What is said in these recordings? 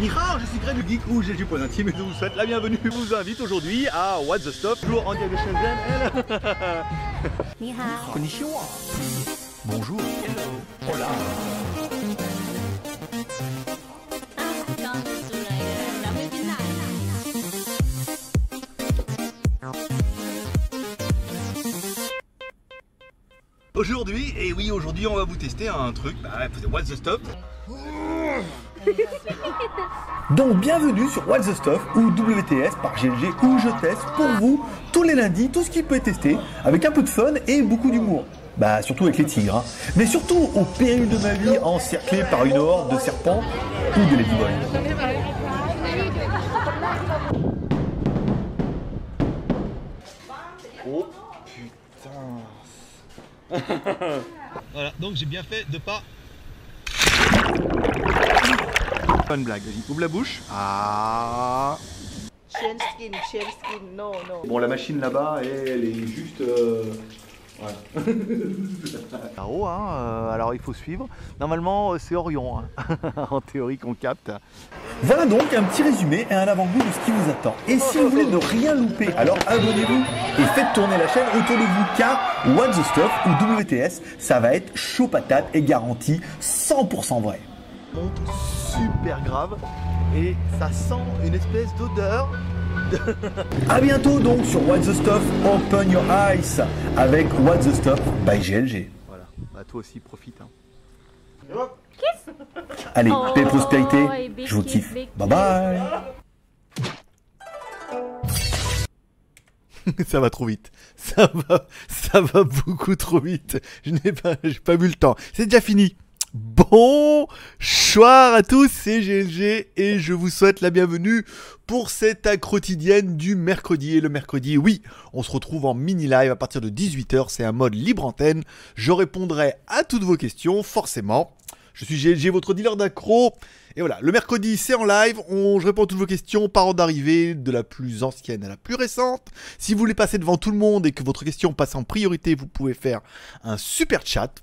Nihao, je suis Greg du Geek ou GG Point Intime et je vous souhaite la bienvenue. Je vous invite aujourd'hui à What the Stop, toujours en direct de Shenzhen. Ni hao. Konnichiwa. Bonjour. Hola. Aujourd'hui, et oui, aujourd'hui, on va vous tester un truc. Bah, c'est What the Stop. Donc bienvenue sur What's the Stuff ou WTS par GLG où je teste pour vous tous les lundis tout ce qui peut être testé avec un peu de fun et beaucoup d'humour. Bah surtout avec les tigres, hein. mais surtout au péril de ma vie encerclé par une horde de serpents ou de ladyboys. voilà, donc j'ai bien fait de pas. Bonne blague, vas-y, ouvre la bouche. Ah. Chain skin, chain skin, no, no. Bon la machine là-bas elle est juste... euh, voilà. Là-haut, hein, euh, alors il faut suivre. Normalement, euh, c'est Orion, hein, en théorie qu'on capte. Voilà donc un petit résumé et un avant-goût de ce qui vous attend. Et si vous voulez ne rien louper, alors abonnez-vous et faites tourner la chaîne autour de vous car What the Stuff ou WTS, ça va être chaud patate et garanti 100% vrai. monte super grave et ça sent une espèce d'odeur. A bientôt donc sur What the Stuff Open Your Eyes avec What the Stuff by GLG. Voilà, bah toi aussi profite. Hein. Allez, Oh, paix et prospérité, big je vous kiffe. big Bye bye ça va trop vite. Ça va, ça va beaucoup trop vite. Je n'ai pas, j'ai pas vu le temps. C'est déjà fini. Bonsoir à tous, c'est GLG et je vous souhaite la bienvenue pour cette accro quotidienne du mercredi. Et le mercredi, oui, on se retrouve en mini live à partir de 18h. C'est un mode libre antenne. Je répondrai à toutes vos questions, forcément. Je suis GLG, votre dealer d'accro. Et voilà, le mercredi, c'est en live. On, je réponds à toutes vos questions par ordre d'arrivée, de la plus ancienne à la plus récente. Si vous voulez passer devant tout le monde et que votre question passe en priorité, vous pouvez faire un super chat.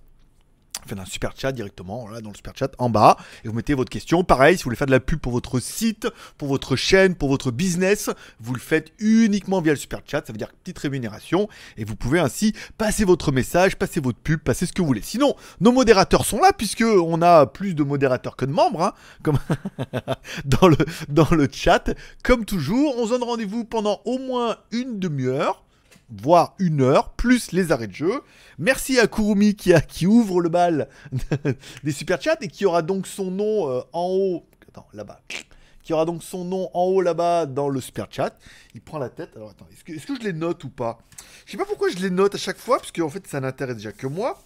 Faites un super chat directement, voilà, dans le super chat en bas, et vous mettez votre question. Pareil, si vous voulez faire de la pub pour votre site, pour votre chaîne, pour votre business, vous le faites uniquement via le super chat, ça veut dire petite rémunération, et vous pouvez ainsi passer votre message, passer votre pub, passer ce que vous voulez. Sinon, nos modérateurs sont là, puisque on a plus de modérateurs que de membres, hein, comme dans, le, dans le chat. Comme toujours, on se donne rendez-vous pendant au moins une demi-heure voire une heure, plus les arrêts de jeu. Merci à Kurumi qui, a, qui ouvre le bal des super chats et qui aura donc son nom euh, en haut. Attends, là-bas. Qui aura donc son nom en haut là-bas dans le super chat. Il prend la tête. Alors attends, est-ce que, je les note ou pas? Je sais pas pourquoi je les note à chaque fois, parce qu'en fait ça n'intéresse déjà que moi.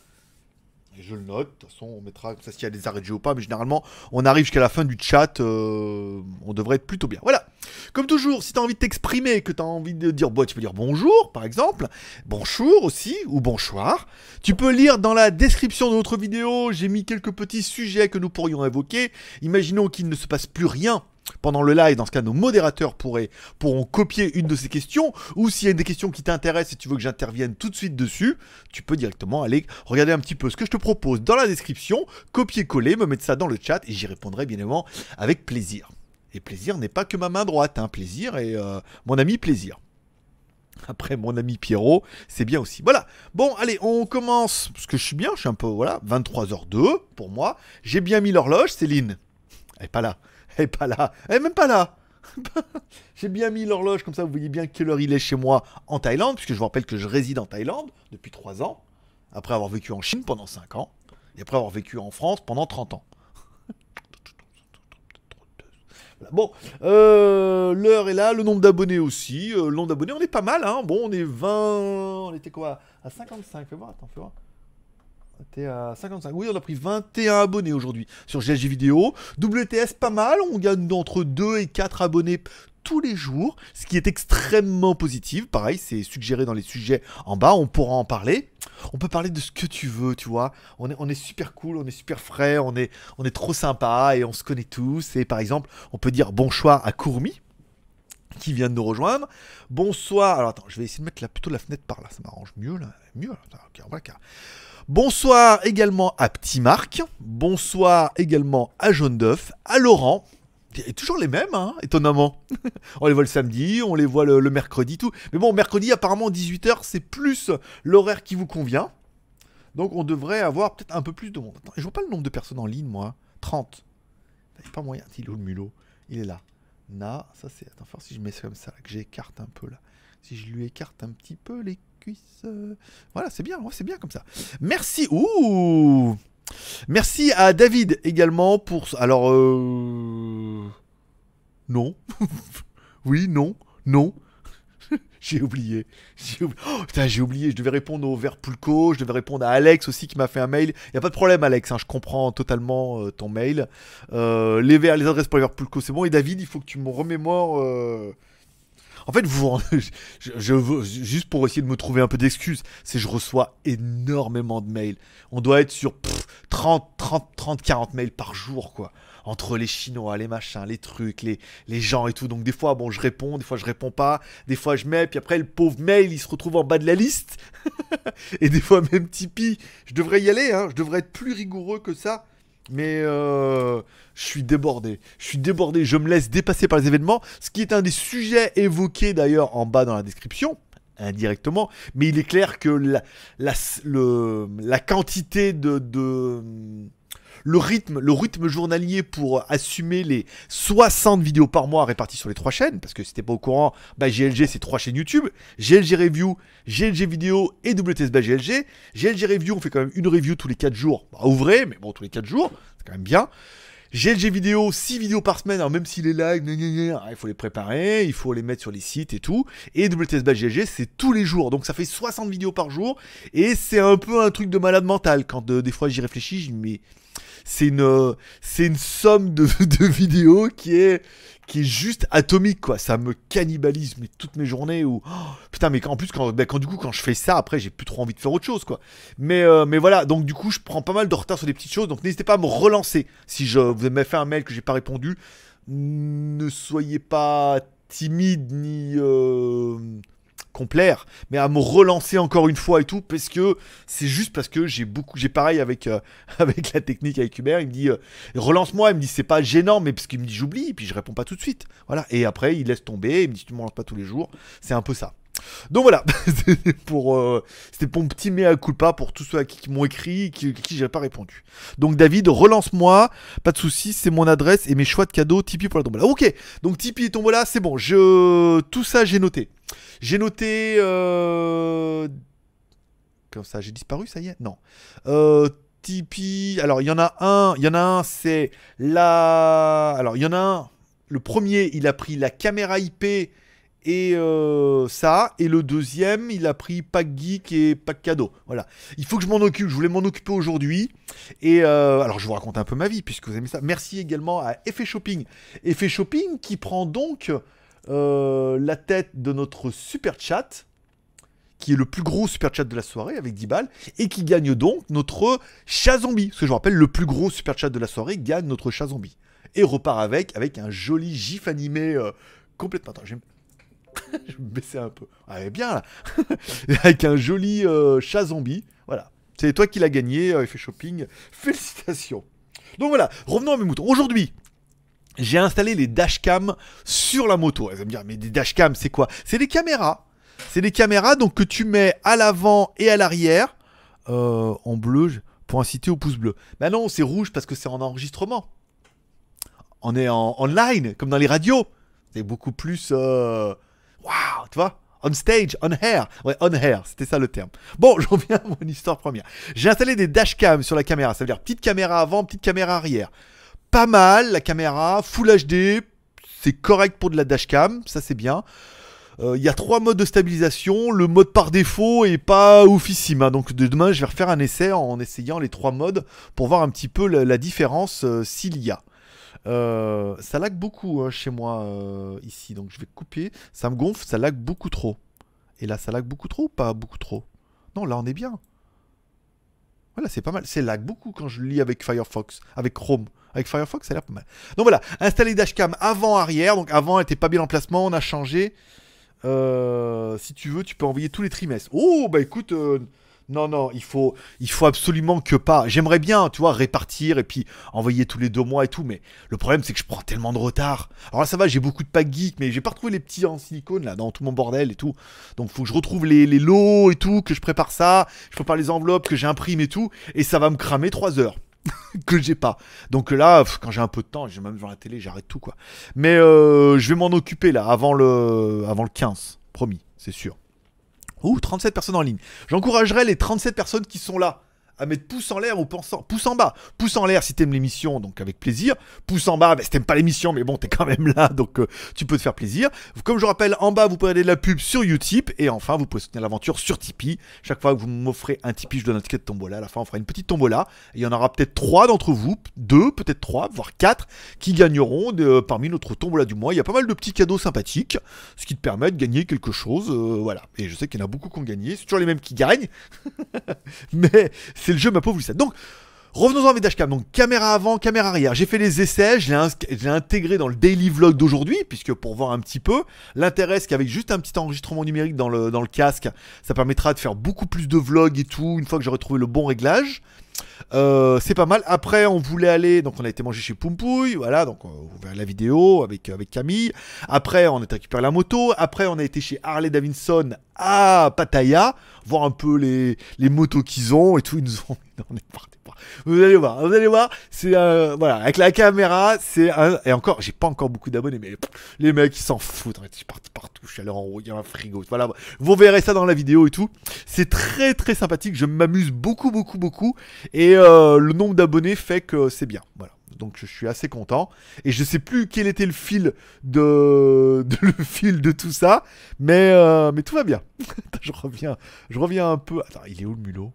Et je le note, de toute façon on mettra comme ça s'il y a des arrêts de jeu ou pas, mais généralement on arrive jusqu'à la fin du chat, euh, on devrait être plutôt bien. Voilà. Comme toujours, si tu as envie de t'exprimer, que tu as envie de dire, bon, tu peux dire bonjour, par exemple, bonjour aussi, ou bonsoir. Tu peux lire dans la description de notre vidéo, j'ai mis quelques petits sujets que nous pourrions évoquer. Imaginons qu'il ne se passe plus rien pendant le live, dans ce cas, nos modérateurs pourraient, pourront copier une de ces questions, ou s'il y a des questions qui t'intéressent et tu veux que j'intervienne tout de suite dessus, tu peux directement aller regarder un petit peu ce que je te propose dans la description, copier-coller, me mettre ça dans le chat, et j'y répondrai bien évidemment avec plaisir. Et plaisir n'est pas que ma main droite, hein. plaisir et euh, mon ami plaisir. Après mon ami Pierrot, c'est bien aussi. Voilà. Bon, allez, on commence. Parce que je suis bien, je suis un peu, voilà, 23h02 pour moi. J'ai bien mis l'horloge, Céline. Elle est pas là. Elle est pas là. Elle est même pas là. J'ai bien mis l'horloge, comme ça vous voyez bien quelle heure il est chez moi en Thaïlande, puisque je vous rappelle que je réside en Thaïlande depuis 3 ans, après avoir vécu en Chine pendant 5 ans, et après avoir vécu en France pendant 30 ans. Bon, euh, l'heure est là, le nombre d'abonnés aussi. Euh, le nombre d'abonnés, on est pas mal, hein. Bon, on est 20. On était quoi? À 55, fais voir, attends, fais voir. On était à 55. Oui, on a pris 21 abonnés aujourd'hui sur GLG Vidéo. WTS, pas mal. On gagne entre 2 et 4 abonnés tous les jours, ce qui est extrêmement positif. Pareil, c'est suggéré dans les sujets en bas, on pourra en parler. On peut parler de ce que tu veux, tu vois. On est, super cool, on est super frais, on est, on est trop sympa et on se connaît tous. Et par exemple, on peut dire bonsoir à Courmi. qui vient de nous rejoindre. Bonsoir. Alors attends, je vais essayer de mettre la, plutôt la fenêtre par là, ça m'arrange mieux là. Mieux. Bonsoir également à Petit Marc. Bonsoir également à Jaune d'œuf, à Laurent. Et toujours les mêmes, hein, étonnamment. on les voit le samedi, on les voit le, mercredi, tout. Mais bon, mercredi, apparemment, 18h, c'est plus l'horaire qui vous convient. Donc on devrait avoir peut-être un peu plus de monde. Attends, je vois pas le nombre de personnes en ligne, moi. 30. Il pas moyen. Il est le mulot? Il est là. Na, ça c'est. Attends, si je mets ça comme ça, que j'écarte un peu là. Si je lui écarte un petit peu les cuisses. Voilà, c'est bien, c'est bien comme ça. Merci. Ouh Merci à David également pour. Alors, euh... Non. oui, non, non. j'ai oublié. J'ai oublié. Oh, j'ai oublié. Je devais répondre au vert Pulco. Je devais répondre à Alex aussi qui m'a fait un mail. Il a pas de problème, Alex. hein, je comprends totalement euh, ton mail. Euh, les, les adresses pour les verts Pulco, c'est bon. Et David, il faut que tu me remémores. En fait, vous, je, je juste pour essayer de me trouver un peu d'excuses, c'est je reçois énormément de mails. On doit être sur pff, 30, 30, 30, 40 mails par jour, quoi. Entre les Chinois, les machins, les trucs, les, les gens et tout. Donc des fois, bon, je réponds, des fois je réponds pas, des fois je mets, puis après le pauvre mail, il se retrouve en bas de la liste. et des fois même Tipeee, je devrais y aller, hein. Je devrais être plus rigoureux que ça. Mais euh, je suis débordé. Je suis débordé. Je me laisse dépasser par les événements. Ce qui est un des sujets évoqués d'ailleurs en bas dans la description, indirectement. Mais il est clair que la, la, le- la quantité de, de- le rythme, le rythme journalier pour assumer les 60 vidéos par mois réparties sur les trois chaînes, parce que si t'es pas au courant, bah GLG c'est trois chaînes YouTube, GLG Review, GLG Vidéo et WTS GLG. GLG Review, on fait quand même une review tous les 4 jours, bah, ouvrez, mais bon tous les 4 jours, c'est quand même bien. GLG vidéo, 6 vidéos par semaine, alors même si les lives, il faut les préparer, il faut les mettre sur les sites et tout. Et WTS c'est tous les jours, donc ça fait 60 vidéos par jour, et c'est un peu un truc de malade mental. Quand euh, des fois j'y réfléchis, je me mais c'est une, euh, c'est une somme de, vidéos qui est, juste atomique, quoi. Ça me cannibalise, toutes mes journées où, oh, putain, mais en plus, quand, bah, quand du coup, quand je fais ça, après, j'ai plus trop envie de faire autre chose, quoi. Mais, euh, mais voilà, donc du coup, je prends pas mal de retard sur des petites choses, donc n'hésitez pas à me relancer. Si je vous m'avez fait un mail que j'ai pas répondu, ne soyez pas timide ni euh, complaire, mais à me relancer encore une fois et tout, parce que c'est juste parce que j'ai beaucoup, j'ai pareil avec euh, avec la technique avec Hubert, il me dit euh, relance-moi, il me dit c'est pas gênant, mais parce qu'il me dit j'oublie, et puis je réponds pas tout de suite, voilà, et après il laisse tomber, il me dit tu me relances pas tous les jours, c'est un peu ça. Donc voilà, c'était pour, euh, pour mon petit mea culpa pour tous ceux à qui, qui m'ont écrit et qui, qui j'ai pas répondu. Donc David, relance-moi, pas de soucis, c'est mon adresse et mes choix de cadeaux Tipeee pour la tombola. Ok, donc Tipeee et tombola, c'est bon, je, tout ça j'ai noté. J'ai noté, euh... comme ça, j'ai disparu, ça y est, non. Euh, Tipeee, alors il y en a un, il y en a un, c'est la, alors il y en a un. Le premier, il a pris la caméra IP et euh, ça, et le deuxième, il a pris pack geek et pack cadeau. Voilà. Il faut que je m'en occupe. Je voulais m'en occuper aujourd'hui. Et euh, alors, je vous raconte un peu ma vie puisque vous aimez ça. Merci également à Effet Shopping. Effet Shopping qui prend donc euh, la tête de notre super chat qui est le plus gros super chat de la soirée avec 10 balles et qui gagne donc notre chat zombie. Parce que je vous rappelle, le plus gros super chat de la soirée gagne notre chat zombie. Et repart avec, avec un joli gif animé complètement. Attends, je me- baisser un peu. Ah, elle bien là. avec un joli euh, chat zombie. Voilà. C'est toi qui l'as gagné, euh, effet shopping. Félicitations. Donc voilà, revenons à mes moutons. Aujourd'hui, j'ai installé les dashcams sur la moto. Vous allez me dire, mais des dashcams, c'est quoi? C'est des caméras. C'est des caméras donc que tu mets à l'avant et à l'arrière euh, en bleu pour inciter au pouce bleu. Bah non, c'est rouge parce que c'est en enregistrement. On est en online comme dans les radios. C'est beaucoup plus waouh, tu vois? On stage, on air. Ouais, on air, c'était ça le terme. Bon, j'en viens à mon histoire première. J'ai installé des dashcams sur la caméra. Ça veut dire petite caméra avant, petite caméra arrière. Pas mal, la caméra, Full HD. C'est correct pour de la dashcam, ça c'est bien. Euh, Il y a trois modes de stabilisation. Le mode par défaut est pas oufissime. hein. Donc de demain, je vais refaire un essai en essayant les trois modes pour voir un petit peu la, la différence euh, s'il y a. Euh, ça lag beaucoup hein, chez moi euh, ici, donc je vais couper. Ça me gonfle, ça lag beaucoup trop. Et là, ça lag beaucoup trop ou pas beaucoup trop? Non, là on est bien. Voilà, là, c'est pas mal. C'est lag beaucoup quand je lis avec Firefox, avec Chrome. Avec Firefox, ça a l'air pas mal. Donc voilà, installer dashcam avant-arrière. Donc avant, elle était pas bien l'emplacement, on a changé. Euh, si tu veux, tu peux envoyer tous les trimestres. Oh, bah écoute, non, non, il faut, il faut absolument que pas. J'aimerais bien, tu vois, répartir et puis envoyer tous les deux mois et tout, mais le problème c'est que je prends tellement de retard. Alors là, ça va, j'ai beaucoup de packs geeks, mais j'ai pas retrouvé les petits en silicone là dans tout mon bordel et tout. Donc faut que je retrouve les, lots et tout, que je prépare ça, je prépare les enveloppes, que j'imprime et tout, et ça va me cramer 3 heures. que j'ai pas. Donc là, quand j'ai un peu de temps, j'ai même devant la télé, j'arrête tout quoi. Mais euh, je vais m'en occuper là avant le, avant le 15, promis, c'est sûr. Ouh, 37 personnes en ligne. J'encouragerais les 37 personnes qui sont là à mettre pouce en l'air ou pouce en, pouce en bas. Pouce en l'air si t'aimes l'émission, donc avec plaisir. Pouce en bas, bah, si t'aimes pas l'émission, mais bon, t'es quand même là, donc euh, tu peux te faire plaisir. Comme je rappelle, en bas, vous pouvez aller de la pub sur Utip. Et enfin, vous pouvez soutenir l'aventure sur Tipeee. Chaque fois que vous m'offrez un Tipeee, je donne un ticket de tombola. À la fin, on fera une petite tombola. Il y en aura peut-être trois d'entre vous, deux, peut-être trois, voire quatre, qui gagneront de- parmi notre tombola du mois. Il y a pas mal de petits cadeaux sympathiques, ce qui te permet de gagner quelque chose. euh, voilà. Et je sais qu'il y en a beaucoup qui ont gagné. C'est toujours les mêmes qui gagnent. Mais c'est le jeu, ma pauvre Lucette. Donc, revenons-en avec Dashcam. Donc, caméra avant, caméra arrière. J'ai fait les essais, je l'ai ins- je l'ai intégré dans le daily vlog d'aujourd'hui, puisque pour voir un petit peu. L'intérêt, c'est qu'avec juste un petit enregistrement numérique dans le, dans le casque, ça permettra de faire beaucoup plus de vlogs et tout, une fois que j'aurai trouvé le bon réglage. Euh, c'est pas mal. Après, on voulait aller, donc on a été manger chez Poumpouille, voilà, donc euh, vous verrez la vidéo avec, avec Camille. Après, on a récupéré la moto. Après, on a été chez Harley Davidson à Pattaya, voir un peu les, les motos qu'ils ont et tout. Ils nous ont mis dans les Vous allez voir, vous allez voir, c'est euh, voilà, avec la caméra, c'est un, et encore, j'ai pas encore beaucoup d'abonnés, mais les mecs ils s'en foutent, suis parti partout, je suis allé en haut, il y a un frigo, voilà, vous verrez ça dans la vidéo et tout. C'est très très sympathique, je m'amuse beaucoup beaucoup beaucoup, et euh, le nombre d'abonnés fait que c'est bien, voilà. Donc je suis assez content et je sais plus quel était le fil de, le fil de tout ça, mais euh, mais tout va bien. Je reviens, je reviens un peu. Attends, il est où le mulot?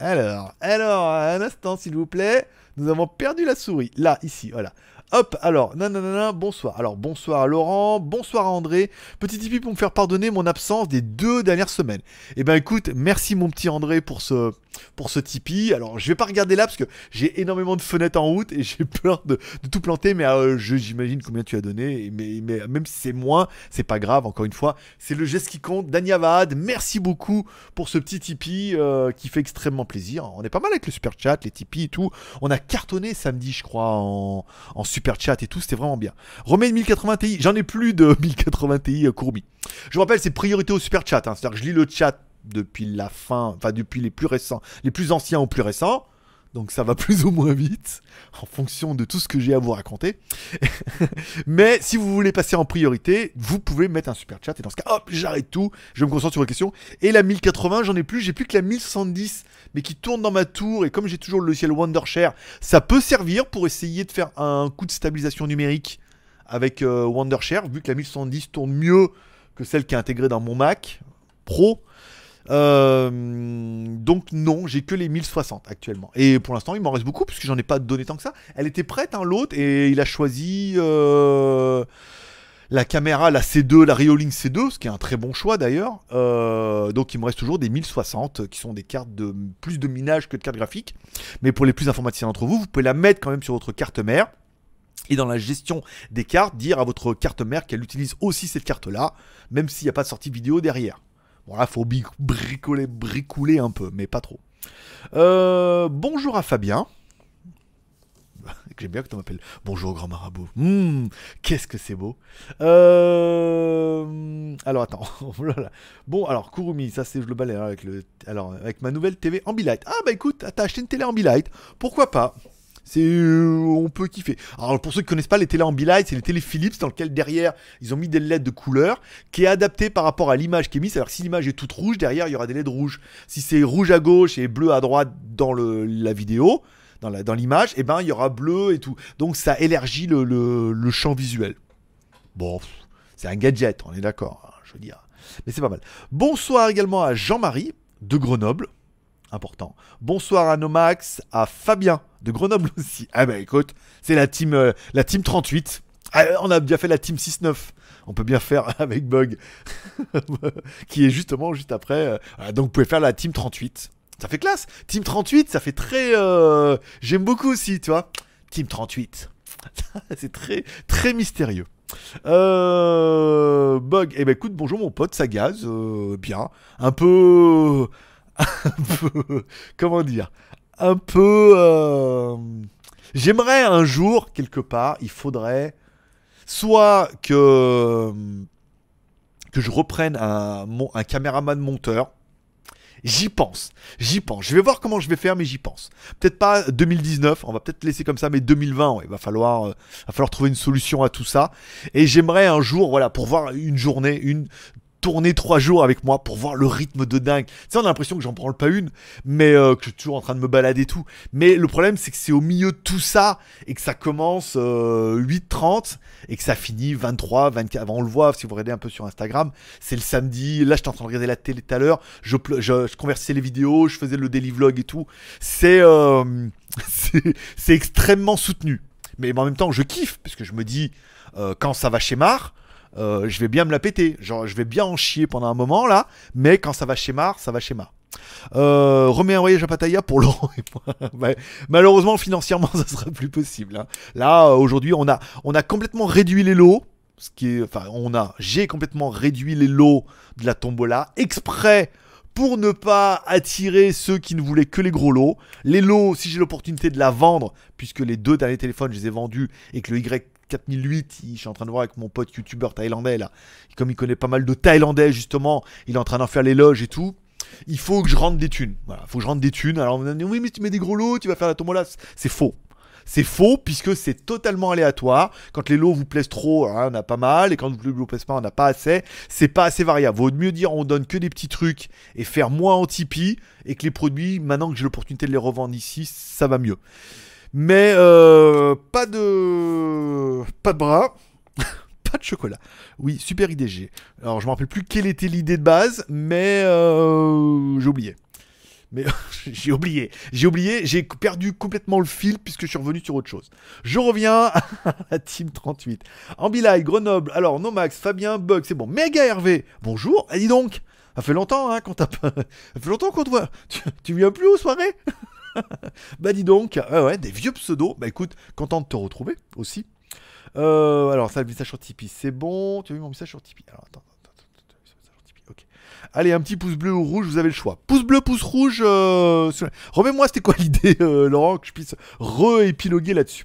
Alors, alors, un instant s'il vous plaît. Nous avons perdu la souris. Là, ici, voilà. Hop, alors, non, bonsoir. Alors, bonsoir à Laurent, bonsoir à André. Petit tipi pour me faire pardonner mon absence des deux dernières semaines. Eh ben, écoute, merci mon petit André pour ce, pour ce Tipeee. Alors, je vais pas regarder là parce que j'ai énormément de fenêtres en route et j'ai peur de, tout planter, mais euh, j'imagine combien tu as donné. Mais, même si c'est moins, c'est pas grave, encore une fois. C'est le geste qui compte. Dania Vahad, merci beaucoup pour ce petit Tipeee euh, qui fait extrêmement plaisir. On est pas mal avec le super chat, les Tipeee et tout. On a cartonné samedi, je crois, en, super chat et tout. C'était vraiment bien. Remets 1080 Ti. J'en ai plus de 1080 Ti euh, Courbi. Je vous rappelle, c'est priorité au super chat. hein. C'est-à-dire que je lis le chat depuis la fin, enfin depuis les plus récents, les plus anciens aux plus récents. Donc ça va plus ou moins vite en fonction de tout ce que j'ai à vous raconter. Mais si vous voulez passer en priorité, vous pouvez mettre un super chat et dans ce cas, hop, j'arrête tout, je me concentre sur vos questions. Et la 1080, j'en ai plus, j'ai plus que la 1070, mais qui tourne dans ma tour. Et comme j'ai toujours le logiciel Wondershare, ça peut servir pour essayer de faire un coup de stabilisation numérique avec euh, Wondershare, vu que la 1070 tourne mieux que celle qui est intégrée dans mon Mac Pro. Euh, donc non, j'ai que les 1060 actuellement. Et pour l'instant, il m'en reste beaucoup puisque j'en ai pas donné tant que ça. Elle était prête, hein, l'autre, et il a choisi euh, la caméra, la C2, la Reolink C2, ce qui est un très bon choix d'ailleurs. Euh, donc il me reste toujours des 1060 qui sont des cartes de plus de minage que de cartes graphiques. Mais pour les plus informaticiens d'entre vous, vous pouvez la mettre quand même sur votre carte mère. Et dans la gestion des cartes, dire à votre carte mère qu'elle utilise aussi cette carte-là, même s'il n'y a pas de sortie vidéo derrière. Bon là, faut bricoler, bricouler un peu, mais pas trop. Euh, bonjour à Fabien. J'aime bien que tu m'appelles. Bonjour grand marabout. Hmm, Qu'est-ce que c'est beau. Euh, Alors attends. Oh bon alors Kurumi, ça c'est le balai hein, avec le. Alors avec ma nouvelle TV Ambilight. Ah bah écoute, t'as acheté une télé Ambilight. Pourquoi pas? C'est, euh, on peut kiffer. Alors pour ceux qui connaissent pas les télé Ambilight, c'est les télé Philips dans lequel derrière ils ont mis des LED de couleur qui est adapté par rapport à l'image qui est mise. Alors si l'image est toute rouge, derrière il y aura des LED rouges. Si c'est rouge à gauche et bleu à droite dans le, la vidéo, dans la- dans l'image, et ben il y aura bleu et tout. Donc ça élargit le, le- le champ visuel. Bon, c'est un gadget, on est d'accord. hein, je veux dire, mais c'est pas mal. Bonsoir également à Jean-Marie de Grenoble, important. Bonsoir à Nomax, à Fabien de Grenoble aussi. Ah bah écoute, c'est la team, euh, la team 38. Ah, on a bien fait la team 6-9. On peut bien faire avec Bug, qui est justement juste après. euh, voilà, donc vous pouvez faire la team 38. Ça fait classe. Team 38, ça fait très. euh, J'aime beaucoup aussi, tu vois. Team 38. c'est très, très mystérieux. Euh, bug. Eh ben écoute, bonjour mon pote, ça euh, bien. Un peu. Comment dire? Un peu. euh, J'aimerais un jour, quelque part, il faudrait. Soit que. Que je reprenne un, caméraman monteur. J'y pense, j'y pense. Je vais voir comment je vais faire, mais j'y pense. Peut-être pas 2019, on va peut-être laisser comme ça, mais 2020, ouais, il va falloir, euh, va falloir trouver une solution à tout ça. Et j'aimerais un jour, voilà, pour voir une journée, une tournée trois jours avec moi, pour voir le rythme de dingue. Tu sais, on a l'impression que j'en branle pas une, mais euh, que je suis toujours en train de me balader et tout. Mais le problème, c'est que c'est au milieu de tout ça et que ça commence euh, 8h30 et que ça finit 23, 24. Avant, on le voit si vous regardez un peu sur Instagram. C'est le samedi. Là, j'étais en train de regarder la télé tout à l'heure. Je, je, conversais les vidéos, je faisais le daily vlog et tout. C'est euh, extrêmement soutenu. Mais en même temps, je kiffe parce que je me dis euh, quand ça va chez Mar. Euh, je vais bien me la péter. Genre, je vais bien en chier pendant un moment là, mais quand ça va chez Mar, ça va chez Mar. Euh, remets un voyage à Pattaya pour Laurent bah, malheureusement, financièrement, ça ne sera plus possible. Hein. Là, euh, aujourd'hui, on a, complètement réduit les lots. Ce qui est, enfin, on a, j'ai complètement réduit les lots de la tombola exprès pour ne pas attirer ceux qui ne voulaient que les gros lots. Les lots, si j'ai l'opportunité de la vendre, puisque les deux derniers téléphones, je les ai vendus et que le Y 4008, je suis en train de voir avec mon pote youtubeur thaïlandais là. Comme il connaît pas mal de thaïlandais justement, il est en train d'en faire l'éloge et tout. Il faut que je rentre des thunes. Voilà, faut que je rentre des thunes. Alors on me dit oui mais tu mets des gros lots, tu vas faire la tombola. C'est faux. C'est faux puisque c'est totalement aléatoire. Quand les lots vous plaisent trop, hein, on a pas mal, et quand vous ne vous plaisent pas, on n'a pas assez. C'est pas assez variable. Vaut mieux dire on donne que des petits trucs et faire moins en Tipeee et que les produits, maintenant que j'ai l'opportunité de les revendre ici, ça va mieux. Mais euh, pas de pas de bras, pas de chocolat. Oui, super IDG. Alors je me rappelle plus quelle était l'idée de base, mais euh, j'ai oublié. Mais j'ai oublié, j'ai oublié, j'ai perdu complètement le fil puisque je suis revenu sur autre chose. Je reviens à team 38. Ambilight, Grenoble, alors Nomax, Fabien, Bug, c'est bon. Méga Hervé, bonjour, ah, dis donc, ça fait longtemps hein, qu'on t'a pas... Ça fait longtemps qu'on te voit. Tu viens plus aux soirées? Bah dis donc, ouais, des vieux pseudos. Bah écoute, content de te retrouver aussi. Euh, alors ça, le message sur Tipeee, c'est bon. Tu as vu mon message sur Tipeee Alors attends, attends, attends, message sur Tipeee, ok. Allez, un petit pouce bleu ou rouge, vous avez le choix. Pouce bleu, pouce rouge. Euh... Remets-moi, c'était quoi l'idée, euh, Laurent, que je puisse re-épiloguer là-dessus.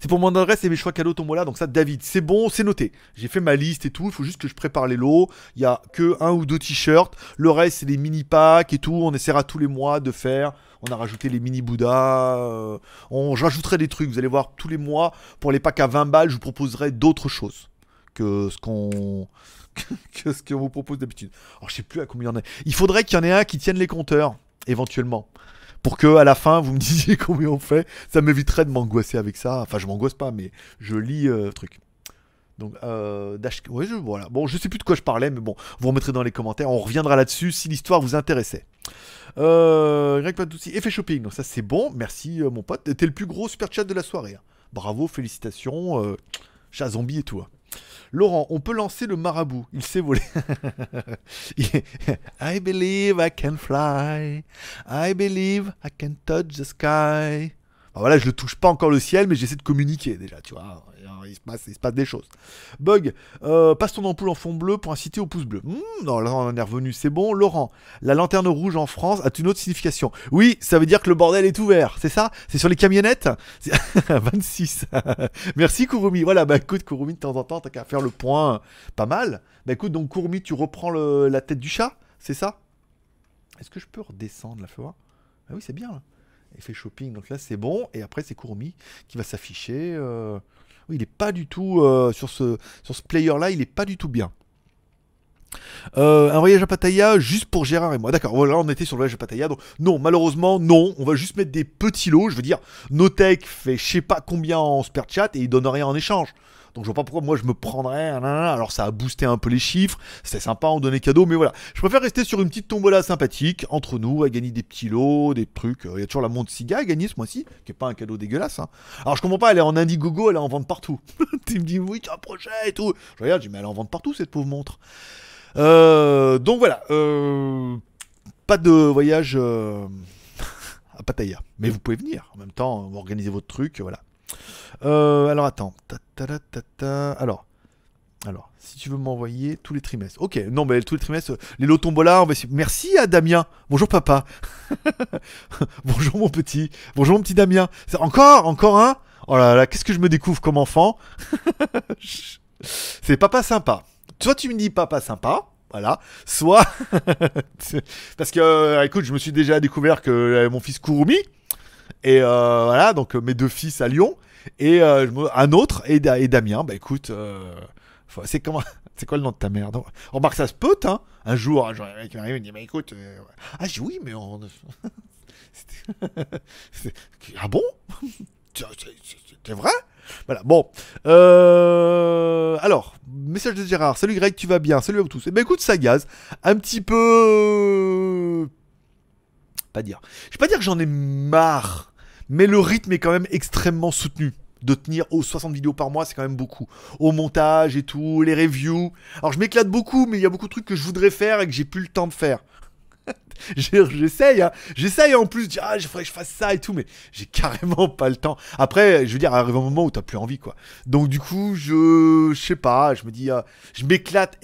C'est pour mon adresse et mes choix cadeaux tombola. Donc ça, David, c'est bon, c'est noté. J'ai fait ma liste et tout. Il faut juste que je prépare les lots. Il y a que un ou deux t-shirts. Le reste, c'est des mini packs et tout. On essaiera tous les mois de faire. On a rajouté les mini Bouddha. euh, on, j'ajouterai des trucs. Vous allez voir tous les mois pour les packs à 20 balles. Je vous proposerai d'autres choses que ce qu'on que ce qu'on vous propose d'habitude. Alors je sais plus à combien il y en a. Il faudrait qu'il y en ait un qui tienne les compteurs éventuellement pour que à la fin vous me disiez combien on fait. Ça m'éviterait de m'angoisser avec ça. Enfin, je m'angoisse pas, mais je lis euh, truc. Donc, euh, Dash... ouais, je, voilà. Bon, je sais plus de quoi je parlais, mais bon, vous remettrez dans les commentaires. On reviendra là-dessus si l'histoire vous intéressait. Euh, Greg Patouci, effet shopping. Donc ça c'est bon. Merci euh, mon pote. T'es le plus gros super chat de la soirée. hein. Bravo, félicitations. Chat zombie et tout. hein. Laurent, on peut lancer le marabout. Il sait voler. I believe I can fly. I believe I can touch the sky. Bah voilà, je ne touche pas encore le ciel, mais j'essaie de communiquer déjà, tu vois. Il se passe, des choses. Bug, euh, passe ton ampoule en fond bleu pour inciter au pouce bleu. Hmm, non, là on en est revenu, c'est bon. Laurent, la lanterne rouge en France a une autre signification. Oui, ça veut dire que le bordel est ouvert, c'est ça? C'est sur les camionnettes? C'est- 26. Merci Kurumi. Voilà, bah écoute Kurumi, de temps en temps, t'as qu'à faire le point. Pas mal. Bah écoute, donc Kurumi, tu reprends la tête du chat, c'est ça? Est-ce que je peux redescendre la voir Ah oui, c'est bien. Là. Effet shopping, donc là c'est bon. Et après c'est Kurumi qui va s'afficher. euh, Oui, il est pas du tout euh, sur ce, sur ce player là, il est pas du tout bien. Euh, un voyage à Pattaya juste pour Gérard et moi. D'accord, voilà, on était sur le voyage à Pattaya. Donc, non, malheureusement, non. On va juste mettre des petits lots. Je veux dire, Notech fait je sais pas combien en spare chat et il donne rien en échange. Donc, je vois pas pourquoi moi je me prendrais. nanana. Alors, ça a boosté un peu les chiffres. C'est sympa, on donnait cadeau. Mais voilà, je préfère rester sur une petite tombola sympathique entre nous, à gagner des petits lots, des trucs. Il y a toujours la montre Siga à gagner ce mois-ci, qui est pas un cadeau dégueulasse. hein. Alors, je comprends pas, elle est en Indiegogo, elle est en vente partout. tu me dis, oui, tu as et tout. Je regarde, je dis, mais elle est en vente partout cette pauvre montre. Euh, donc voilà. euh, pas de voyage euh, à Pattaya. Mais vous pouvez venir. En même temps, vous organisez votre truc, voilà. Euh, alors attends. Ta, ta, ta. Alors. Alors, si tu veux m'envoyer tous les trimestres. Ok, non, mais tous les trimestres, euh, les lots tombola, on va. Merci à Damien. Bonjour papa. Bonjour mon petit. Bonjour mon petit Damien. Encore, encore un? Oh là là, qu'est-ce que je me découvre comme enfant? C'est papa sympa. Soit tu me dis papa sympa, voilà. Soit parce que, euh, écoute, je me suis déjà découvert que mon fils Kurumi et euh, voilà, donc euh, mes deux fils à Lyon et euh, un autre et, Da- et Damien. Bah écoute, c'est comment C'est quoi le nom de ta mère? Donc, Remarque, ça se peut, hein Un jour, jour, un mec m'arrive et me dit, bah écoute, ah, dis oui, mais on... Ah bon? C'est- vrai? Voilà, bon. Alors, message de Gérard. Salut Greg, tu vas bien? Salut à vous tous. Eh ben écoute, ça gaze. Un petit peu... Pas dire. Je vais pas dire que j'en ai marre, mais le rythme est quand même extrêmement soutenu. De tenir aux 60 vidéos par mois, c'est quand même beaucoup. Au montage et tout, les reviews. Alors je m'éclate beaucoup, mais il y a beaucoup de trucs que je voudrais faire et que j'ai plus le temps de faire. J'essaye, hein. j'essaye en plus, dire, ah, faudrait que je fasse ça et tout, mais j'ai carrément pas le temps. Après, je veux dire, arrive un moment où t'as plus envie, quoi. Donc du coup, je, je sais pas, je me dis, ah, je m'éclate,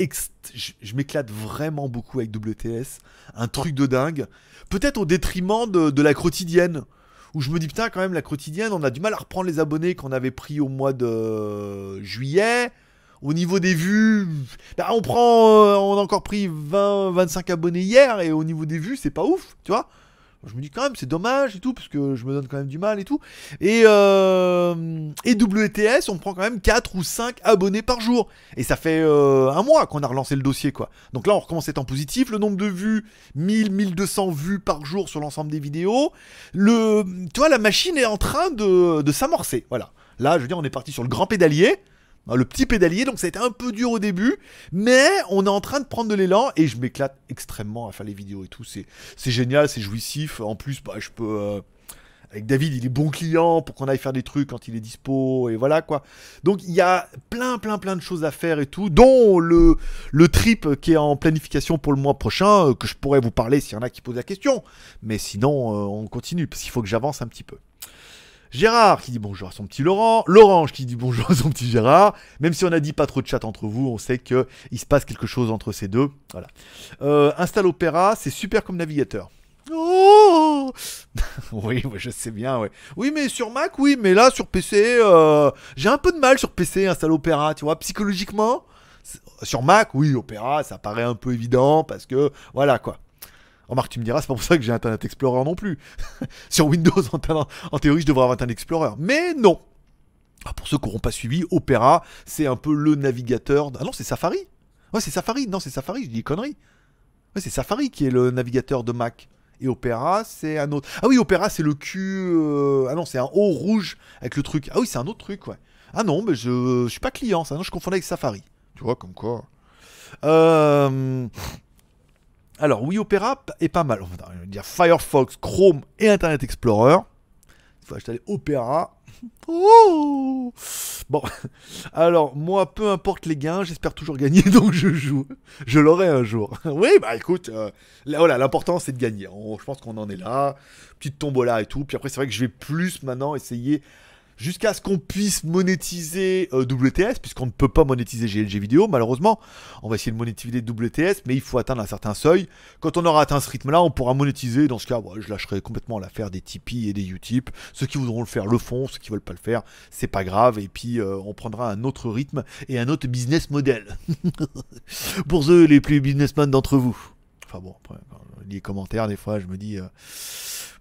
je, je m'éclate vraiment beaucoup avec WTS, un truc de dingue. Peut-être au détriment de la quotidienne, où je me dis putain quand même la quotidienne, on a du mal à reprendre les abonnés qu'on avait pris au mois de juillet. Au niveau des vues, bah, on prend, euh, on a encore pris 20, 25 abonnés hier et au niveau des vues, c'est pas ouf, tu vois. Je me dis quand même, c'est dommage et tout, parce que je me donne quand même du mal et tout. Et, euh, et WTS, on prend quand même 4 ou 5 abonnés par jour. Et ça fait euh, un mois qu'on a relancé le dossier, quoi. Donc là, on recommence à en positif. Le nombre de vues, 1000, 1200 vues par jour sur l'ensemble des vidéos. Le, tu vois, la machine est en train de, de s'amorcer. Voilà. Là, je veux dire, on est parti sur le grand pédalier. Hein, Le petit pédalier, donc ça a été un peu dur au début, mais on est en train de prendre de l'élan et je m'éclate extrêmement à faire les vidéos et tout. C'est, génial, c'est jouissif. En plus, bah, je peux. euh, avec David, il est bon client pour qu'on aille faire des trucs quand il est dispo et voilà quoi. Donc il y a plein, plein, plein de choses à faire et tout, dont le, le trip qui est en planification pour le mois prochain, euh, que je pourrais vous parler s'il y en a qui posent la question. Mais sinon, euh, on continue parce qu'il faut que j'avance un petit peu. Gérard qui dit bonjour à son petit Laurent, Lorange qui dit bonjour à son petit Gérard. Même si on a dit pas trop de chat entre vous, on sait que il se passe quelque chose entre ces deux. Voilà. Euh, installe Opera, c'est super comme navigateur. Oh oui, je sais bien, ouais. Oui, mais sur Mac, oui, mais là sur PC, euh, j'ai un peu de mal sur PC installer Opera, tu vois, psychologiquement. Sur Mac, oui, Opera, ça paraît un peu évident parce que voilà quoi. Remarque, tu me diras, c'est pas pour ça que j'ai Internet Explorer non plus. sur Windows, en, théorie, je devrais avoir Internet Explorer. Mais non. Ah, pour ceux qui n'auront pas suivi, Opera, c'est un peu le navigateur. Ah non, c'est Safari. Ouais, c'est Safari. Non, c'est Safari, je dis conneries. Ouais, c'est Safari qui est le navigateur de Mac. Et Opera, c'est un autre. Ah oui, Opera, c'est le cul. euh, Ah non, c'est un haut rouge avec le truc. Ah oui, c'est un autre truc, ouais. Ah non, mais je, je suis pas client, ça. Non, je confondais avec Safari. Tu vois, comme quoi. Euh... Alors, oui, Opera est pas mal. On va dire Firefox, Chrome et Internet Explorer. Il faut installer Opera. Oh bon, alors moi, peu importe les gains, j'espère toujours gagner, donc je joue. Je l'aurai un jour. oui, bah écoute, euh, là, voilà, l'important c'est de gagner. Je pense qu'on en est là. Petite tombola et tout. Puis après, c'est vrai que je vais plus maintenant essayer jusqu'à ce qu'on puisse monétiser euh, WTS, puisqu'on ne peut pas monétiser GLG vidéo, malheureusement. On va essayer de monétiser WTS, mais il faut atteindre un certain seuil. Quand on aura atteint ce rythme-là, on pourra monétiser. Dans ce cas, je lâcherai complètement l'affaire des Tipeee et des Utip. Ceux qui voudront le faire le font, ceux qui veulent pas le faire, c'est pas grave. Et puis, euh, on prendra un autre rythme et un autre business model. Pour ceux les plus businessmen d'entre vous. Enfin bon, après, les commentaires, des fois, je me dis... euh,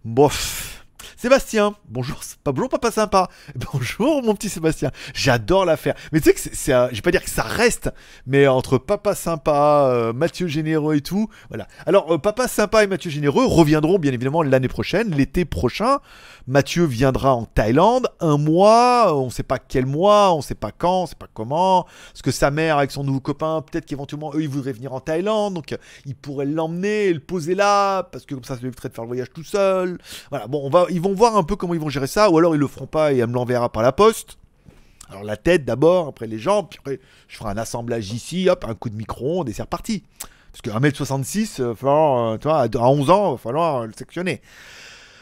Bof. Sébastien, bonjour, pas papa sympa. Bonjour mon petit Sébastien. J'adore l'affaire. Mais tu sais que c'est, je vais pas dire que ça reste, mais entre papa sympa, euh, Mathieu Généreux et tout, voilà. Alors euh, papa sympa et Mathieu Généreux reviendront bien évidemment l'année prochaine, l'été prochain. Mathieu viendra en Thaïlande un mois, on sait pas quel mois, on sait pas quand, on sait pas comment. Parce que sa mère avec son nouveau copain, peut-être qu'éventuellement eux ils voudraient venir en Thaïlande, donc euh, il pourrait l'emmener le poser là, parce que comme ça ça lui éviterait de faire le voyage tout seul. Voilà, bon, on va, ils vont voir un peu comment ils vont gérer ça, ou alors ils le feront pas et elle me l'enverra par la poste. Alors la tête d'abord, après les jambes, puis après je ferai un assemblage ici, hop, un coup de micro-ondes et c'est reparti. Parce que 1m66, euh, falloir, euh, tu vois, à à 11 ans, il va falloir le sectionner.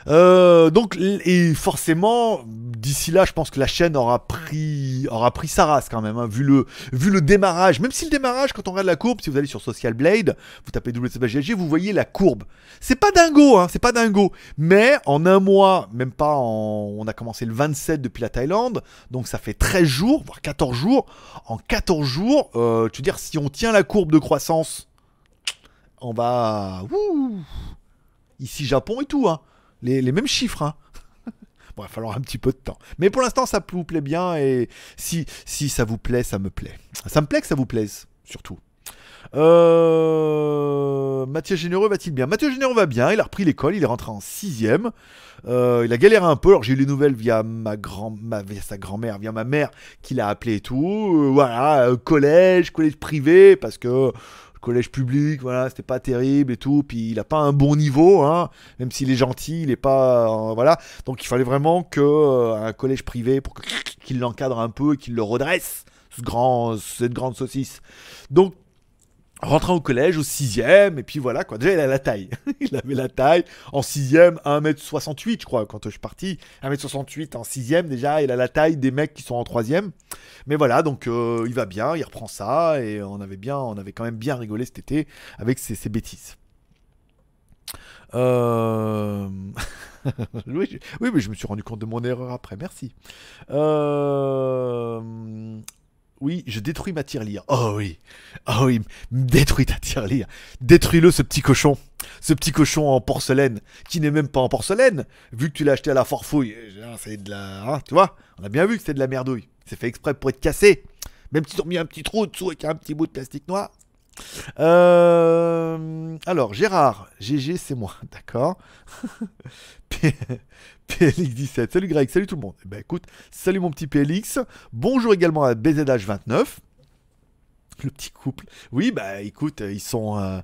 Euh, donc, et forcément, d'ici là, je pense que la chaîne aura pris, aura pris sa race quand même, hein, vu, le, vu le démarrage. Même si le démarrage, quand on regarde la courbe, si vous allez sur Social Blade, vous tapez WCBGG, vous voyez la courbe. C'est pas dingo, hein, c'est pas dingo. Mais en un mois, même pas. On a commencé le 27 depuis la Thaïlande, donc ça fait 13 jours, voire 14 jours. En 14 jours, euh, tu veux dire, si on tient la courbe de croissance, on va. Ouh, ici, Japon et tout, hein. Les, mêmes chiffres, hein. Bon, il va falloir un petit peu de temps. Mais pour l'instant, ça vous plaît bien et si, si ça vous plaît, ça me plaît. Ça me plaît que ça vous plaise, surtout. Euh... Mathieu Généreux va-t-il bien? Mathieu Généreux va bien, il a repris l'école, il est rentré en sixième. Euh, il a galéré un peu, alors j'ai eu les nouvelles via ma grand, via sa grand-mère, via ma mère qui l'a appelé et tout. Euh, voilà, collège, collège privé, parce que collège public, voilà, c'était pas terrible et tout. Puis il a pas un bon niveau, hein, même s'il est gentil, il est pas, euh, voilà. Donc il fallait vraiment que euh, un collège privé pour qu'il l'encadre un peu et qu'il le redresse, ce grand, cette grande saucisse. Donc rentrant au collège au sixième et puis voilà quoi. Déjà il a la taille. Il avait la taille. En sixième 1m68 je crois quand je suis parti. 1m68 en sixième déjà il a la taille des mecs qui sont en troisième. Mais voilà donc euh, il va bien il reprend ça et on avait bien on avait quand même bien rigolé cet été avec ces bêtises. Euh, oui, oui, mais je me suis rendu compte de mon erreur après. Merci. Euh, Oui, je détruis ma tirelire. Oh oui. Oh oui, détruis ta tirelire. Détruis-le, ce petit cochon. Ce petit cochon en porcelaine, qui n'est même pas en porcelaine, vu que tu l'as acheté à la forfouille. Eh, C'est de la. hein, tu vois? On a bien vu que c'est de la merdouille. C'est fait exprès pour être cassé. Même s'ils ont mis un petit trou dessous avec un petit bout de plastique noir. Euh, alors, Gérard, GG, c'est moi, d'accord. P- PLX17, salut Greg, salut tout le monde. Eh ben écoute, salut mon petit PLX. Bonjour également à BZH29. Le petit couple. Oui, bah écoute, ils sont. euh,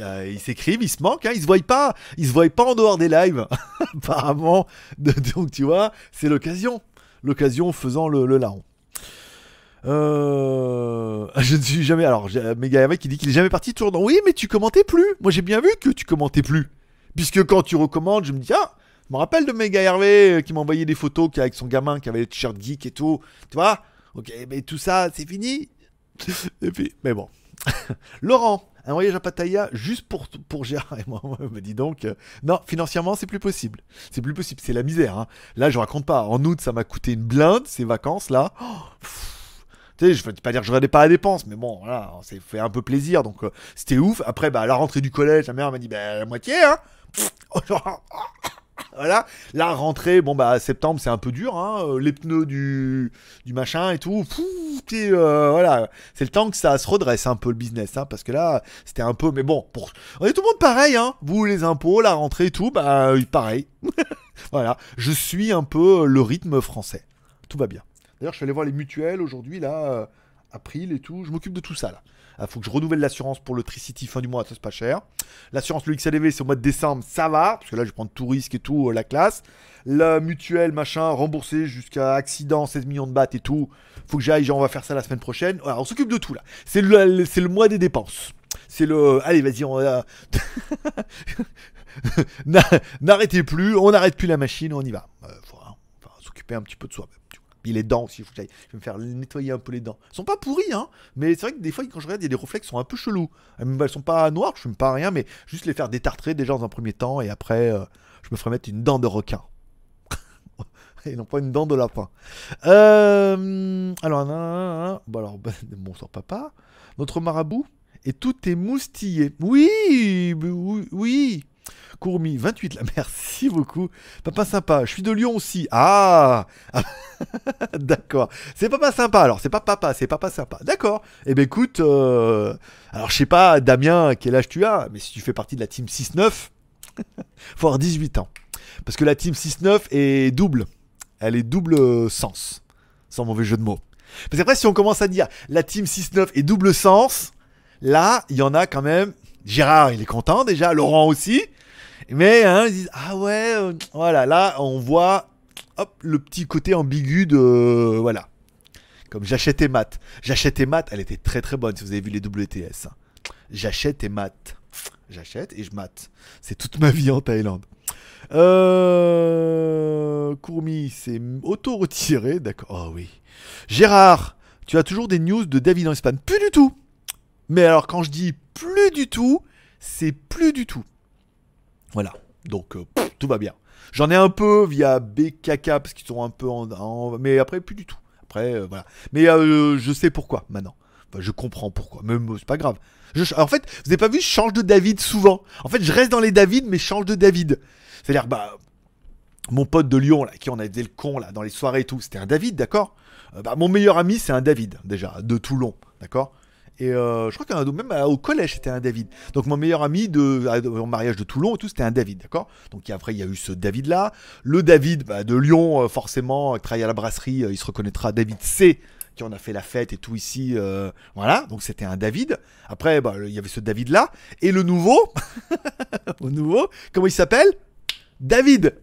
euh, ils s'écrivent, ils se manquent, hein, ils se voient pas, ils se voient pas en dehors des lives, apparemment. Donc tu vois, c'est l'occasion, l'occasion faisant le, le. Euh, je ne suis jamais. Alors, Hervé qui dit qu'il est jamais parti dans. Oui, mais tu commentais plus. Moi, j'ai bien vu que tu commentais plus. Puisque quand tu recommandes, je me dis ah, je me rappelle de Méga Hervé euh, qui m'envoyait des photos avec son gamin qui avait les t-shirts geek et tout. Tu vois? Ok, mais tout ça, c'est fini. Et puis, mais bon. Laurent, un voyage à Pattaya juste pour, pour Gérard et moi. Bah dis donc, euh, non, financièrement, c'est plus possible. C'est plus possible, c'est la misère. hein. Là, je raconte pas. En août, ça m'a coûté une blinde, ces vacances là. Oh. Tu sais, je veux pas dire que j'aurais pas la dépense, mais bon, voilà, on fait un peu plaisir, donc euh, c'était ouf. Après, bah, la rentrée du collège, la mère m'a dit, bah, la moitié, hein. Voilà, la rentrée, bon bah septembre c'est un peu dur, hein, euh, les pneus du, du machin et tout, t'es, euh, voilà, c'est le temps que ça se redresse un peu le business, hein, parce que là c'était un peu, mais bon, on est tout le monde pareil, hein, vous les impôts, la rentrée et tout, bah pareil, voilà, je suis un peu le rythme français, tout va bien. D'ailleurs je suis allé voir les mutuelles aujourd'hui là, euh, April et tout, je m'occupe de tout ça là. Il faut que je renouvelle l'assurance pour le Tricity fin du mois, ça c'est pas cher. L'assurance, le XLV, c'est au mois de décembre, ça va, parce que là, je prendre tout risque et tout, euh, la classe. La mutuelle, machin, remboursé jusqu'à accident, 16 millions de bahts et tout. Faut que j'aille, genre, on va faire ça la semaine prochaine. Voilà, on s'occupe de tout, là. C'est le, mois des dépenses. C'est le. Allez, vas-y, on va. N'a- N'arrêtez plus, on n'arrête plus la machine, on y va. Euh, faut, hein, s'occuper un petit peu de soi. Les dents aussi, je vais me faire nettoyer un peu les dents. Elles sont pas pourries, hein, mais c'est vrai que des fois, quand je regarde, il y a des réflexes qui sont un peu chelous. Elles, sont pas noires, je fume pas rien, mais juste les faire détartrer déjà dans un premier temps, et après, euh, je me ferai mettre une dent de requin. et non pas une dent de lapin. Euh, alors, nan, nan, nan. bon, alors, bonsoir papa. Notre marabout, et tout est moustillé. Oui, oui, oui. Courmi, 28 là, merci beaucoup. Papa sympa, je suis de Lyon aussi. Ah D'accord. C'est papa sympa alors, c'est pas papa, c'est papa sympa. D'accord. Eh ben écoute, euh, alors je sais pas, Damien, quel âge tu as, mais si tu fais partie de la team 6-9, faut avoir 18 ans. Parce que la team 6-9 est double. Elle est double euh, sens. Sans mauvais jeu de mots. Parce qu'après, si on commence à dire la team 6-9 est double sens, là, il y en a quand même. Gérard, il est content déjà, Laurent aussi. Mais hein, ils disent Ah ouais, euh, voilà, là, on voit hop, le petit côté ambigu de. euh, voilà. Comme j'achète et maths. J'achète et maths, elle était très très bonne si vous avez vu les WTS. hein. J'achète et mate. J'achète et je mate. C'est toute ma vie en Thaïlande. Euh... Courmi, c'est auto-retiré, d'accord. Oh oui. Gérard, tu as toujours des news de David en Espagne Plus du tout. Mais alors, quand je dis plus du tout, c'est plus du tout. Voilà. Donc, euh, tout va bien. J'en ai un peu via BKK parce qu'ils sont un peu en, Mais après, plus du tout. Après, euh, voilà. Mais euh, je sais pourquoi maintenant. Je comprends pourquoi. Même, c'est pas grave. En fait, vous avez pas vu, je change de David souvent. En fait, je reste dans les David, mais je change de David. C'est-à-dire, bah, mon pote de Lyon, là, qui on a été le con, dans les soirées et tout, c'était un David, d'accord? Bah, Mon meilleur ami, c'est un David, déjà, de Toulon, d'accord? Et euh, je crois qu'un même euh, au collège, c'était un David. Donc, mon meilleur ami de, au mariage de Toulon et tout, c'était un David, d'accord? Donc, après, il y a eu ce David-là. Le David bah, de Lyon, euh, forcément, qui travaille à la brasserie, euh, il se reconnaîtra, David C qui en a fait la fête et tout ici, euh, voilà, donc c'était un David. Après, bah, il y avait ce David-là, et le nouveau, au nouveau, comment il s'appelle? David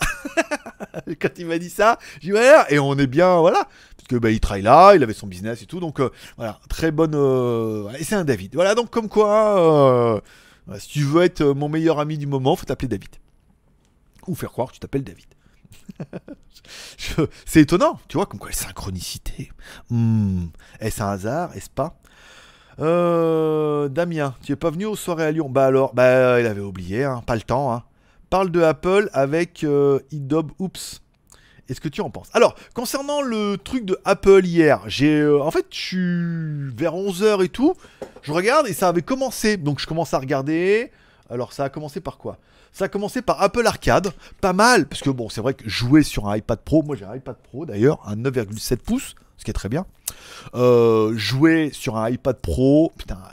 Quand il m'a dit ça, j'ai dit ouais, et on est bien, voilà. Que bah, il travaille là, il avait son business et tout, donc euh, voilà, très bonne. euh, Et c'est un David. Voilà, donc comme quoi, euh, voilà, si tu veux être euh, mon meilleur ami du moment, faut t'appeler David. Ou faire croire que tu t'appelles David. C'est étonnant, tu vois, comme quoi synchronicité. Hmm, Est-ce un hasard Est-ce pas? Euh, Damien, tu es pas venu aux soirées à Lyon? Bah alors, bah il avait oublié, hein, pas le temps. Hein. Parle de Apple avec euh, Idob Oops. Est-ce que tu en penses? Alors, concernant le truc de Apple hier, j'ai euh, en fait, je suis vers 11h et tout, je regarde et ça avait commencé. Donc je commence à regarder. Alors ça a commencé par quoi? Ça a commencé par Apple Arcade, pas mal parce que bon, c'est vrai que jouer sur un iPad Pro, moi j'ai un iPad Pro d'ailleurs, un 9,7 pouces, ce qui est très bien. Euh, jouer sur un iPad Pro, putain, à-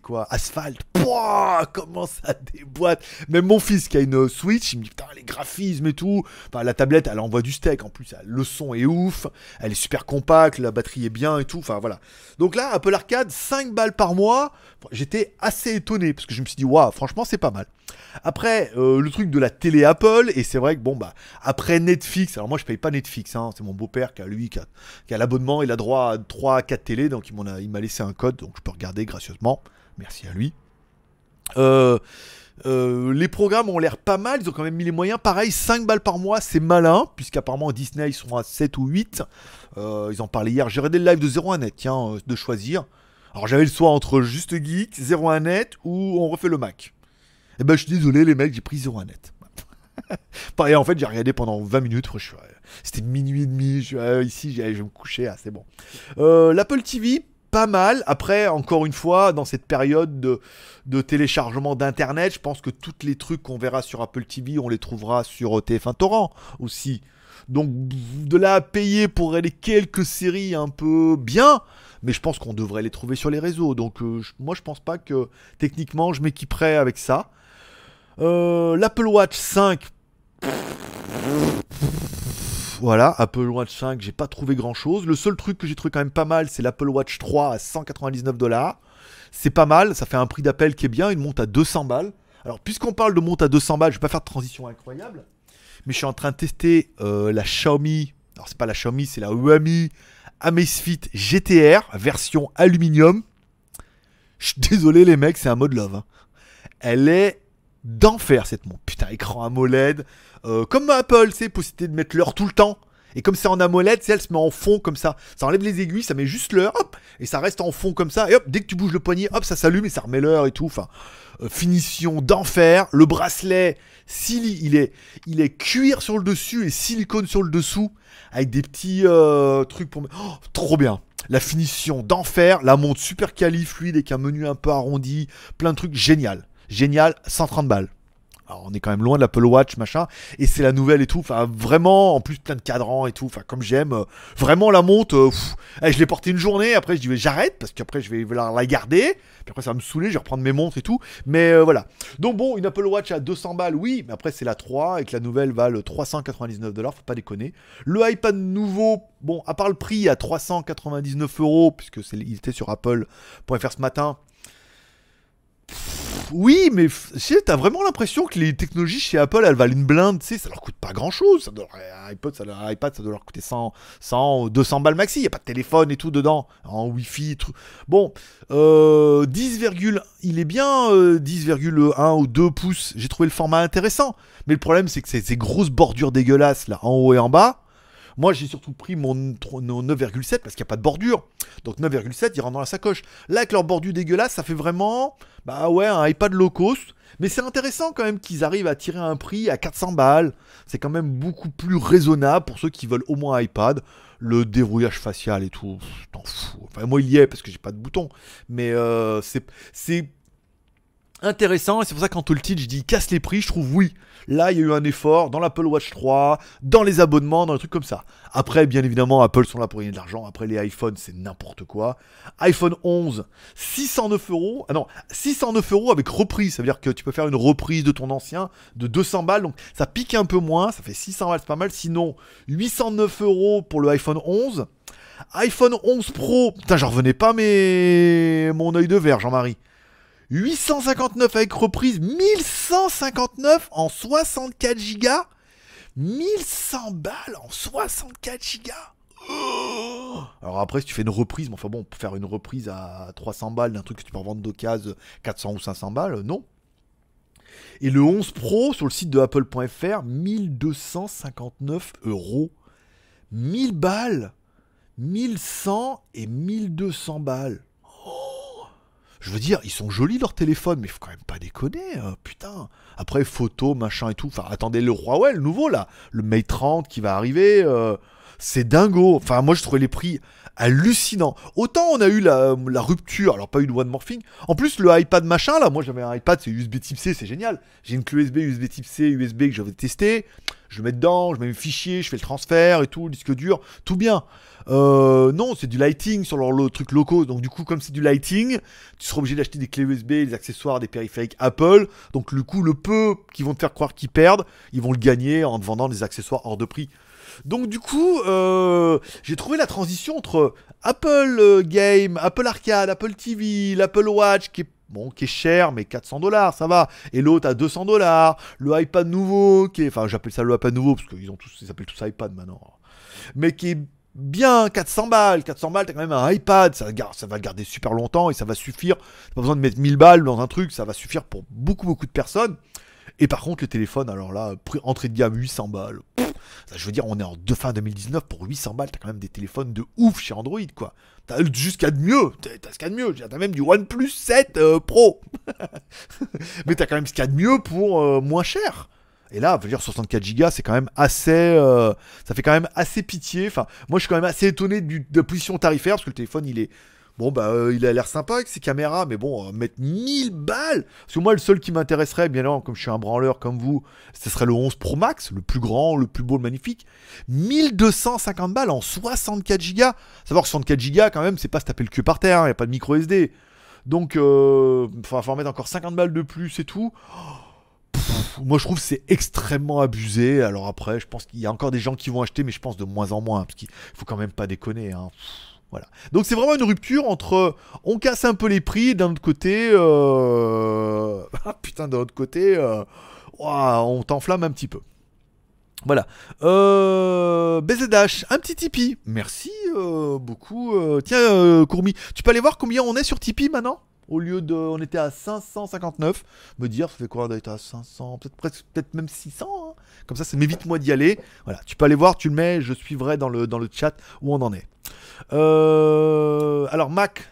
quoi? Asphalt Pouah, Comment ça déboîte? Même mon fils qui a une Switch, il me dit putain les graphismes et tout. Enfin la tablette elle envoie du steak en plus, le son est ouf, elle est super compacte, la batterie est bien et tout. Enfin voilà. Donc là Apple Arcade 5 balles par mois. J'étais assez étonné parce que je me suis dit waouh franchement c'est pas mal. Après euh, le truc de la télé Apple et c'est vrai que bon bah après Netflix, alors moi je paye pas Netflix, hein, c'est mon beau-père qui a lui qui a, l'abonnement, il a droit à 3 à 4 télés donc il m'a laissé un code donc je peux regarder gracieusement. Merci à lui. Euh, euh, les programmes ont l'air pas mal, ils ont quand même mis les moyens. Pareil, 5 balles par mois, c'est malin, puisqu'apparemment Disney ils sont à 7 ou 8. Euh, ils en parlaient hier. J'ai regardé le live de 01net, tiens, de choisir. Alors j'avais le choix entre Juste Geek, 01net ou on refait le Mac. Et ben je suis désolé les mecs, j'ai pris 01net. Pareil, en fait, j'ai regardé pendant 20 minutes. C'était minuit et demi. Je suis ici, je vais me coucher. Ah, c'est bon. L'Apple TV, pas mal. Après, encore une fois, dans cette période de, téléchargement d'internet, je pense que tous les trucs qu'on verra sur Apple TV, on les trouvera sur euh, TF1 Torrent aussi. Donc de là à payer pour les quelques séries un peu bien, mais je pense qu'on devrait les trouver sur les réseaux. Donc euh, moi je pense pas que techniquement je m'équiperais avec ça. Euh, L'Apple Watch 5. Voilà, Apple Watch 5, j'ai pas trouvé grand chose. Le seul truc que j'ai trouvé quand même pas mal, c'est l'Apple Watch 3 à 199 dollars. C'est pas mal, ça fait un prix d'appel qui est bien, une monte à 200 balles. Alors, puisqu'on parle de monte à 200 balles, je vais pas faire de transition incroyable, mais je suis en train de tester euh, la Xiaomi. Alors, c'est pas la Xiaomi, c'est la Huami Amazfit GTR, version aluminium. Je désolé, les mecs, c'est un mode love. hein. Elle est d'enfer cette montre. Putain, écran AMOLED. Euh, comme Apple, c'est possibilité de mettre l'heure tout le temps. Et comme c'est en AMOLED, c'est elle se met en fond comme ça. Ça enlève les aiguilles, ça met juste l'heure, hop, et ça reste en fond comme ça. Et hop, dès que tu bouges le poignet, hop, ça s'allume et ça remet l'heure et tout. Euh, finition d'enfer. Le bracelet, sili- il est, il est cuir sur le dessus et silicone sur le dessous, avec des petits euh, trucs pour. Oh, trop bien. La finition d'enfer, la montre super quali, fluide avec un menu un peu arrondi, plein de trucs génial, génial, 130 balles. Alors on est quand même loin de l'Apple Watch machin et c'est la nouvelle et tout. Enfin vraiment en plus plein de cadrans et tout. Enfin comme j'aime euh, vraiment la montre euh, eh, je l'ai portée une journée. Après je dis j'arrête parce qu'après je vais la, la garder. Puis après ça va me saouler je vais reprendre mes montres et tout. Mais euh, voilà. Donc bon une Apple Watch à 200 balles oui mais après c'est la 3 et que la nouvelle valent 399 dollars faut pas déconner. Le iPad nouveau bon à part le prix à 399 euros puisque il était sur Apple.fr ce matin Oui, mais sais, t'as vraiment l'impression que les technologies chez Apple, elles valent une blinde, tu sais, ça leur coûte pas grand chose. Ça doit, iPod, ça, doit- iPad, ça doit leur coûter 100, 100 200 balles maxi. Y a pas de téléphone et tout dedans, en Wi-Fi. Bon, euh, 10, virgule- il est bien euh, 10,1 ou 2 pouces. J'ai trouvé le format intéressant. Mais le problème, c'est que ces grosses bordures dégueulasses là, en haut et en bas. Moi, j'ai surtout pris mon tro- mon 9,7 parce qu'il n'y a pas de bordure. Donc 9,7, il rentre dans la sacoche. Là, avec leur bordure dégueulasse, ça fait vraiment, bah ouais, un iPad low cost. Mais c'est intéressant quand même qu'ils arrivent à tirer un prix à 400 balles. C'est quand même beaucoup plus raisonnable pour ceux qui veulent au moins un iPad. Le dérouillage facial et tout, t'en fous. Enfin, moi, il y est parce que j'ai pas de bouton. Mais euh, c'est intéressant et c'est pour ça qu'en Teach je dis casse les prix, je trouve oui. Là, il y a eu un effort dans l'Apple Watch 3, dans les abonnements, dans les trucs comme ça. Après, bien évidemment, Apple sont là pour gagner de l'argent. Après, les iPhones, c'est n'importe quoi. iPhone 11, 609 euros. Ah non, 609 euros avec reprise. Ça veut dire que tu peux faire une reprise de ton ancien de 200 balles. Donc, ça pique un peu moins. Ça fait 600 balles, c'est pas mal. Sinon, 809 euros pour le iPhone 11. iPhone 11 Pro. Putain, j'en revenais pas, mais mon œil de verre, Jean-Marie. 859 avec reprise, 1159 en 64 gigas, 1100 balles en 64 gigas. Alors après, si tu fais une reprise, mais enfin bon, pour faire une reprise à 300 balles d'un truc que tu peux revendre d'occasion 400 ou 500 balles, non. Et le 11 Pro sur le site de Apple.fr, 1259 euros. 1000 balles, 1100 et 1200 balles. Je veux dire, ils sont jolis leurs téléphones, mais faut quand même pas déconner, euh, putain. Après, photo, machin et tout. Enfin, attendez le Huawei, le nouveau là, le Mate 30 qui va arriver. euh, c'est dingo. Enfin, moi, je trouvais les prix hallucinants. Autant on a eu la, rupture, alors pas eu de One Morphing. En plus, le iPad machin là, moi j'avais un iPad, c'est USB Type C, c'est génial. J'ai une clé USB, USB Type C, USB que j'avais testé. Je le mets dedans, je mets mes fichiers, je fais le transfert et tout, disque dur, tout bien. Euh, non, c'est du lighting sur leur lo- truc locaux. Donc du coup, comme c'est du lighting, tu seras obligé d'acheter des clés USB, des accessoires, des périphériques Apple. Donc le coup, le peu qu'ils vont te faire croire qu'ils perdent, ils vont le gagner en te vendant des accessoires hors de prix. Donc du coup, euh, j'ai trouvé la transition entre Apple euh, Game, Apple Arcade, Apple TV, l'Apple Watch qui est bon, qui est cher, mais 400 dollars, ça va. Et l'autre à 200 dollars. Le iPad nouveau, qui est, enfin, j'appelle ça le iPad nouveau parce qu'ils ont tous, ils s'appellent tous iPad maintenant. Mais qui est bien 400 balles. 400 balles, t'as quand même un iPad, ça, ça va le garder super longtemps et ça va suffire. T'as pas besoin de mettre 1000 balles dans un truc, ça va suffire pour beaucoup, beaucoup de personnes. Et par contre, le téléphone, alors là, entrée de gamme 800 balles. Ça, je veux dire, on est en de fin 2019 pour 800 balles, t'as quand même des téléphones de ouf chez Android, quoi. T'as jusqu'à de mieux, t'as ce qu'il y a de mieux. T'as même du OnePlus 7 euh, Pro. Mais t'as quand même ce qu'il y a de mieux pour euh, moins cher. Et là, je veux dire, 64 Go, c'est quand même assez. euh, ça fait quand même assez pitié. Enfin, moi, je suis quand même assez étonné de la position tarifaire parce que le téléphone, il est. Bon, bah, euh, il a l'air sympa avec ses caméras, mais bon, euh, mettre 1000 balles. Parce que moi, le seul qui m'intéresserait, bien évidemment, comme je suis un branleur comme vous, ce serait le 11 Pro Max, le plus grand, le plus beau, le magnifique. 1250 balles en 64 Go. Savoir que 64 Go, quand même, c'est pas se taper le cul par terre, il n'y a pas de micro SD. Donc, euh, il va falloir mettre encore 50 balles de plus et tout. Moi, je trouve c'est extrêmement abusé. Alors après, je pense qu'il y a encore des gens qui vont acheter, mais je pense de moins en moins, parce qu'il faut quand même pas déconner. hein. Voilà. Donc c'est vraiment une rupture entre on casse un peu les prix, d'un autre côté, euh... ah, putain, d'un autre côté, euh... on t'enflamme un petit peu. Voilà. Euh... BZH, un petit Tipeee. Merci euh, beaucoup. Tiens, Courmi, tu peux aller voir combien on est sur Tipeee maintenant? Au lieu de. On était à 559. Me dire, ça fait quoi d'être à 500 Peut-être presque- même 600. hein. Comme ça, ça m'évite moi d'y aller. Voilà. Tu peux aller voir, tu le mets, je suivrai dans le, chat où on en est. Euh, alors, Mac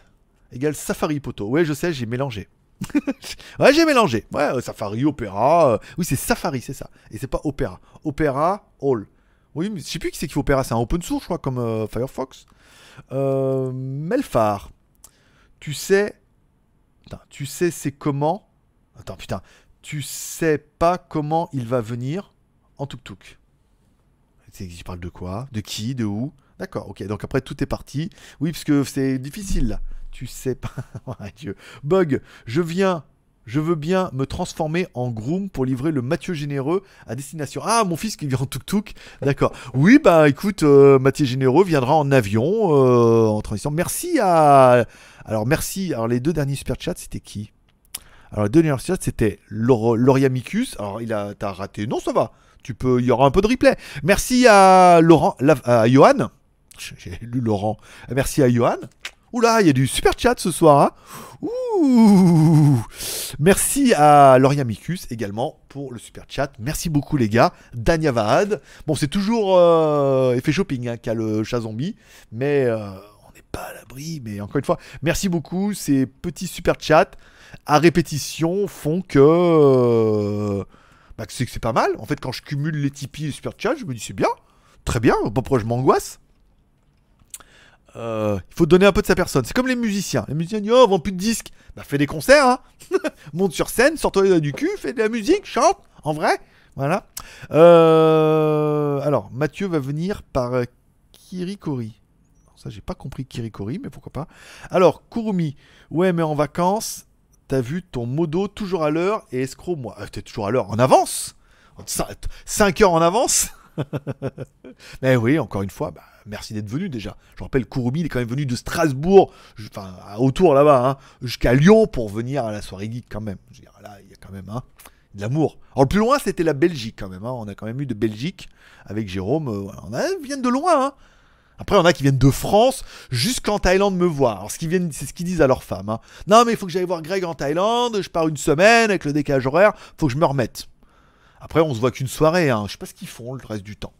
égale Safari Poto. Ouais, je sais, j'ai mélangé. ouais, j'ai mélangé. Ouais, euh, Safari, Opera. euh, Oui, c'est Safari, c'est ça. Et c'est pas Opera. Opera All. Oui, mais je sais plus qui c'est qui fait Opera. C'est un open source, je crois, comme euh, Firefox. Melfar. Tu sais. Putain, tu sais c'est comment. Attends, putain. Tu sais pas comment il va venir en tuk-tuk. Je parle de quoi De qui De où D'accord, ok. Donc après, tout est parti. Oui, parce que c'est difficile là. Tu sais pas. Dieu. Bug, je viens. Je veux bien me transformer en groom pour livrer le Mathieu Généreux à destination. Ah, mon fils qui vient en tuk-tuk. D'accord. Oui, bah écoute, euh, Mathieu Généreux viendra en avion, euh, en transition. Merci à. Alors, merci. Alors, les deux derniers super chats, c'était qui? Alors, le dernier chat, c'était Laur- Lauriamicus. Alors, il a, t'as raté. Non, ça va. Tu peux, il y aura un peu de replay. Merci à Laurent, la- à Johan. J'ai lu Laurent. Merci à Johan. Oula, il y a du super chat ce soir. hein. Ouh. Merci à Lauriamicus également pour le super chat. Merci beaucoup les gars. Dania Vahad. Bon, c'est toujours euh, effet shopping hein, qu'a le chat zombie, mais euh, on n'est pas à l'abri. Mais encore une fois, merci beaucoup. Ces petits super chats à répétition font que, euh, bah, que c'est pas mal. En fait, quand je cumule les Tipeee et les super chats, je me dis c'est bien, très bien. Pas pourquoi je m'angoisse. Euh, il faut donner un peu de sa personne. C'est comme les musiciens. Les musiciens disent Oh, vend plus de disques. Bah, fais des concerts, hein. Monte sur scène, sors-toi les du cul, fais de la musique, chante, en vrai. Voilà. Euh, alors, Mathieu va venir par euh, Kirikori. Ça, j'ai pas compris Kirikori, mais pourquoi pas. Alors, Kurumi. Ouais, mais en vacances, t'as vu ton modo toujours à l'heure et escroc, moi. Ah, T'es toujours à l'heure en avance 5 heures en avance Mais oui, encore une fois, bah, merci d'être venu déjà. Je rappelle, Kurumi, il est quand même venu de Strasbourg, enfin, autour là-bas, hein, jusqu'à Lyon pour venir à la soirée geek quand même. Je veux dire, là, il y a quand même hein, de l'amour. Alors, le plus loin, c'était la Belgique quand même. hein. On a quand même eu de Belgique avec Jérôme. euh. On a, ils viennent de loin. hein. Après, on a qui viennent de France jusqu'en Thaïlande me voir. Alors, ce qu'ils c'est ce qu'ils disent à leurs femmes. Non, mais il faut que j'aille voir Greg en Thaïlande. Je pars une semaine avec le décalage horaire. Faut que je me remette. Après, on se voit qu'une soirée. Hein. Je sais pas ce qu'ils font le reste du temps.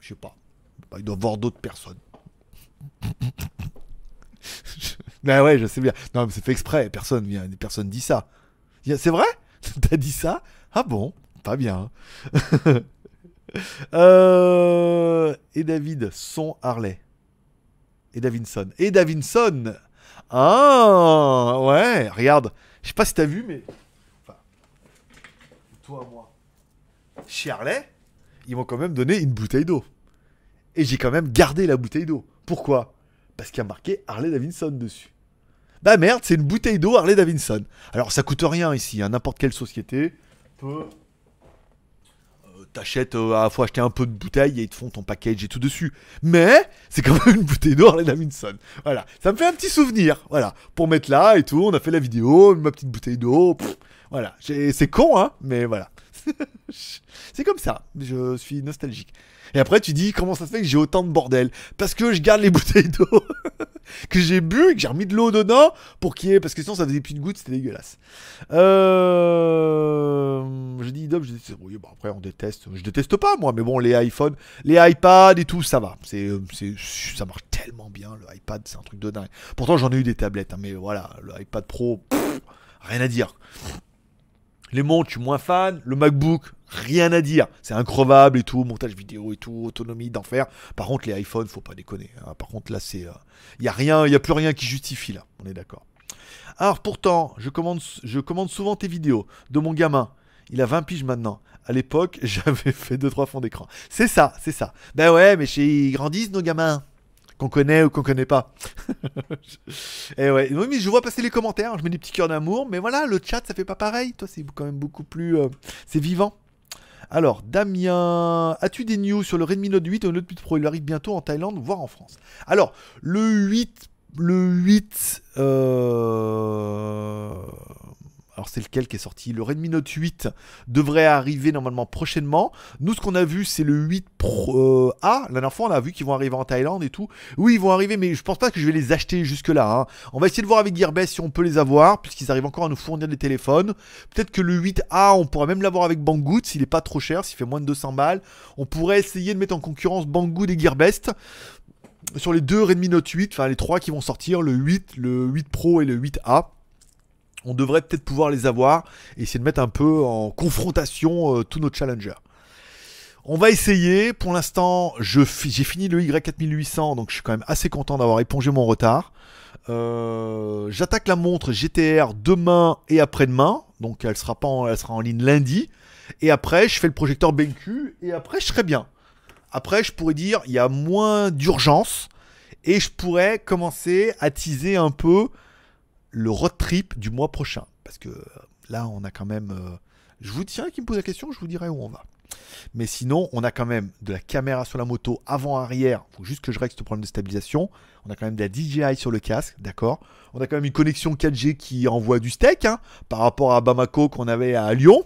Je sais pas. Bah, Ils doivent voir d'autres personnes. bah ouais, je sais bien. Non, mais c'est fait exprès. Personne vient. Personne dit ça. Il C'est vrai? T'as dit ça? Ah bon? Pas bien. Euh, Et David, son Harley. Et Davinson. Et Davinson Ah Ouais, regarde. Je sais pas si t'as vu, mais. Toi, moi. Chez Harley, ils m'ont quand même donné une bouteille d'eau. Et j'ai quand même gardé la bouteille d'eau. Pourquoi? Parce qu'il y a marqué Harley Davidson dessus. Bah merde, c'est une bouteille d'eau Harley Davidson. Alors ça coûte rien ici, hein, n'importe quelle société peut. T'achètes, euh, à faut acheter un peu de bouteille et ils te font ton package et tout dessus. Mais c'est quand même une bouteille d'eau Harley Davidson. Voilà, ça me fait un petit souvenir. Voilà, pour mettre là et tout, on a fait la vidéo, ma petite bouteille d'eau. Voilà, c'est con hein, mais voilà. c'est comme ça, je suis nostalgique. Et après, tu dis comment ça se fait que j'ai autant de bordel? Parce que je garde les bouteilles d'eau que j'ai bu et que j'ai remis de l'eau dedans pour qu'il y ait. Parce que sinon, ça faisait plus de gouttes, c'était dégueulasse. Euh... Je dis Dom, je dis bon, après, on déteste. Je déteste pas, moi, mais bon, les iPhones, les iPads et tout, ça va. Euh, c'est, ça marche tellement bien, le iPad, c'est un truc de dingue. Pourtant, j'en ai eu des tablettes, hein, mais voilà, le iPad Pro, rien à dire. Les montres, je suis moins fan. Le MacBook, rien à dire. C'est increvable et tout, montage vidéo et tout, autonomie d'enfer. Par contre, les iPhones, faut pas déconner. hein. Par contre, là, c'est, il y a rien, il y a plus rien qui justifie là. On est d'accord. Alors pourtant, je commande, je commande souvent tes vidéos de mon gamin. Il a 20 piges maintenant. À l'époque, j'avais fait 2-3 fonds d'écran. C'est ça, c'est ça. Ben ouais, mais chez ils grandissent nos gamins. Qu'on connaît ou qu'on connaît pas. Et ouais, oui, mais je vois passer les commentaires, je mets des petits cœurs d'amour, mais voilà, le chat ça fait pas pareil. Toi, c'est quand même beaucoup plus. euh, c'est vivant. Alors, Damien, as-tu des news sur le Redmi Note 8 ou le Note 8 Pro? Il arrive bientôt en Thaïlande, voire en France. Alors, le 8. Le 8. euh, Alors, c'est lequel qui est sorti? Le Redmi Note 8 devrait arriver normalement prochainement. Nous, ce qu'on a vu, c'est le 8 Pro euh, A. La dernière fois, on a vu qu'ils vont arriver en Thaïlande et tout. Oui, ils vont arriver, mais je pense pas que je vais les acheter jusque-là. hein. On va essayer de voir avec Gearbest si on peut les avoir, puisqu'ils arrivent encore à nous fournir des téléphones. Peut-être que le 8A, on pourrait même l'avoir avec Banggood s'il est pas trop cher, s'il fait moins de 200 balles. On pourrait essayer de mettre en concurrence Banggood et Gearbest sur les deux Redmi Note 8, enfin les trois qui vont sortir, le 8, le 8 Pro et le 8A. On devrait peut-être pouvoir les avoir et essayer de mettre un peu en confrontation euh, tous nos challengers. On va essayer. Pour l'instant, j'ai fini le Y4800, donc je suis quand même assez content d'avoir épongé mon retard. Euh, J'attaque la montre GTR demain et après-demain, donc elle sera pas, en, elle sera en ligne lundi. Et après, je fais le projecteur BenQ et après, je serai bien. Après, je pourrais dire il y a moins d'urgence et je pourrais commencer à teaser un peu le road trip du mois prochain. Parce que euh, là, on a quand même. euh, Je vous tiens qui me pose la question, je vous dirai où on va. Mais sinon, on a quand même de la caméra sur la moto avant-arrière. Faut juste que je règle ce problème de stabilisation. On a quand même de la DJI sur le casque, d'accord? On a quand même une connexion 4G qui envoie du steak hein, par rapport à Bamako qu'on avait à Lyon.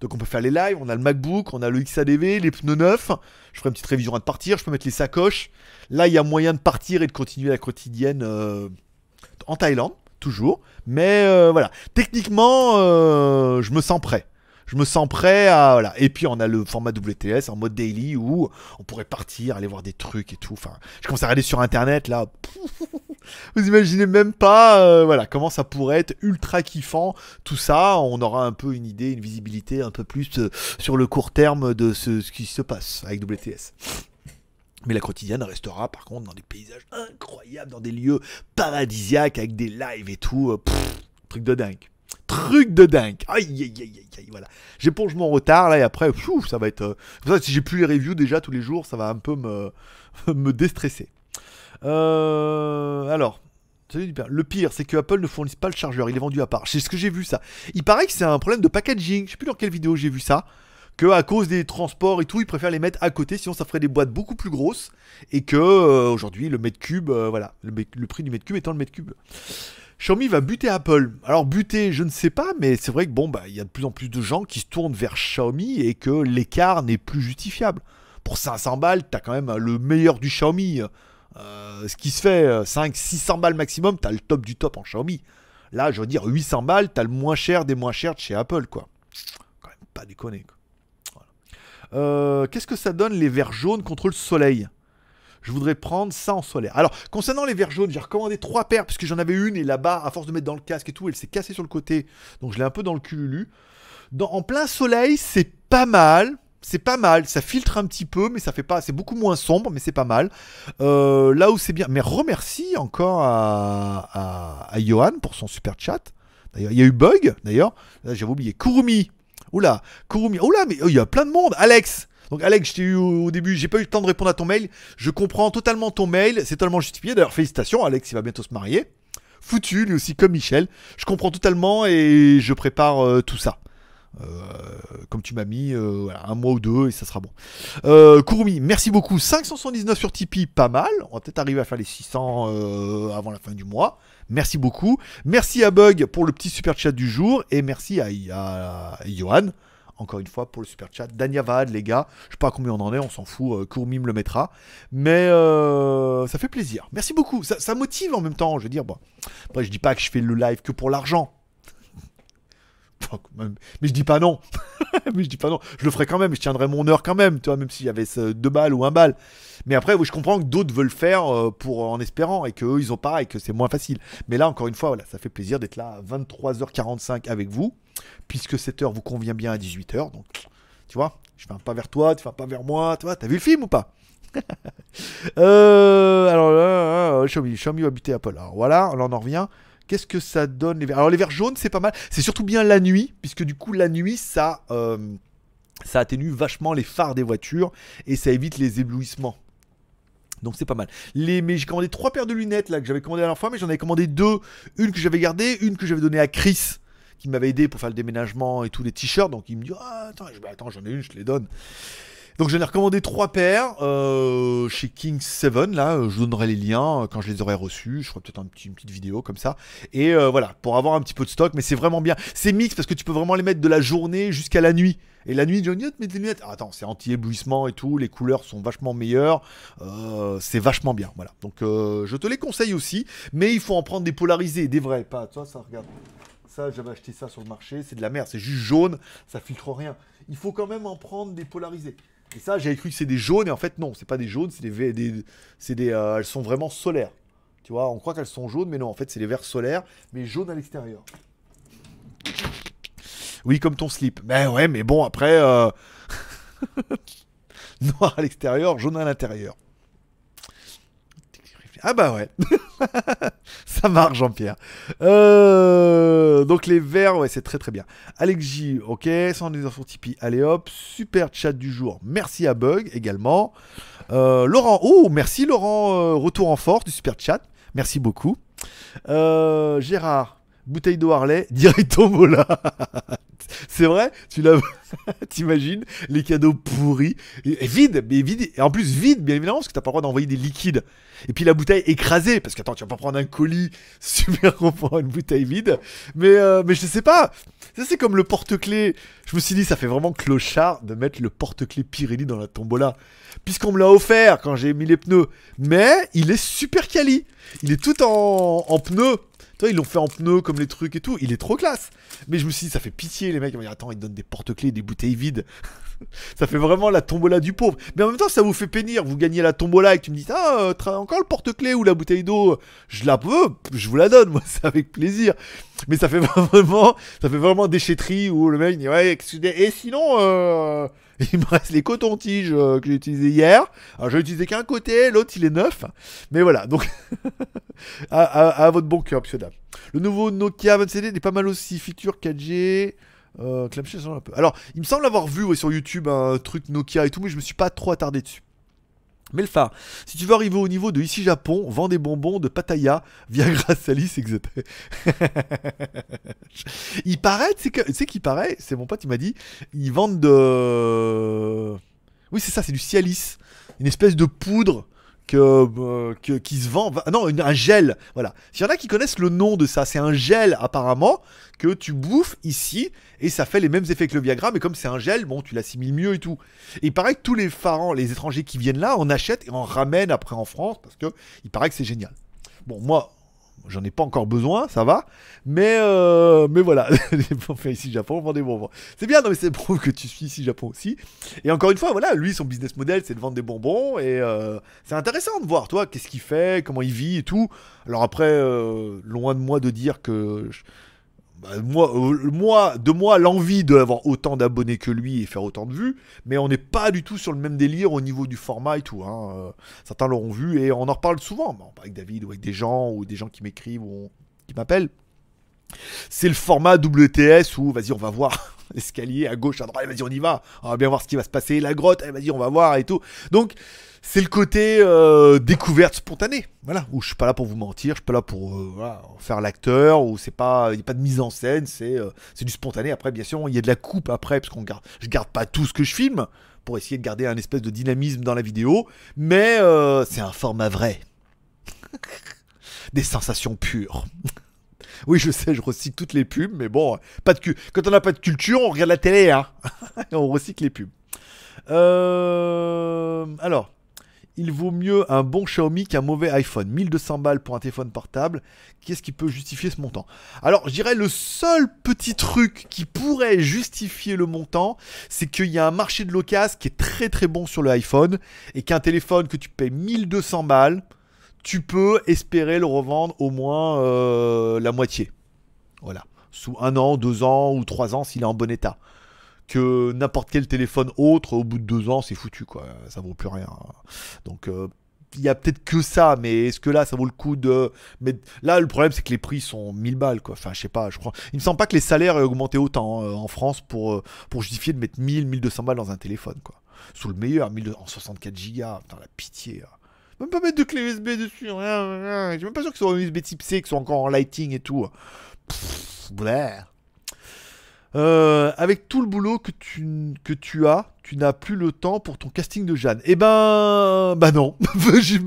Donc on peut faire les lives, on a le MacBook, on a le XADV, les pneus neufs. Je ferai une petite révision avant de partir, je peux mettre les sacoches. Là, il y a moyen de partir et de continuer la quotidienne euh, en Thaïlande, toujours. Mais euh, voilà, techniquement, euh, je me sens prêt. Je me sens prêt à. Voilà. Et puis on a le format WTS en mode daily où on pourrait partir, aller voir des trucs et tout. Enfin, je commence à regarder sur internet là. Vous imaginez même pas euh, voilà, comment ça pourrait être ultra kiffant. Tout ça, on aura un peu une idée, une visibilité un peu plus sur le court terme de ce qui se passe avec WTS. Mais la quotidienne restera par contre dans des paysages incroyables, dans des lieux paradisiaques avec des lives et tout. euh, truc de dingue. Truc de dingue. Aïe, aïe, aïe, aïe, voilà. J'éponge mon retard là et après, ça va être. euh, si j'ai plus les reviews déjà tous les jours, ça va un peu me, me déstresser. Euh, alors. Le pire, c'est que Apple ne fournisse pas le chargeur, il est vendu à part. C'est ce que j'ai vu ça. Il paraît que c'est un problème de packaging. Je sais plus dans quelle vidéo j'ai vu ça. Que à cause des transports et tout, ils préfèrent les mettre à côté, sinon ça ferait des boîtes beaucoup plus grosses. Et que euh, aujourd'hui, le mètre cube, euh, voilà, le, prix du mètre cube étant le mètre cube. Xiaomi va buter Apple. Alors buter, je ne sais pas, mais c'est vrai que bon, bah, il y a de plus en plus de gens qui se tournent vers Xiaomi et que l'écart n'est plus justifiable. Pour 500 balles, t'as quand même le meilleur du Xiaomi. Euh, ce qui se fait, euh, 5, 600 balles maximum, t'as le top du top en Xiaomi. Là, je veux dire, 800 balles, t'as le moins cher des moins chers de chez Apple, quoi. Quand même pas déconner, quoi. Euh, Qu'est-ce que ça donne les verres jaunes contre le soleil? Je voudrais prendre ça en solaire. Alors, concernant les verres jaunes, j'ai recommandé trois paires, puisque j'en avais une, et là-bas, à force de mettre dans le casque et tout, elle s'est cassée sur le côté. Donc, je l'ai un peu dans le cululu. Dans, en plein soleil, c'est pas mal. C'est pas mal, ça filtre un petit peu, mais ça fait pas. C'est beaucoup moins sombre, mais c'est pas mal. Euh, là où c'est bien. Mais remercie encore à, à, à Johan pour son super chat. D'ailleurs, il y a eu Bug, d'ailleurs. J'avais oublié. Kurumi. Oula, Kurumi. Oula, mais oh, il y a plein de monde. Alex. Donc Alex, je t'ai eu au au début, j'ai pas eu le temps de répondre à ton mail. Je comprends totalement ton mail, c'est totalement justifié. D'ailleurs, félicitations, Alex, il va bientôt se marier. Foutu, lui aussi, comme Michel. Je comprends totalement et je prépare euh, tout ça. Euh, comme tu m'as mis, euh, voilà, un mois ou deux et ça sera bon. Euh, merci beaucoup. 579 sur Tipeee, pas mal. On va peut-être arriver à faire les 600 euh, avant la fin du mois. Merci beaucoup. Merci à Bug pour le petit super chat du jour et merci à, à, Johan encore une fois pour le super chat. Danyavad, les gars, je sais pas combien on en est, on s'en fout, euh, me le mettra. Mais euh, ça fait plaisir. Merci beaucoup. Ça, ça motive en même temps, je veux dire. Bon. Après, je dis pas que je fais le live que pour l'argent. Mais je dis pas non. mais je dis pas non. Je le ferai quand même, je tiendrai mon heure quand même, tu vois, même s'il y avait deux balles ou un balle. Mais après, je comprends que d'autres veulent faire euh, pour en espérant et qu'eux, ils ont pareil, que c'est moins facile. Mais là, encore une fois, voilà, ça fait plaisir d'être là à 23h45 avec vous, puisque cette heure vous convient bien à 18h. Donc, tu vois, je fais un pas vers toi, tu fais un pas vers moi, tu vois, t'as vu le film ou pas? Euh, Alors là, Xiaomi, Xiaomi buter Apple. Alors voilà, là on en revient. Qu'est-ce que ça donne les verres? Alors les verres jaunes, c'est pas mal. C'est surtout bien la nuit, puisque du coup la nuit, ça, euh, ça atténue vachement les phares des voitures et ça évite les éblouissements. Donc c'est pas mal. Les, mais j'ai commandé trois paires de lunettes là que j'avais commandé la dernière fois, mais j'en avais commandé deux. Une que j'avais gardée, une que j'avais donnée à Chris qui m'avait aidé pour faire le déménagement et tous les t-shirts. Donc il me dit ah, attends, bah, attends j'en ai une, je te les donne. Donc j'en ai recommandé trois paires euh, chez King 7 là, euh, je vous donnerai les liens euh, quand je les aurai reçus, je ferai peut-être une petite vidéo comme ça. Et voilà, pour avoir un petit peu de stock, mais c'est vraiment bien. C'est mix parce que tu peux vraiment les mettre de la journée jusqu'à la nuit. Et la nuit, Johnny, mets des lunettes. Ah, attends, c'est anti-éblouissement et tout, les couleurs sont vachement meilleures, c'est vachement bien, voilà. Donc je te les conseille aussi, mais il faut en prendre des polarisés, des vrais, pas, toi ça regarde. Ça, j'avais acheté ça sur le marché, c'est de la merde, c'est juste jaune, ça filtre rien. Il faut quand même en prendre des polarisés. Et ça, j'avais cru que c'est des jaunes, et en fait, non, c'est pas des jaunes, c'est des, des, c'est des euh, elles sont vraiment solaires. Tu vois, on croit qu'elles sont jaunes, mais non, en fait, c'est les verres solaires, mais jaunes à l'extérieur. Oui, comme ton slip. Ben ouais, mais bon, après, euh, noir à l'extérieur, jaune à l'intérieur. Ah bah ouais. Ça marche, Jean-Pierre. Euh, donc les verts, ouais, c'est très très bien. Alex J, ok, 110 heures sur Tipeee, allez hop, super chat du jour, merci à Bug également. Euh, Laurent, oh, merci Laurent, euh, retour en force du super chat, merci beaucoup. Gérard, bouteille d'eau Harley, directo Mola. C'est vrai, tu l'as. T'imagines? Les cadeaux pourris et, vides, mais vides, et en plus vide, bien évidemment, parce que t'as pas le droit d'envoyer des liquides. Et puis la bouteille écrasée, parce que attends, tu vas pas prendre un colis super gros pour une bouteille vide. Mais, euh, mais je sais pas. Ça, c'est comme le porte-clés. Je me suis dit, ça fait vraiment clochard de mettre le porte-clés Pirelli dans la tombola. Puisqu'on me l'a offert quand j'ai mis les pneus. Mais il est super quali. Il est tout en pneus. Tu vois, ils l'ont fait en pneus comme les trucs et tout. Il est trop classe. Mais je me suis dit, ça fait pitié, les mecs. Ils vont dire, attends, ils donnent des porte-clés, des bouteilles vides. ça fait vraiment la tombola du pauvre. Mais en même temps, ça vous fait pénir. Vous gagnez la tombola et tu me dis, ah, euh, encore le porte-clés ou la bouteille d'eau. Je la veux, je vous la donne, moi, c'est avec plaisir. Mais ça fait vraiment, ça fait vraiment déchetterie où le mec il dit, ouais, excusez, et sinon, euh, il me reste les cotons-tiges euh, que j'ai utilisés hier. Alors, j'ai utilisé qu'un côté, l'autre il est neuf. Mais voilà, donc, à, votre bon cœur, monsieur. Le nouveau Nokia 27 est pas mal aussi, feature 4G. Euh, un peu. Alors, il me semble avoir vu sur YouTube un truc Nokia et tout, mais je me suis pas trop attardé dessus. Mais le phare, si tu veux arriver au niveau de ici Japon, vends des bonbons de Pattaya, Viagra Salis, etc. il paraît, sais que- sais qu'il paraît, c'est mon pote, il m'a dit, ils vendent de... Oui, c'est ça, c'est du Cialis. Une espèce de poudre que, euh, que- qui se vend. Non, un gel. Voilà. S'il y en a qui connaissent le nom de ça, c'est un gel apparemment que tu bouffes ici et ça fait les mêmes effets que le Viagra, mais comme c'est un gel, bon, tu l'assimiles mieux et tout. Et il paraît que tous les parents, les étrangers qui viennent là, en achètent et en ramènent après en France parce que il paraît que c'est génial. Bon, moi, j'en ai pas encore besoin, ça va, mais euh, mais voilà, on fait ici Japon, on vend des bonbons. C'est bien, non mais c'est prouve que tu suis ici Japon aussi. Et encore une fois, voilà, lui son business model, c'est de vendre des bonbons et euh, c'est intéressant de voir, toi, qu'est-ce qu'il fait, comment il vit et tout. Alors après, euh, loin de moi de dire que bah, moi, euh, moi, de moi, l'envie d'avoir autant d'abonnés que lui et faire autant de vues, mais on n'est pas du tout sur le même délire au niveau du format et tout. hein. Euh, Certains l'auront vu et on en reparle souvent, avec David ou avec des gens ou des gens qui m'écrivent ou qui m'appellent. C'est le format WTS où, vas-y, on va voir l'escalier à gauche, à droite, vas-y, on y va. On va bien voir ce qui va se passer. La grotte, allez, vas-y, on va voir et tout. Donc, c'est le côté euh, découverte spontanée. Voilà, où je suis pas là pour vous mentir, je suis pas là pour euh, faire l'acteur, où c'est pas, il n'y a pas de mise en scène, c'est euh, c'est du spontané. Après, bien sûr, il y a de la coupe après, parce qu'on garde, je garde pas tout ce que je filme pour essayer de garder un espèce de dynamisme dans la vidéo, mais c'est un format vrai. Des sensations pures. Oui, je sais, je recycle toutes les pubs, mais bon, pas de cu- quand on n'a pas de culture, on regarde la télé, hein. On recycle les pubs. Alors, il vaut mieux un bon Xiaomi qu'un mauvais iPhone. 1200 balles pour un téléphone portable. Qu'est-ce qui peut justifier ce montant? Alors, je dirais le seul petit truc qui pourrait justifier le montant, c'est qu'il y a un marché de l'occasion qui est très très bon sur le iPhone et qu'un téléphone que tu payes 1200 balles, tu peux espérer le revendre au moins euh, la moitié. Voilà. Sous un an, deux ans ou trois ans s'il est en bon état. Que n'importe quel téléphone autre, au bout de deux ans, c'est foutu, quoi. Ça vaut plus rien. Donc, euh, il y a peut-être que ça, mais est-ce que là, ça vaut le coup de. Mais là, le problème, c'est que les prix sont 1000 balles, quoi. Enfin, je sais pas, je crois. Il me semble pas que les salaires aient augmenté autant euh, en France pour, euh, pour justifier de mettre 1000, 1200 balles dans un téléphone, quoi. Sous le meilleur, 1200 en 64 gigas. Putain, la pitié. là. Même pas mettre de clé USB dessus, rien, rien. Je suis même pas sûr soit un USB type C, que ce soit encore en lighting et tout. Pff, bleh. Euh, avec tout le boulot que tu, que tu as, tu n'as plus le temps pour ton casting de Jeanne. Eh ben, bah non. J'ai-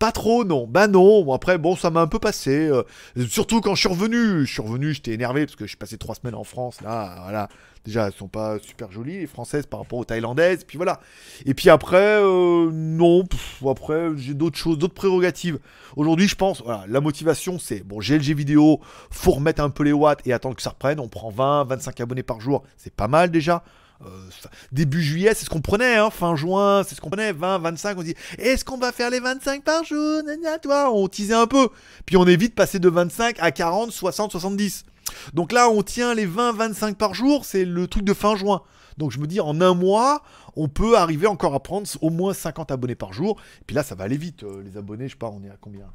pas trop, non. Bah non. Après, bon, ça m'a un peu passé. euh, surtout quand je suis revenu. Je suis revenu, j'étais énervé parce que je suis passé trois semaines en France. Là, voilà. Déjà, elles sont pas super jolies, les françaises par rapport aux thaïlandaises. Puis voilà. Et puis après, euh, non. après, j'ai d'autres choses, d'autres prérogatives. Aujourd'hui, je pense, voilà, la motivation, c'est bon, GLG vidéo, faut remettre un peu les watts et attendre que ça reprenne. On prend 20, 25 abonnés par jour, c'est pas mal déjà. Euh, début juillet, c'est ce qu'on prenait, hein, fin juin, c'est ce qu'on prenait, 20, 25, on dit, est-ce qu'on va faire les 25 par jour Gna, toi, on teasait un peu. Puis on évite de passer de 25 à 40, 60, 70. Donc là, on tient les 20, 25 par jour, c'est le truc de fin juin. Donc je me dis, en un mois, on peut arriver encore à prendre au moins 50 abonnés par jour. Puis là, ça va aller vite. euh, les abonnés, je sais pas, on est à combien?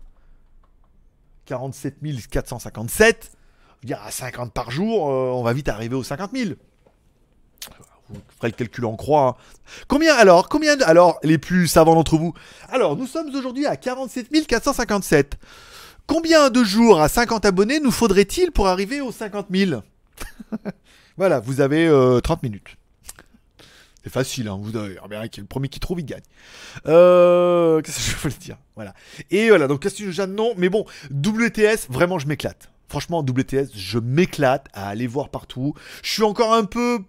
47 457. Je veux à 50 par jour, euh, on va vite arriver aux 50 000. Vous ferez le calcul en croix. hein. Combien alors Combien de- Alors, les plus savants d'entre vous? Alors, nous sommes aujourd'hui à 47 457. Combien de jours à 50 abonnés nous faudrait-il pour arriver aux 50 000 Voilà, vous avez euh, 30 minutes. C'est facile, hein, vous avez est le premier qui trouve, il gagne. Euh, Qu'est-ce que je voulais dire? Voilà. Et voilà, donc Castillo Jeanne, non, mais bon, WTS, vraiment, je m'éclate. Franchement, WTS, je m'éclate à aller voir partout. Je suis encore un peu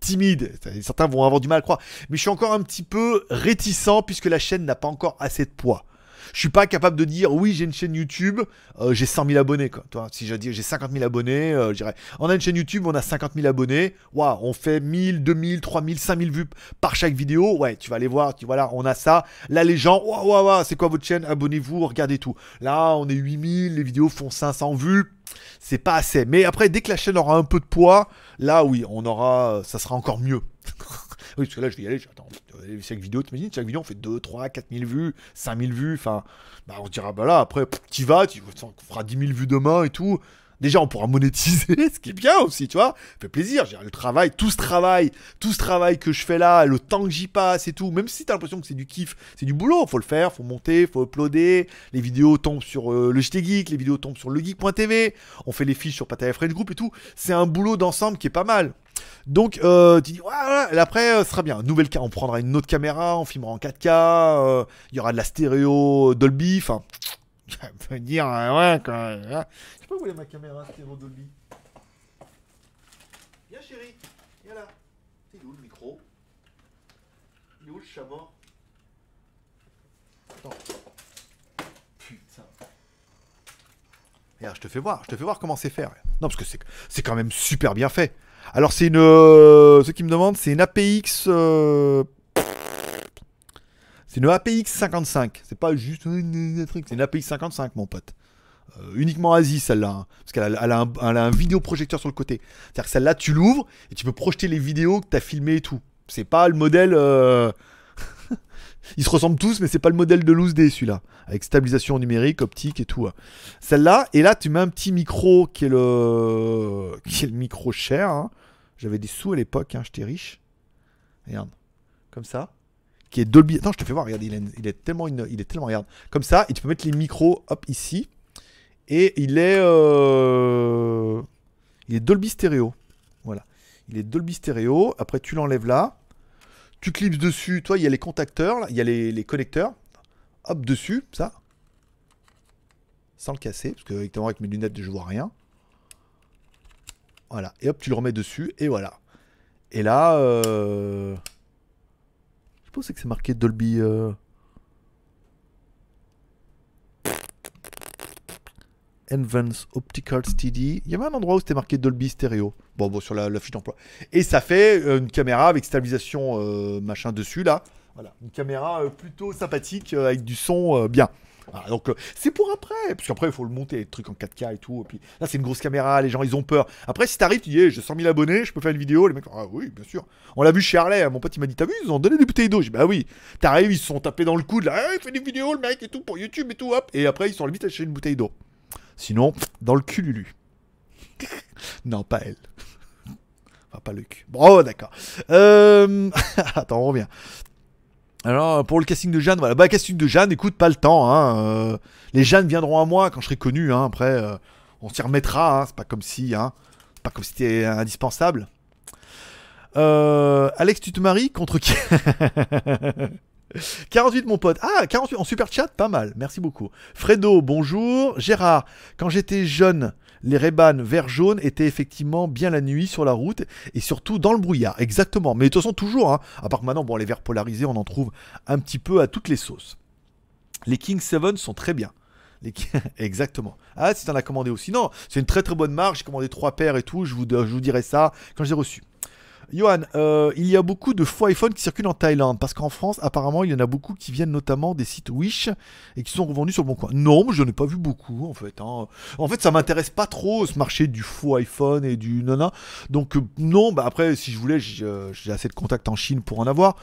timide. Certains vont avoir du mal à croire. Mais je suis encore un petit peu réticent puisque la chaîne n'a pas encore assez de poids. Je suis pas capable de dire oui j'ai une chaîne YouTube, euh, j'ai 100 000 abonnés quoi. Toi, si je dis j'ai 50 000 abonnés, euh, je dirais on a une chaîne YouTube, on a 50 000 abonnés, waouh, on fait 1000, 2000, 3000, 5000 vues par chaque vidéo, ouais, tu vas aller voir, tu vois là, on a ça. Là les gens, waouh, waouh, waouh, c'est quoi votre chaîne? Abonnez-vous, regardez tout. Là on est 8000, les vidéos font 500 vues, c'est pas assez. Mais après dès que la chaîne aura un peu de poids, là oui, on aura, ça sera encore mieux. Oui, parce que là, je vais y aller. Attends, euh, chaque vidéo, t'imagines, chaque vidéo, on fait 2, 3, 4 000 vues, 5 000 vues. Enfin, bah, on se dira, bah là, après, tu vas, tu on fera 10 000 vues demain et tout. Déjà, on pourra monétiser, ce qui est bien aussi, tu vois. Ça fait plaisir. J'ai le travail, tout ce travail, tout ce travail que je fais là, le temps que j'y passe et tout. Même si t'as l'impression que c'est du kiff, c'est du boulot. Faut le faire, faut monter, faut uploader. Les vidéos tombent sur euh, le JT Geek, les vidéos tombent sur legeek.tv. On fait les fiches sur Pataya French Group et tout. C'est un boulot d'ensemble qui est pas mal. Donc, euh, tu dis, voilà, et après, euh, ce sera bien. Nouvelle on prendra une autre caméra, on filmera en 4K, euh, il y aura de la stéréo Dolby, enfin, on peut dire, euh, ouais, quand hein. Je sais pas où est ma caméra stéréo Dolby. Viens, chérie, viens là. C'est où le micro? Il est où le chat mort? Attends. Putain. Regarde, je te fais voir, je te fais voir comment c'est fait. Non, parce que c'est, quand même super bien fait. Alors c'est une... euh, ceux qui me demandent, c'est une APX... euh, c'est une APX 55. C'est pas juste un truc, c'est une APX 55, mon pote. Euh, uniquement Asie, celle-là. hein. parce qu'elle a, a a un vidéoprojecteur sur le côté. C'est-à-dire que celle-là, tu l'ouvres et tu peux projeter les vidéos que tu as filmées et tout. C'est pas le modèle... euh, Ils se ressemblent tous, mais c'est pas le modèle de Loose D celui-là. Avec stabilisation numérique, optique et tout. hein. Celle-là, et là, tu mets un petit micro qui est le, qui est le micro cher. hein. J'avais des sous à l'époque, j'étais riche. Regarde, comme ça. Qui est Dolby. Attends, je te fais voir, regarde, il, est- tellement, une- il est tellement, regarde. Comme ça, et tu peux mettre les micros, hop, ici. Et il est, euh, il est Dolby stéréo. Voilà. Il est Dolby stéréo. Après, tu l'enlèves là. Tu clips dessus. Toi, il y a les contacteurs, là. il y a les, les connecteurs. Hop, dessus, ça. Sans le casser, parce que avec mes lunettes, je vois rien. Voilà. Et hop, tu le remets dessus, et voilà. Et là, euh... je pense que c'est marqué Dolby. euh, Advanced Optical Steady. Il y avait un endroit où c'était marqué Dolby Stereo. Bon, bon, sur la, fiche d'emploi. Et ça fait euh, une caméra avec stabilisation euh, machin dessus là. Voilà, une caméra euh, plutôt sympathique avec du son bien. Donc euh, c'est pour après, parce qu'après il faut le monter, les trucs en 4K et tout. Là c'est une grosse caméra, les gens ils ont peur. Après si t'arrives, tu dis hey, j'ai 100 000 abonnés, je peux faire une vidéo. Les mecs ah oui bien sûr. On l'a vu chez Harley, mon pote il m'a dit t'as vu ils ont donné des bouteilles d'eau. J'ai bah oui. T'arrives ils se sont tapés dans le coude là, il fait des vidéos le mec et tout pour YouTube et tout hop. Et après ils sont vite acheter une bouteille d'eau. Sinon dans le cul Lulu. non pas elle. Enfin pas le cul. Bon oh, d'accord. Euh... Attends on revient. Alors, pour le casting de Jeanne, voilà. Bah, casting de Jeanne, écoute, pas le temps. Hein. euh, les Jeannes viendront à moi quand je serai connu. Hein. Après, euh, on s'y remettra. Hein. C'est pas comme si. Hein. Pas comme si c'était indispensable. Euh, Alex, tu te maries contre qui 48 mon pote. Ah, 48 en super chat, pas mal. Merci beaucoup. Fredo, bonjour. Gérard, quand j'étais jeune, les Ray-Ban vert jaune étaient effectivement bien la nuit sur la route et surtout dans le brouillard. Exactement. Mais de toute façon, toujours. Hein. À part que maintenant, bon, les verts polarisés, on en trouve un petit peu à toutes les sauces. Les King 7 sont très bien. Exactement. Ah, si t'en as commandé aussi. Non, c'est une très très bonne marque. J'ai commandé trois paires et tout. Je vous, je vous dirai ça quand je les ai reçus. Johan, euh, il y a beaucoup de faux iPhone qui circulent en Thaïlande parce qu'en France, apparemment, il y en a beaucoup qui viennent notamment des sites Wish et qui sont revendus sur le bon coin. Non, mais je n'ai pas vu beaucoup en fait. hein. En fait, ça m'intéresse pas trop ce marché du faux iPhone et du nana. Donc euh, non, bah après, si je voulais, euh, j'ai assez de contacts en Chine pour en avoir.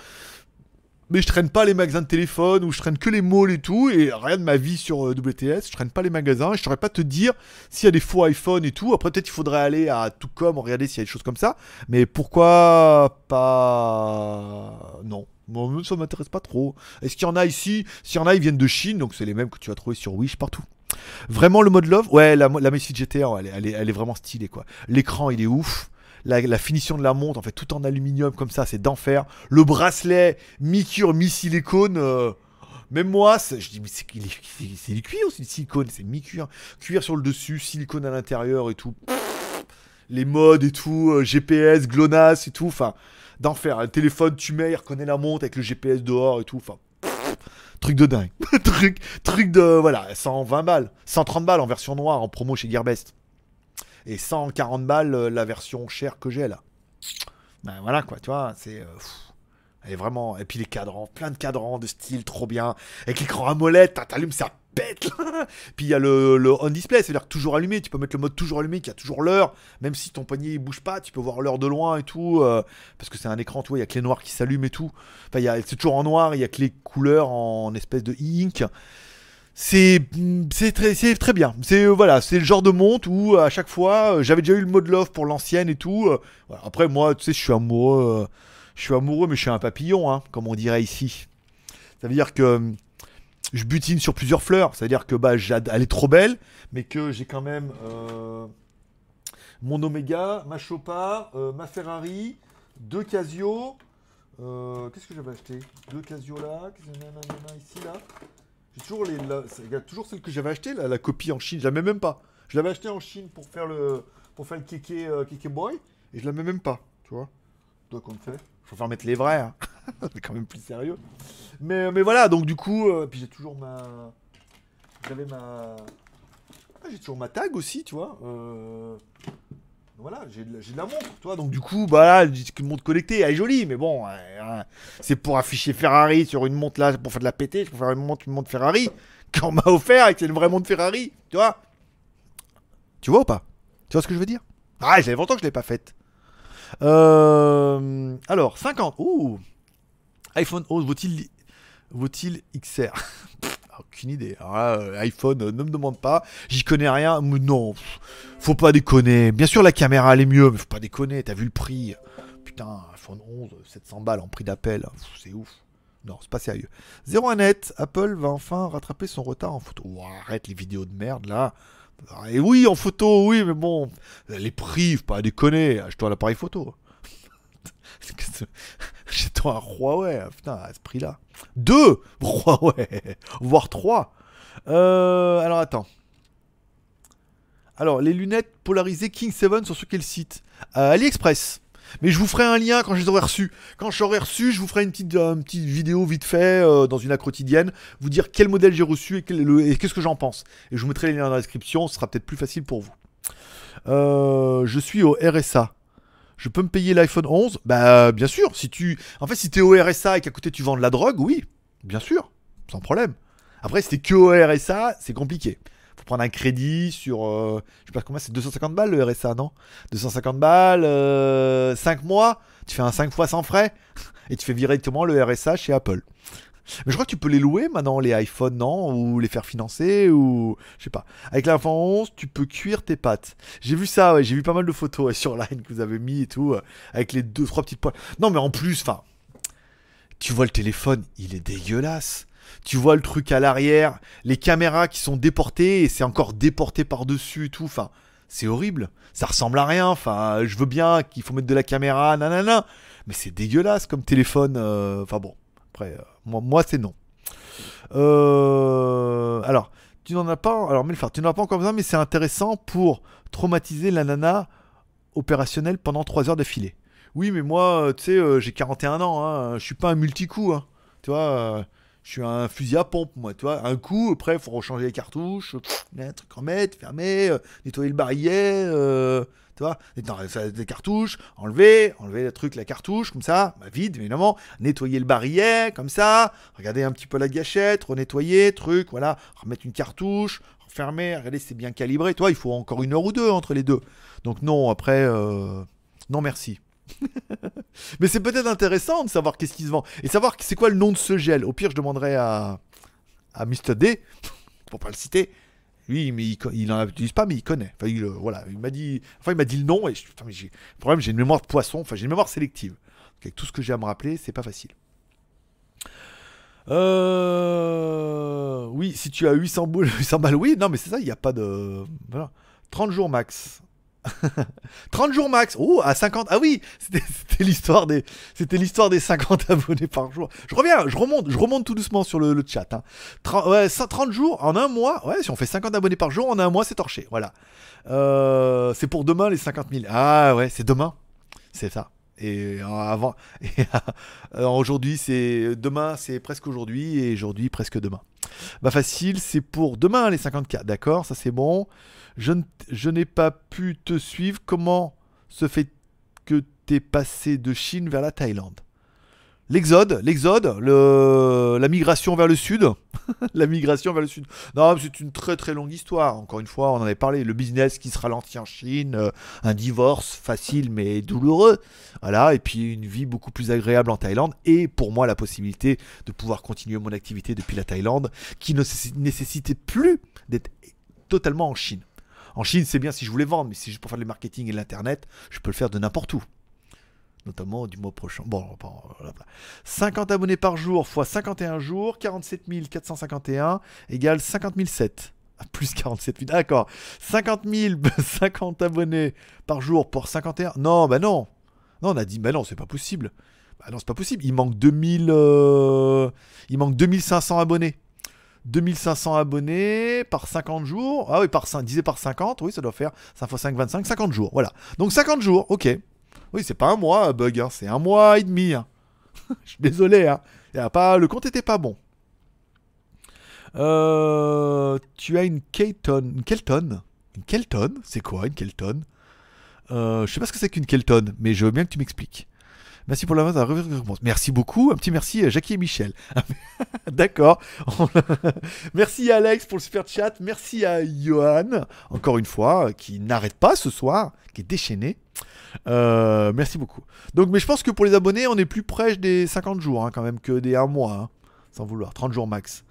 Mais je traîne pas les magasins de téléphone ou je traîne que les malls et tout. Et rien de ma vie sur euh, WTS. Je traîne pas les magasins. Et je saurais pas te dire s'il y a des faux iPhone et tout. Après, peut-être il faudrait aller à Toutcom, regarder s'il y a des choses comme ça. Mais pourquoi pas? Non. Moi, ça m'intéresse pas trop. Est-ce qu'il y en a ici? S'il y en a, ils viennent de Chine. Donc c'est les mêmes que tu vas trouver sur Wish partout. Vraiment le mode love, ouais, la, la GTR, elle, elle est vraiment stylée quoi. L'écran il est ouf. La, finition de la montre, en fait, tout en aluminium comme ça, c'est d'enfer. Le bracelet mi-cure, mi-silicone. euh, même moi, je dis, mais c'est du cuir ou c'est du silicone C'est mi-cuir. Cuir sur le dessus, silicone à l'intérieur et tout. Les modes et tout, euh, GPS, GLONASS et tout. Enfin, d'enfer. Le téléphone, tu mets, il reconnaît la montre avec le GPS dehors et tout. Enfin, truc de dingue. truc, truc de. Voilà, 120 balles. 130 balles en version noire en promo chez Gearbest. Et 140 balles euh, la version chère que j'ai là. Ben voilà quoi, tu vois, c'est. euh, elle est vraiment. Et puis les cadrans, plein de cadrans de style, trop bien. Avec l'écran AMOLED, t'as- t'allumes, ça pète là. Puis il y a le, on display, c'est-à-dire toujours allumé. Tu peux mettre le mode toujours allumé qui a toujours l'heure. Même si ton poignet il bouge pas, tu peux voir l'heure de loin et tout. euh, parce que c'est un écran, tu vois, il y a que les noirs qui s'allument et tout. Enfin, c'est toujours en noir, il y a que les couleurs en espèce de e-ink. C'est très, bien. C'est euh, voilà, c'est le genre de montre où à chaque fois, euh, j'avais déjà eu le mode love pour l'ancienne et tout. euh. Après moi, tu sais, je suis amoureux, euh, je suis amoureux, mais je suis un papillon, hein, comme on dirait ici. Ça veut dire que euh, je butine sur plusieurs fleurs. Ça veut dire que bah, elle est trop belle, mais que j'ai quand même euh, mon Omega, ma Chopard, euh, ma Ferrari, deux Casio. euh, Qu'est-ce que j'avais acheté? Deux Casio là, ici là. Toujours les, la- il y a toujours celle que j'avais acheté, la, la copie en Chine. Je la mets même pas. Je l'avais acheté en Chine pour faire le, pour faire le kéké, euh, kéké boy, et je la mets même pas. Tu vois Toi qu'on fait Faut faire mettre les vrais. Hein. C'est quand même plus sérieux. Mais, mais voilà, donc du coup, euh, puis j'ai toujours ma, j'avais ma, ah, j'ai toujours ma tag aussi, tu vois. Euh, Voilà, j'ai de, la- j'ai de la montre, tu vois. Donc du coup, bah là, une montre connectée, elle est jolie, mais bon, euh, euh, c'est pour afficher Ferrari sur une montre là, pour faire de la péter, pour faire une montre, une montre Ferrari, qu'on m'a offert et que c'est une vraie montre Ferrari, tu vois. Tu vois ou pas? Tu vois ce que je veux dire? Ah, j'avais longtemps que je l'ai pas faite. Euh, alors, 50. Ouh iPhone 11 vaut-il vaut-il XR Aucune idée. Euh, iPhone, euh, ne me demande pas. J'y connais rien. Non, faut pas déconner. Bien sûr, la caméra elle est mieux, mais faut pas déconner. T'as vu le prix Putain, iPhone 11, 700 balles en prix d'appel. C'est ouf. Non, c'est pas sérieux. 01net, Apple va enfin rattraper son retard en photo. Arrête les vidéos de merde là. Et oui, en photo, oui, mais bon, les prix, faut pas déconner. Achète-toi l'appareil photo. Huawei, putain, à ce prix-là. Deux Huawei, voire trois. Euh, alors attends. Alors, les lunettes polarisées King 7 sont sur quel site Euh, AliExpress. Mais je vous ferai un lien quand je les aurai reçus. Quand je l'aurai reçu, je vous ferai une petite, euh, vidéo vite fait dans une accro quotidienne, vous dire quel modèle j'ai reçu et, qu'est-ce que j'en pense. Et je vous mettrai les liens dans la description, ce sera peut-être plus facile pour vous. Je suis au RSA. Je peux me payer l'iPhone 11 Bah bien sûr, si tu en fait si t'es au RSA et qu'à côté tu vends de la drogue, oui, bien sûr, sans problème. Après si t'es que au RSA, c'est compliqué. Faut prendre un crédit sur euh, je sais pas combien c'est 250 balles le RSA, non? 250 balles 5 mois, tu fais un 5 fois sans frais et tu fais directement le RSA chez Apple. Mais je crois que tu peux les louer maintenant, les iPhones, non? Ou les faire financer, ou... Je sais pas. Avec l'iPhone 11, tu peux cuire tes pattes. J'ai vu ça, ouais, j'ai vu pas mal de photos sur Line que vous avez mis et tout, euh, avec les deux, trois petites poils. Non, mais en plus, enfin... Tu vois le téléphone, il est dégueulasse. Tu vois le truc à l'arrière, les caméras qui sont déportées, et c'est encore déporté par-dessus et tout, enfin... C'est horrible. Ça ressemble à rien, enfin... Je veux bien qu'il faut mettre de la caméra, nanana. Mais c'est dégueulasse comme téléphone, euh, enfin bon... Euh, moi, c'est non. Euh, alors, tu n'en as pas. Alors, Melfar, tu n'en as pas encore besoin, mais c'est intéressant pour traumatiser la nana opérationnelle pendant 3 heures d'affilée. Oui, mais moi, euh, tu sais, j'ai 41 ans, hein, je suis pas un multi-coup, hein, tu vois. je suis un fusil à pompe, moi, tu vois. Un coup, après, il faut rechanger les cartouches, pff, un truc remettre, fermer, nettoyer le barillet, tu vois. Des cartouches, enlever, enlever le truc, la cartouche, comme ça, bah, vide, évidemment. Nettoyer le barillet, comme ça. Regarder un petit peu la gâchette, renettoyer, truc, voilà. Remettre une cartouche, refermer, regarder si c'est bien calibré. Toi, il faut encore une heure ou deux entre les deux. Donc, non, après, euh, non, merci. Mais c'est peut-être intéressant de savoir qu'est-ce qui se vend. Et savoir c'est quoi le nom de ce gel. Au pire, je demanderai à, à Mr. D, pour pas le citer. Lui, mais il, co- il en utilise pas, mais il connaît. Enfin, il, euh, voilà, il m'a dit, enfin, il m'a dit le nom. Et je- mais j'ai, le problème, j'ai une mémoire de poisson. Enfin, j'ai une mémoire sélective. Avec tout ce que j'ai à me rappeler, c'est pas facile. Euh... Oui, si tu as 800 boules, 800 balles, oui, non, mais c'est ça, il n'y a pas de. Voilà. 30 jours max. 30 jours max. Oh, à 50. Ah oui, c'était l'histoire des, c'était l'histoire des 50 abonnés par jour. Je reviens, je remonte, je remonte tout doucement sur le, chat. hein. 30, ouais, ça, 30 jours en un mois. Ouais, si on fait 50 abonnés par jour en un mois, c'est torché. Voilà. Euh, c'est pour demain les 50 000. Ah ouais, c'est demain. C'est ça. Et euh, avant, euh, aujourd'hui c'est demain, c'est presque aujourd'hui et aujourd'hui presque demain. Bah facile, c'est pour demain les 50K, d'accord, ça c'est bon. Je, je n'ai pas pu te suivre. Comment se fait que t'es passé de Chine vers la Thaïlande? L'exode, l'exode, le, la migration vers le sud, la migration vers le sud. Non, c'est une très très longue histoire. Encore une fois, on en avait parlé. Le business qui se ralentit en Chine, euh, un divorce facile mais douloureux, voilà. Et puis une vie beaucoup plus agréable en Thaïlande. Et pour moi, la possibilité de pouvoir continuer mon activité depuis la Thaïlande, qui ne nécessi- nécessitait plus d'être totalement en Chine. En Chine, c'est bien si je voulais vendre, mais si je pour faire le marketing et l'internet, je peux le faire de n'importe où. Notamment du mois prochain. Bon, voilà. 50 abonnés par jour fois 51 jours, 47 451 égale 50 007. Ah, plus 47 000, d'accord. 50 000, 50 abonnés par jour pour 51. Non, bah non. Non, on a dit, bah non, c'est pas possible. Bah non, c'est pas possible. Il manque 2000. euh, Il manque 2500 abonnés. 2500 abonnés par 50 jours. Ah oui, par 5, disait par 50, oui, ça doit faire 5 x 5, 25, 50 jours. Voilà. Donc 50 jours, ok. Oui, c'est pas un mois, bug, hein, c'est un mois et demi. hein. Je suis désolé, hein. Y a pas, le compte était pas bon. Euh, tu as une Kelton. Une Kelton Une Kelton C'est quoi une Kelton? Euh, Je sais pas ce que c'est qu'une Kelton, mais je veux bien que tu m'expliques. Merci pour la la réponse. Merci beaucoup. Un petit merci à Jackie et Michel. D'accord. Merci à Alex pour le super chat. Merci à Johan, encore une fois, qui n'arrête pas ce soir, qui est déchaîné. Euh, merci beaucoup. Donc, mais je pense que pour les abonnés, on est plus proche des 50 jours hein, quand même que des 1 mois. hein, sans vouloir. 30 jours max.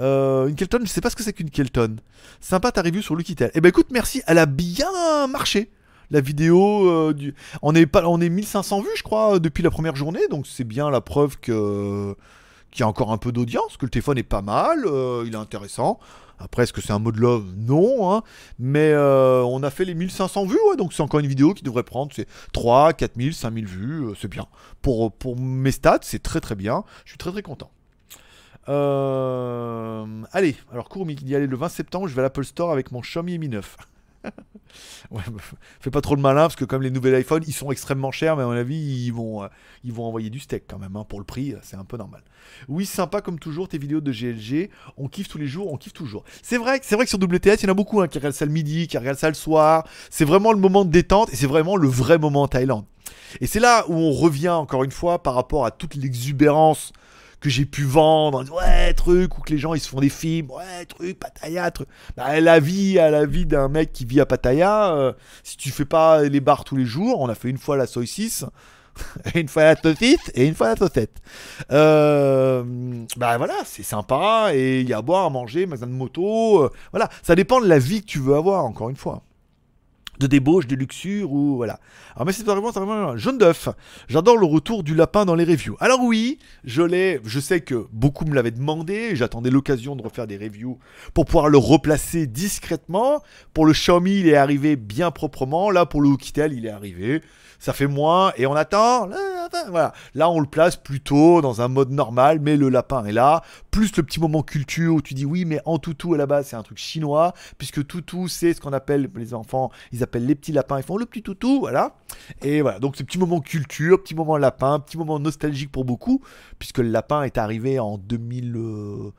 Euh, une Kelton, je sais pas ce que c'est qu'une Kelton. Sympa ta review sur Lukitel. Eh ben écoute, merci. Elle a bien marché. La vidéo, euh, du... on est pas, on est 1500 vues, je crois, depuis la première journée, donc c'est bien la preuve qu'il y a encore un peu d'audience, que le téléphone est pas mal, euh, il est intéressant. Après, est-ce que c'est un mode love Non, hein. mais euh, on a fait les 1500 vues, donc c'est encore une vidéo qui devrait prendre c'est 3, 4000, 5000 vues, c'est bien. Pour, pour mes stats, c'est très très bien, je suis très très content. Allez, alors Courmi qui dit allez le 20 septembre, je vais à l'Apple Store avec mon Xiaomi Mi 9. bah, fais pas trop le malin parce que comme les nouvelles iPhone, ils sont extrêmement chers, mais à mon avis, ils vont, euh, envoyer du steak quand même hein, pour le prix, euh, c'est un peu normal. Oui, sympa comme toujours tes vidéos de GLG, on kiffe tous les jours, on kiffe toujours. C'est vrai, c'est vrai que sur WTS, il y en a beaucoup hein, qui regardent ça le midi, qui regardent ça le soir. C'est vraiment le moment de détente et c'est vraiment le vrai moment en Thaïlande. Et c'est là où on revient encore une fois par rapport à toute l'exubérance que j'ai pu vendre, ouais, truc, ou que les gens ils se font des films, ouais, truc, Pattaya, truc. Bah, la vie, à la vie d'un mec qui vit à Pattaya, euh, si tu fais pas les bars tous les jours, on a fait une fois la soy 6, une fois la saucisse et une fois la saucette. Euh, bah voilà, c'est sympa, et il y a à boire, à manger, magasin de moto, euh, voilà, ça dépend de la vie que tu veux avoir, encore une fois de débauche, de luxure ou voilà. Alors de ta réponse, vraiment jaune d'œuf. J'adore le retour du lapin dans les reviews. Alors oui, je l'ai, je sais que beaucoup me l'avaient demandé, j'attendais l'occasion de refaire des reviews pour pouvoir le replacer discrètement. Pour le Xiaomi, il est arrivé bien proprement. Là pour le Oukitel, il est arrivé. Ça fait moins et on attend. Voilà. Là, on le place plutôt dans un mode normal, mais le lapin est là. Plus le petit moment culture où tu dis oui, mais en toutou à la base, c'est un truc chinois, puisque toutou, c'est ce qu'on appelle les enfants, ils appellent les petits lapins, ils font le petit toutou, voilà. Et voilà, donc ce petit moment culture, petit moment lapin, petit moment nostalgique pour beaucoup, puisque le lapin est arrivé en 2012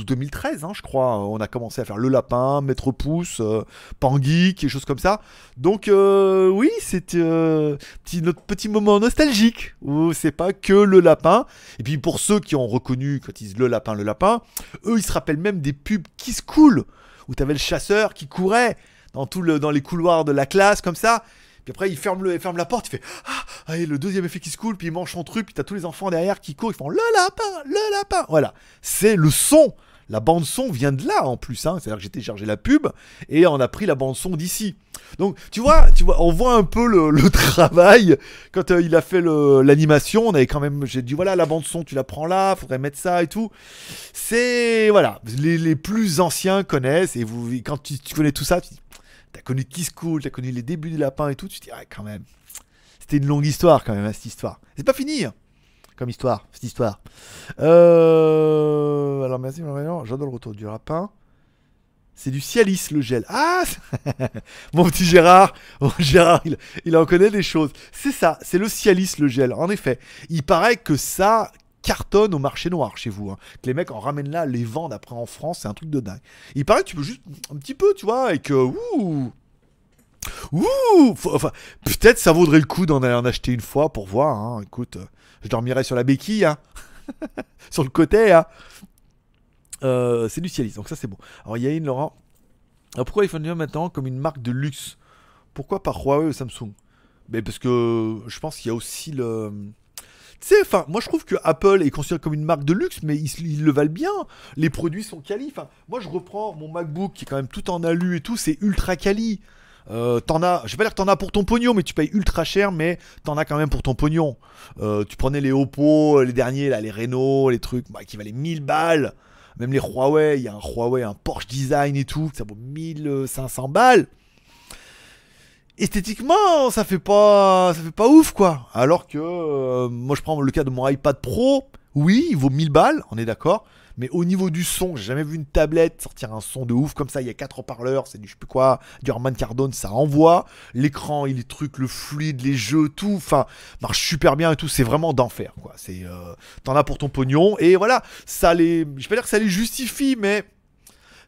ou 2013, hein, je crois. On a commencé à faire le lapin, mettre pouce, euh, Pangui, quelque chose comme ça. Donc euh, oui, c'est euh, petit, notre petit moment nostalgique où c'est pas que le lapin. Et puis pour ceux qui ont reconnu quand ils disent le lapin, le lapin, eux ils se rappellent même des pubs Kiss Cool où t'avais le chasseur qui courait dans tout le dans les couloirs de la classe comme ça. Puis après il ferme le il ferme la porte, il fait ah allez le deuxième effet Kiss Cool, puis il mange son truc, puis t'as tous les enfants derrière qui courent, ils font le lapin, le lapin. Voilà, c'est le son la bande son vient de là en plus. Hein. C'est-à-dire que j'ai téléchargé la pub et on a pris la bande son d'ici. Donc tu vois, tu vois, on voit un peu le, le travail quand euh, il a fait l'animation. On avait quand même, j'ai dit voilà la bande son, tu la prends là, faudrait mettre ça et tout. C'est voilà, les, les plus anciens connaissent et vous quand tu, tu connais tout ça, tu dis, t'as connu Kiss Cool, t'as connu les débuts des lapins et tout, tu te dis ah quand même, c'était une longue histoire quand même hein, cette histoire. C'est pas fini. hein, Comme histoire, cette histoire. Euh... Alors merci j'adore le retour du lapin. C'est du Cialis le gel. Ah Mon petit Gérard, Gérard, il, il en connaît des choses. C'est ça, c'est le Cialis le gel. En effet, il paraît que ça cartonne au marché noir chez vous. hein. Que les mecs en ramènent là, les vendent après en France, c'est un truc de dingue. Il paraît que tu peux juste un petit peu, tu vois, et que ouh, ouh, enfin, peut-être ça vaudrait le coup d'en en acheter une fois pour voir. hein. Écoute, euh, je dormirai sur la béquille, hein. sur le côté. Hein. Euh, c'est du Cialis, donc ça c'est bon. Alors Yahin Laurent, alors pourquoi iPhone 11 maintenant comme une marque de luxe? Pourquoi pas Huawei ou Samsung? Mais parce que je pense qu'il y a aussi le. Tu sais, enfin, moi je trouve que Apple est considéré comme une marque de luxe, mais ils, le valent bien. Les produits sont quali. Moi je reprends mon MacBook qui est quand même tout en alu et tout, c'est ultra quali. Euh, t'en as, je vais pas dire que t'en as pour ton pognon, mais tu payes ultra cher, mais t'en as quand même pour ton pognon. Euh, tu prenais les Oppo, les derniers, là, les Renault, les trucs bah, qui valaient 1000 balles. Même les Huawei, il y a un Huawei, un Porsche Design et tout, ça vaut 1500 balles. Esthétiquement, ça fait pas, ça fait pas ouf quoi. Alors que euh, moi je prends le cas de mon iPad Pro, oui, il vaut 1000 balles, on est d'accord. Mais au niveau du son, j'ai jamais vu une tablette sortir un son de ouf comme ça. Il y a quatre haut-parleurs, c'est du je sais plus quoi, du Harman Kardon, ça envoie. L'écran, il est truc, le fluide, les jeux, tout, enfin, marche super bien et tout. C'est vraiment d'enfer quoi. C'est, euh, t'en as pour ton pognon et voilà, ça les, je vais pas dire que ça les justifie, mais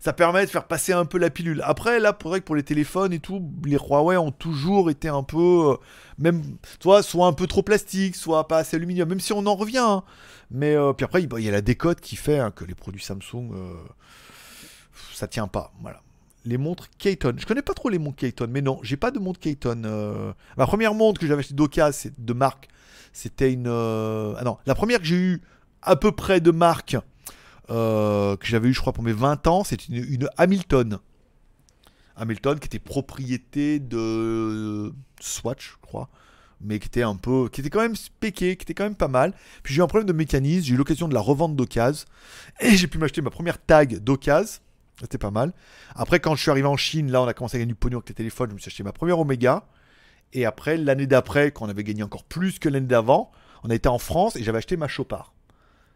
ça permet de faire passer un peu la pilule. Après, là, pour pour les téléphones et tout, les Huawei ont toujours été un peu, euh, même, vois, soit un peu trop plastique, soit pas assez aluminium, même si on en revient. hein. Mais euh, puis après, il y a la décote qui fait hein, que les produits Samsung, euh, ça tient pas. Voilà. Les montres Kayton. Je connais pas trop les montres Kayton, mais non, j'ai pas de montre Kayton. Ma première montre que j'avais achetée d'occasion, c'est de marque. C'était une. Ah non, la première que j'ai eue à peu près de marque, euh, que j'avais eu, je crois, pour mes 20 ans, c'est une, Hamilton. Hamilton qui était propriété de Swatch, je crois, mais qui était un peu, qui était quand même spéqué, qui était quand même pas mal. Puis j'ai eu un problème de mécanisme, j'ai eu l'occasion de la revendre d'occasion, et j'ai pu m'acheter ma première tag d'occasion. C'était pas mal. Après, quand je suis arrivé en Chine, là, on a commencé à gagner du pognon avec les téléphones. Je me suis acheté ma première Omega. Et après, l'année d'après, quand on avait gagné encore plus que l'année d'avant, on a été en France et j'avais acheté ma Chopard.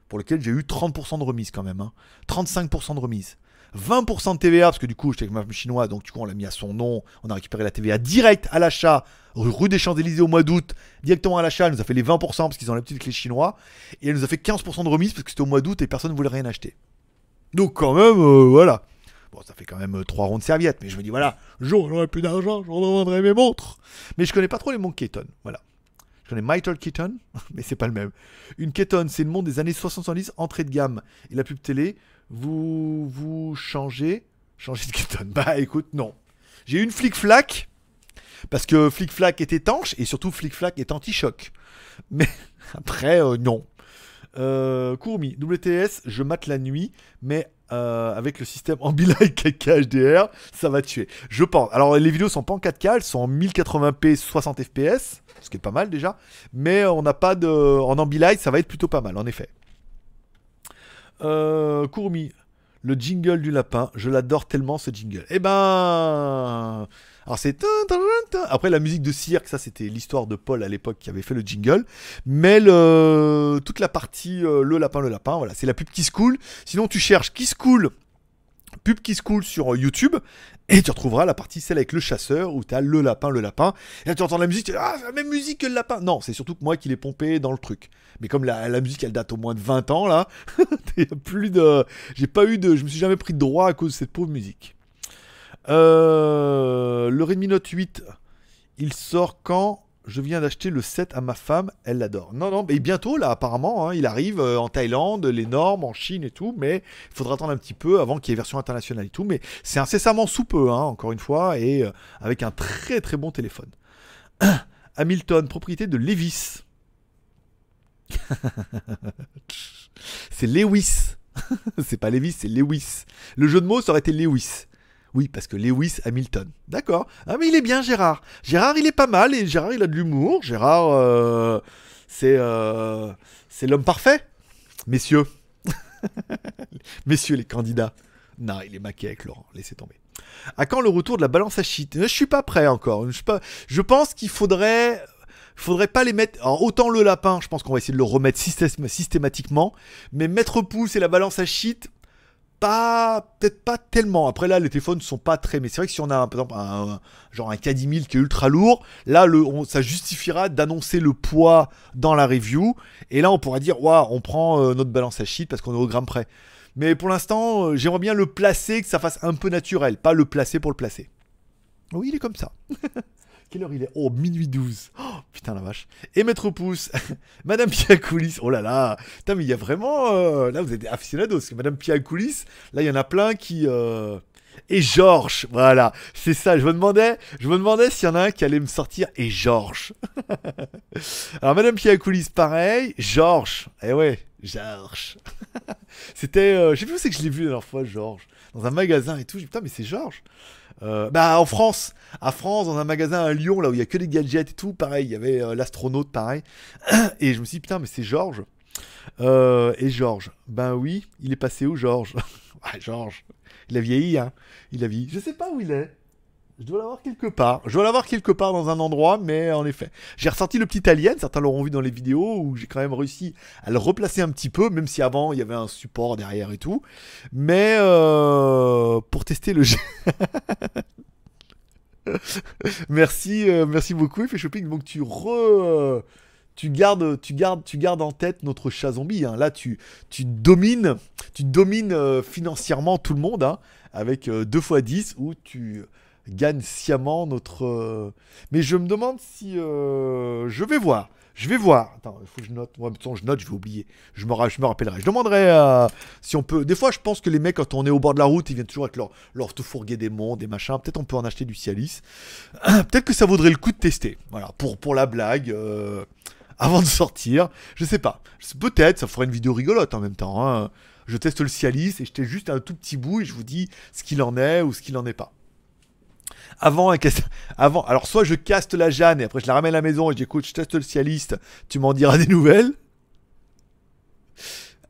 Pour lequel j'ai eu 30% de remise quand même. hein. 35% de remise. 20% de TVA, parce que du coup, j'étais avec ma femme chinoise, donc du coup, on l'a mis à son nom. On a récupéré la TVA direct à l'achat, rue des Champs-Élysées au mois d'août, directement à l'achat. Elle nous a fait les 20% parce qu'ils ont l'habitude avec les Chinois. Et elle nous a fait 15% de remise parce que c'était au mois d'août et personne ne voulait rien acheter. Donc, quand même, euh, voilà. Bon, ça fait quand même 3 ronds de serviettes, mais je me dis, voilà, jour j'aurai plus d'argent, je revendrai mes montres. Mais je connais pas trop les montres Keton, voilà. Je connais Mitre Keaton, mais c'est pas le même. Une Keton, c'est une montre des années 70, entrée de gamme. Et la pub télé, vous, vous changez. Changez de Keton. Bah écoute, non. J'ai une Flic Flac, parce que Flic Flac est étanche, et surtout Flic Flac est anti-choc. Mais après, euh, non. Euh, Courmi, WTS, je mate la nuit, mais euh, avec le système Ambilight 4K HDR, ça va tuer. Je pense. Alors, les vidéos sont pas en 4K, elles sont en 1080p 60 fps, ce qui est pas mal déjà. Mais on n'a pas de. En Ambilight, ça va être plutôt pas mal, en effet. Euh, le jingle du lapin, je l'adore tellement ce jingle. Eh ben. Alors c'est. Après la musique de cirque, ça c'était l'histoire de Paul à l'époque qui avait fait le jingle. Mais le... toute la partie euh, le lapin, le lapin, voilà, c'est la pub Kiss Cool. Sinon tu cherches Kiss Cool, pub Kiss Cool sur euh, YouTube. Et tu retrouveras la partie celle avec le chasseur où tu as le lapin, le lapin. Et là tu entends la musique, tu dis, ah, la même musique que le lapin. Non, c'est surtout que moi qui l'ai pompé dans le truc. Mais comme la, musique elle date au moins de 20 ans là, plus de. J'ai pas eu de. Je me suis jamais pris de droit à cause de cette pauvre musique. Euh, le Redmi Note 8, il sort quand? Je viens d'acheter le 7 à ma femme, elle l'adore. Non, non, mais bientôt là, apparemment, hein, il arrive euh, en Thaïlande, les normes, en Chine et tout, mais il faudra attendre un petit peu avant qu'il y ait version internationale et tout. Mais c'est incessamment sous peu, hein, encore une fois, et euh, avec un très très bon téléphone. Hamilton, propriété de Levis. c'est Lewis. c'est pas Levis, c'est Lewis. Le jeu de mots, ça aurait été Lewis. Oui, parce que Lewis Hamilton. D'accord. Ah, mais il est bien, Gérard. Gérard, il est pas mal, et Gérard, il a de l'humour. Gérard, euh, c'est euh, c'est l'homme parfait. Messieurs. Messieurs les candidats. Non, il est maqué avec Laurent, laissez tomber. À quand le retour de la balance à shit? Je suis pas prêt encore. Je, pense qu'il faudrait faudrait pas les mettre. Autant le lapin, je pense qu'on va essayer de le remettre systém- systématiquement. Mais mettre pouce et la balance à shit, pas. Peut-être pas tellement. Après, là, les téléphones sont pas très. Mais c'est vrai que si on a, par exemple, un, genre un K10000 qui est ultra lourd, là, ça justifiera d'annoncer le poids dans la review. Et là, on pourra dire, waouh, on prend euh, notre balance à shit parce qu'on est au gramme près. Mais pour l'instant, euh, j'aimerais bien le placer, que ça fasse un peu naturel, pas le placer pour le placer. Oui, il est comme ça. Quelle heure il est? Oh, minuit 12. Oh, putain la vache. Et Maître Pouce, Madame Piacoulis. Oh là là. Putain, mais il y a vraiment. euh, Là, vous êtes aficionados. Parce que Madame Piacoulis, là, il y en a plein qui. euh, Et Georges, voilà, c'est ça. Je me demandais, je me demandais s'il y en a un qui allait me sortir. Et Georges. Alors Madame Piacoulis, pareil. Georges, eh ouais, Georges. C'était, euh, je sais plus où c'est que je l'ai vu la dernière fois, Georges, dans un magasin et tout. J'ai putain, mais c'est Georges. Euh, bah en France, à France, dans un magasin à Lyon, là où il y a que des gadgets et tout, pareil, il y avait euh, l'astronaute, pareil. Et je me suis dit putain, mais c'est Georges. Euh, et Georges, ben oui, il est passé où Georges? Ouais, Georges, il a vieilli, hein. Il a vieilli. Je sais pas où il est. Je dois l'avoir quelque part. Je dois l'avoir quelque part dans un endroit, mais en effet. J'ai ressorti le petit alien, certains l'auront vu dans les vidéos, où j'ai quand même réussi à le replacer un petit peu, même si avant il y avait un support derrière et tout. Mais euh, pour tester le jeu. merci, euh, merci beaucoup, Effet Shopping. Donc tu re. Tu gardes, tu, gardes, tu gardes en tête notre chat zombie. hein. Là, tu, tu domines, tu domines euh, financièrement tout le monde hein, avec 2 x 10 où tu gagnes sciemment notre. euh, Mais je me demande si. euh, Je vais voir. Je vais voir. Attends, il faut que je note. Moi, de toute façon, je note, je vais oublier. Je me, me rappellerai. Je demanderai euh, si on peut. Des fois, je pense que les mecs, quand on est au bord de la route, ils viennent toujours avec leur, leur te fourguer des monts, des machins. Peut-être on peut en acheter du Cialis. Peut-être que ça vaudrait le coup de tester. Voilà, pour, la blague. avant de sortir. Je sais pas. Peut-être, ça ferait une vidéo rigolote en même temps. hein. Je teste le Cialis et je teste juste un tout petit bout et je vous dis ce qu'il en est ou ce qu'il en est pas. Avant, avant, alors soit je caste la Jeanne et après je la ramène à la maison et je dis écoute, je teste le Cialis, tu m'en diras des nouvelles.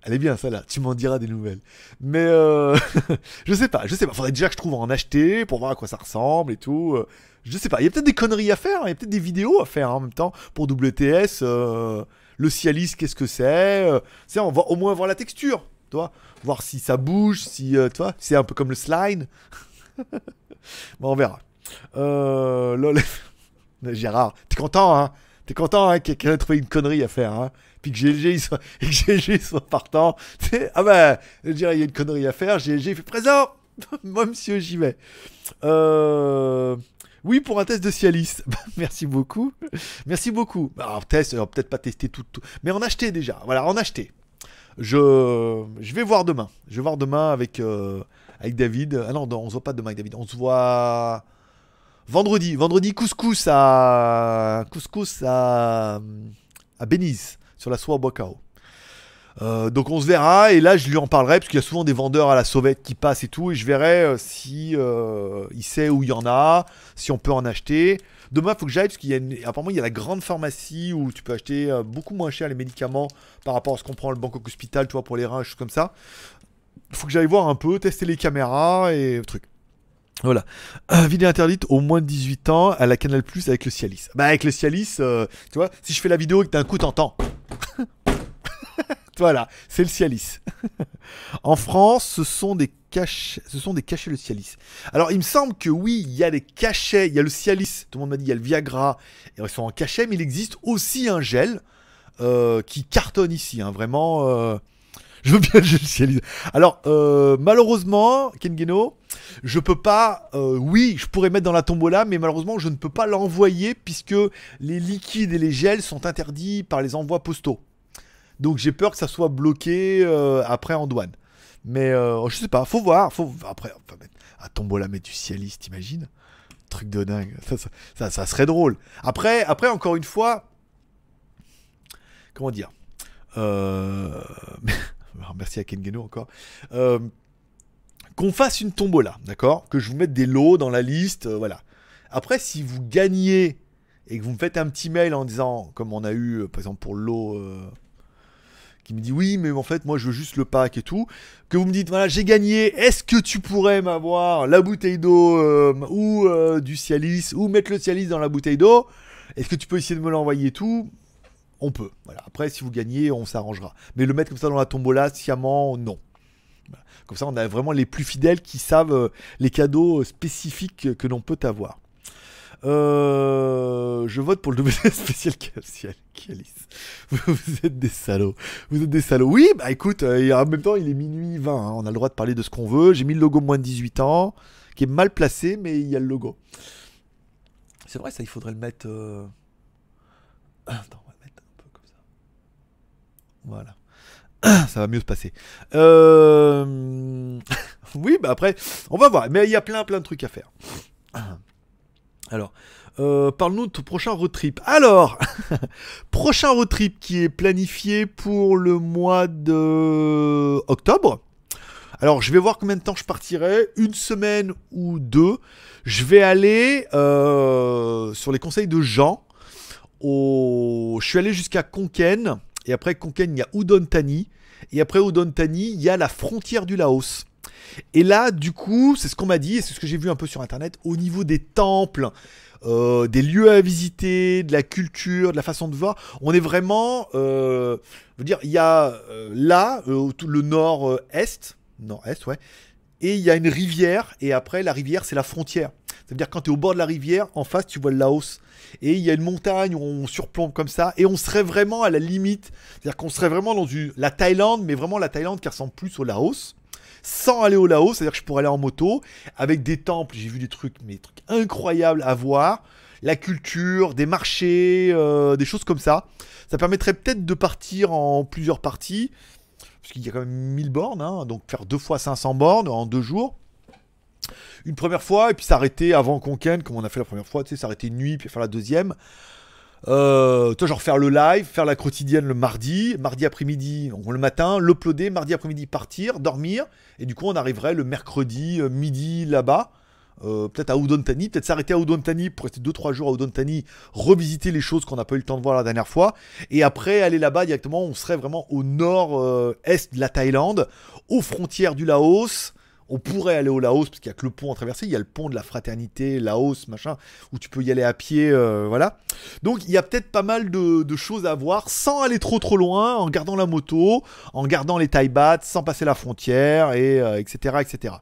Elle est bien, ça là. Tu m'en diras des nouvelles. Mais euh, je sais pas, je sais pas. Faudrait déjà que je trouve en acheter pour voir à quoi ça ressemble et tout. Euh, Je sais pas. Il y a peut-être des conneries à faire. hein. Il y a peut-être des vidéos à faire hein, en même temps pour WTS. euh, le Cialis, qu'est-ce que c'est euh, c'est, on va au moins voir la texture. Toi, voir si ça bouge, si euh, toi, c'est un peu comme le slime. bon, on verra. Euh, lol. Gérard, t'es content, hein? T'es content, hein, que quelqu'un ait trouvé une connerie à faire, hein? Puis que GLG, il soit, et que GLG soit partant. Tu sais, ah ben, je dirais, il y a une connerie à faire. GLG fait présent Moi, monsieur, j'y vais. Euh... Oui, pour un test de Cialis. Bah, Merci beaucoup. Merci beaucoup. Bah, Alors, test, alors, peut-être pas tester tout, tout. Mais en acheter déjà. Voilà, en acheter. Je, je vais voir demain. Je vais voir demain avec, euh, avec David. Ah non, non, on se voit pas demain avec David. On se voit vendredi. Vendredi, couscous à couscous à à Benize sur la soie au Bocao. Euh, donc on se verra et là je lui en parlerai parce qu'il y a souvent des vendeurs à la sauvette qui passent et tout et je verrai euh, si euh, il sait où il y en a, si on peut en acheter. Demain il faut que j'aille parce qu'il y a une- il y a la grande pharmacie où tu peux acheter euh, beaucoup moins cher les médicaments par rapport à ce qu'on prend le Bangkok Hospital, tu vois pour les reins, choses comme ça. Il faut que j'aille voir un peu, tester les caméras et truc. Voilà. Euh, vidéo interdite au moins de 18 ans à la Canal Plus avec le Cialis. Bah avec le Cialis, euh, tu vois, si je fais la vidéo et que d'un coup t'entends. voilà, c'est le Cialis. en France, ce sont des cachets, ce sont des le Cialis. Alors il me semble que oui, il y a des cachets, il y a le Cialis, tout le monde m'a dit il y a le Viagra, et ils sont en cachet, mais il existe aussi un gel euh, qui cartonne ici, hein, vraiment. Je veux bien le gel Cialis. Alors euh, malheureusement, Ken Geno, je peux pas. euh, oui, je pourrais mettre dans la tombola, mais malheureusement, je ne peux pas l'envoyer puisque les liquides et les gels sont interdits par les envois postaux. Donc j'ai peur que ça soit bloqué euh, après en douane. Mais je sais pas, faut voir. Faut... Après, on peut mettre à tombola mettre du Cialis, t'imagines? Truc de dingue. Ça, ça, ça- ça serait drôle. Après, après, encore une fois, comment dire Euh, Merci à Kengeno encore. Euh, qu'on fasse une tombola, d'accord? Que je vous mette des lots dans la liste, euh, voilà. Après, si vous gagnez et que vous me faites un petit mail en disant, comme on a eu euh, par exemple pour le lot euh, qui me dit oui, mais en fait, moi je veux juste le pack et tout, que vous me dites voilà, j'ai gagné, est-ce que tu pourrais m'avoir la bouteille d'eau ou du Cialis ou mettre le Cialis dans la bouteille d'eau? Est-ce que tu peux essayer de me l'envoyer et tout? On peut. Voilà. Après, si vous gagnez, on s'arrangera. Mais le mettre comme ça dans la tombola, sciemment, non. Comme ça, on a vraiment les plus fidèles qui savent euh, les cadeaux euh, spécifiques que l'on peut avoir. Euh, je vote pour le WC spécial. Vous, êtes des salauds. Vous êtes des salauds. Oui, bah écoute, en même temps, il est minuit 20. hein, on a le droit de parler de ce qu'on veut. J'ai mis le logo moins de 18 ans, qui est mal placé, mais il y a le logo. C'est vrai, ça, il faudrait le mettre. Attends, on va le mettre un peu comme ça. Voilà. Ça va mieux se passer. Euh... oui, bah après, on va voir. Mais il y a plein, plein de trucs à faire. Alors, euh, parle-nous de ton prochain road trip. Alors, prochain road trip qui est planifié pour le mois de octobre. Alors, je vais voir combien de temps je partirai. Une semaine ou deux. Je vais aller euh, sur les conseils de Jean. Je suis allé jusqu'à Konken. Et après Konken, il y a Udon Thani. Et après Udon Thani, il y a la frontière du Laos. Et là, du coup, c'est ce qu'on m'a dit, et c'est ce que j'ai vu un peu sur Internet, au niveau des temples, euh, des lieux à visiter, de la culture, de la façon de voir, on est vraiment... Euh, je veux dire, il y a euh, là, le nord-est, nord-est, ouais, et il y a une rivière, et après, la rivière, c'est la frontière. C'est-à-dire, quand tu es au bord de la rivière, en face, tu vois le Laos. Et il y a une montagne où on surplombe comme ça, et on serait vraiment à la limite. C'est-à-dire qu'on serait vraiment dans la Thaïlande, mais vraiment la Thaïlande qui ressemble plus au Laos sans aller au Laos, c'est-à-dire que je pourrais aller en moto, avec des temples, j'ai vu des trucs, mais des trucs incroyables à voir, la culture, des marchés, euh, des choses comme ça. Ça permettrait peut-être de partir en plusieurs parties, parce qu'il y a quand même 1000 bornes, hein, donc faire deux fois 500 bornes en deux jours. Une première fois, et puis s'arrêter avant Conken, comme on a fait la première fois, tu sais, s'arrêter une nuit, puis faire la deuxième. Euh, toi, genre faire le live, faire la quotidienne le mardi, mardi après-midi, le matin, l'uploader, mardi après-midi partir, dormir, et du coup on arriverait le mercredi euh, midi là-bas, euh, peut-être à Udon Thani, peut-être s'arrêter à Udon Thani pour rester 2-3 jours à Udon Thani, revisiter les choses qu'on n'a pas eu le temps de voir la dernière fois, et après aller là-bas directement, on serait vraiment au nord-est de la Thaïlande, aux frontières du Laos. On pourrait aller au Laos parce qu'il y a que le pont à traverser. Il y a le pont de la fraternité, Laos, machin, où tu peux y aller à pied, euh, voilà. Donc il y a peut-être pas mal de, de choses à voir sans aller trop trop loin, en gardant la moto, en gardant les taille bats, sans passer la frontière, et euh, etc. etc.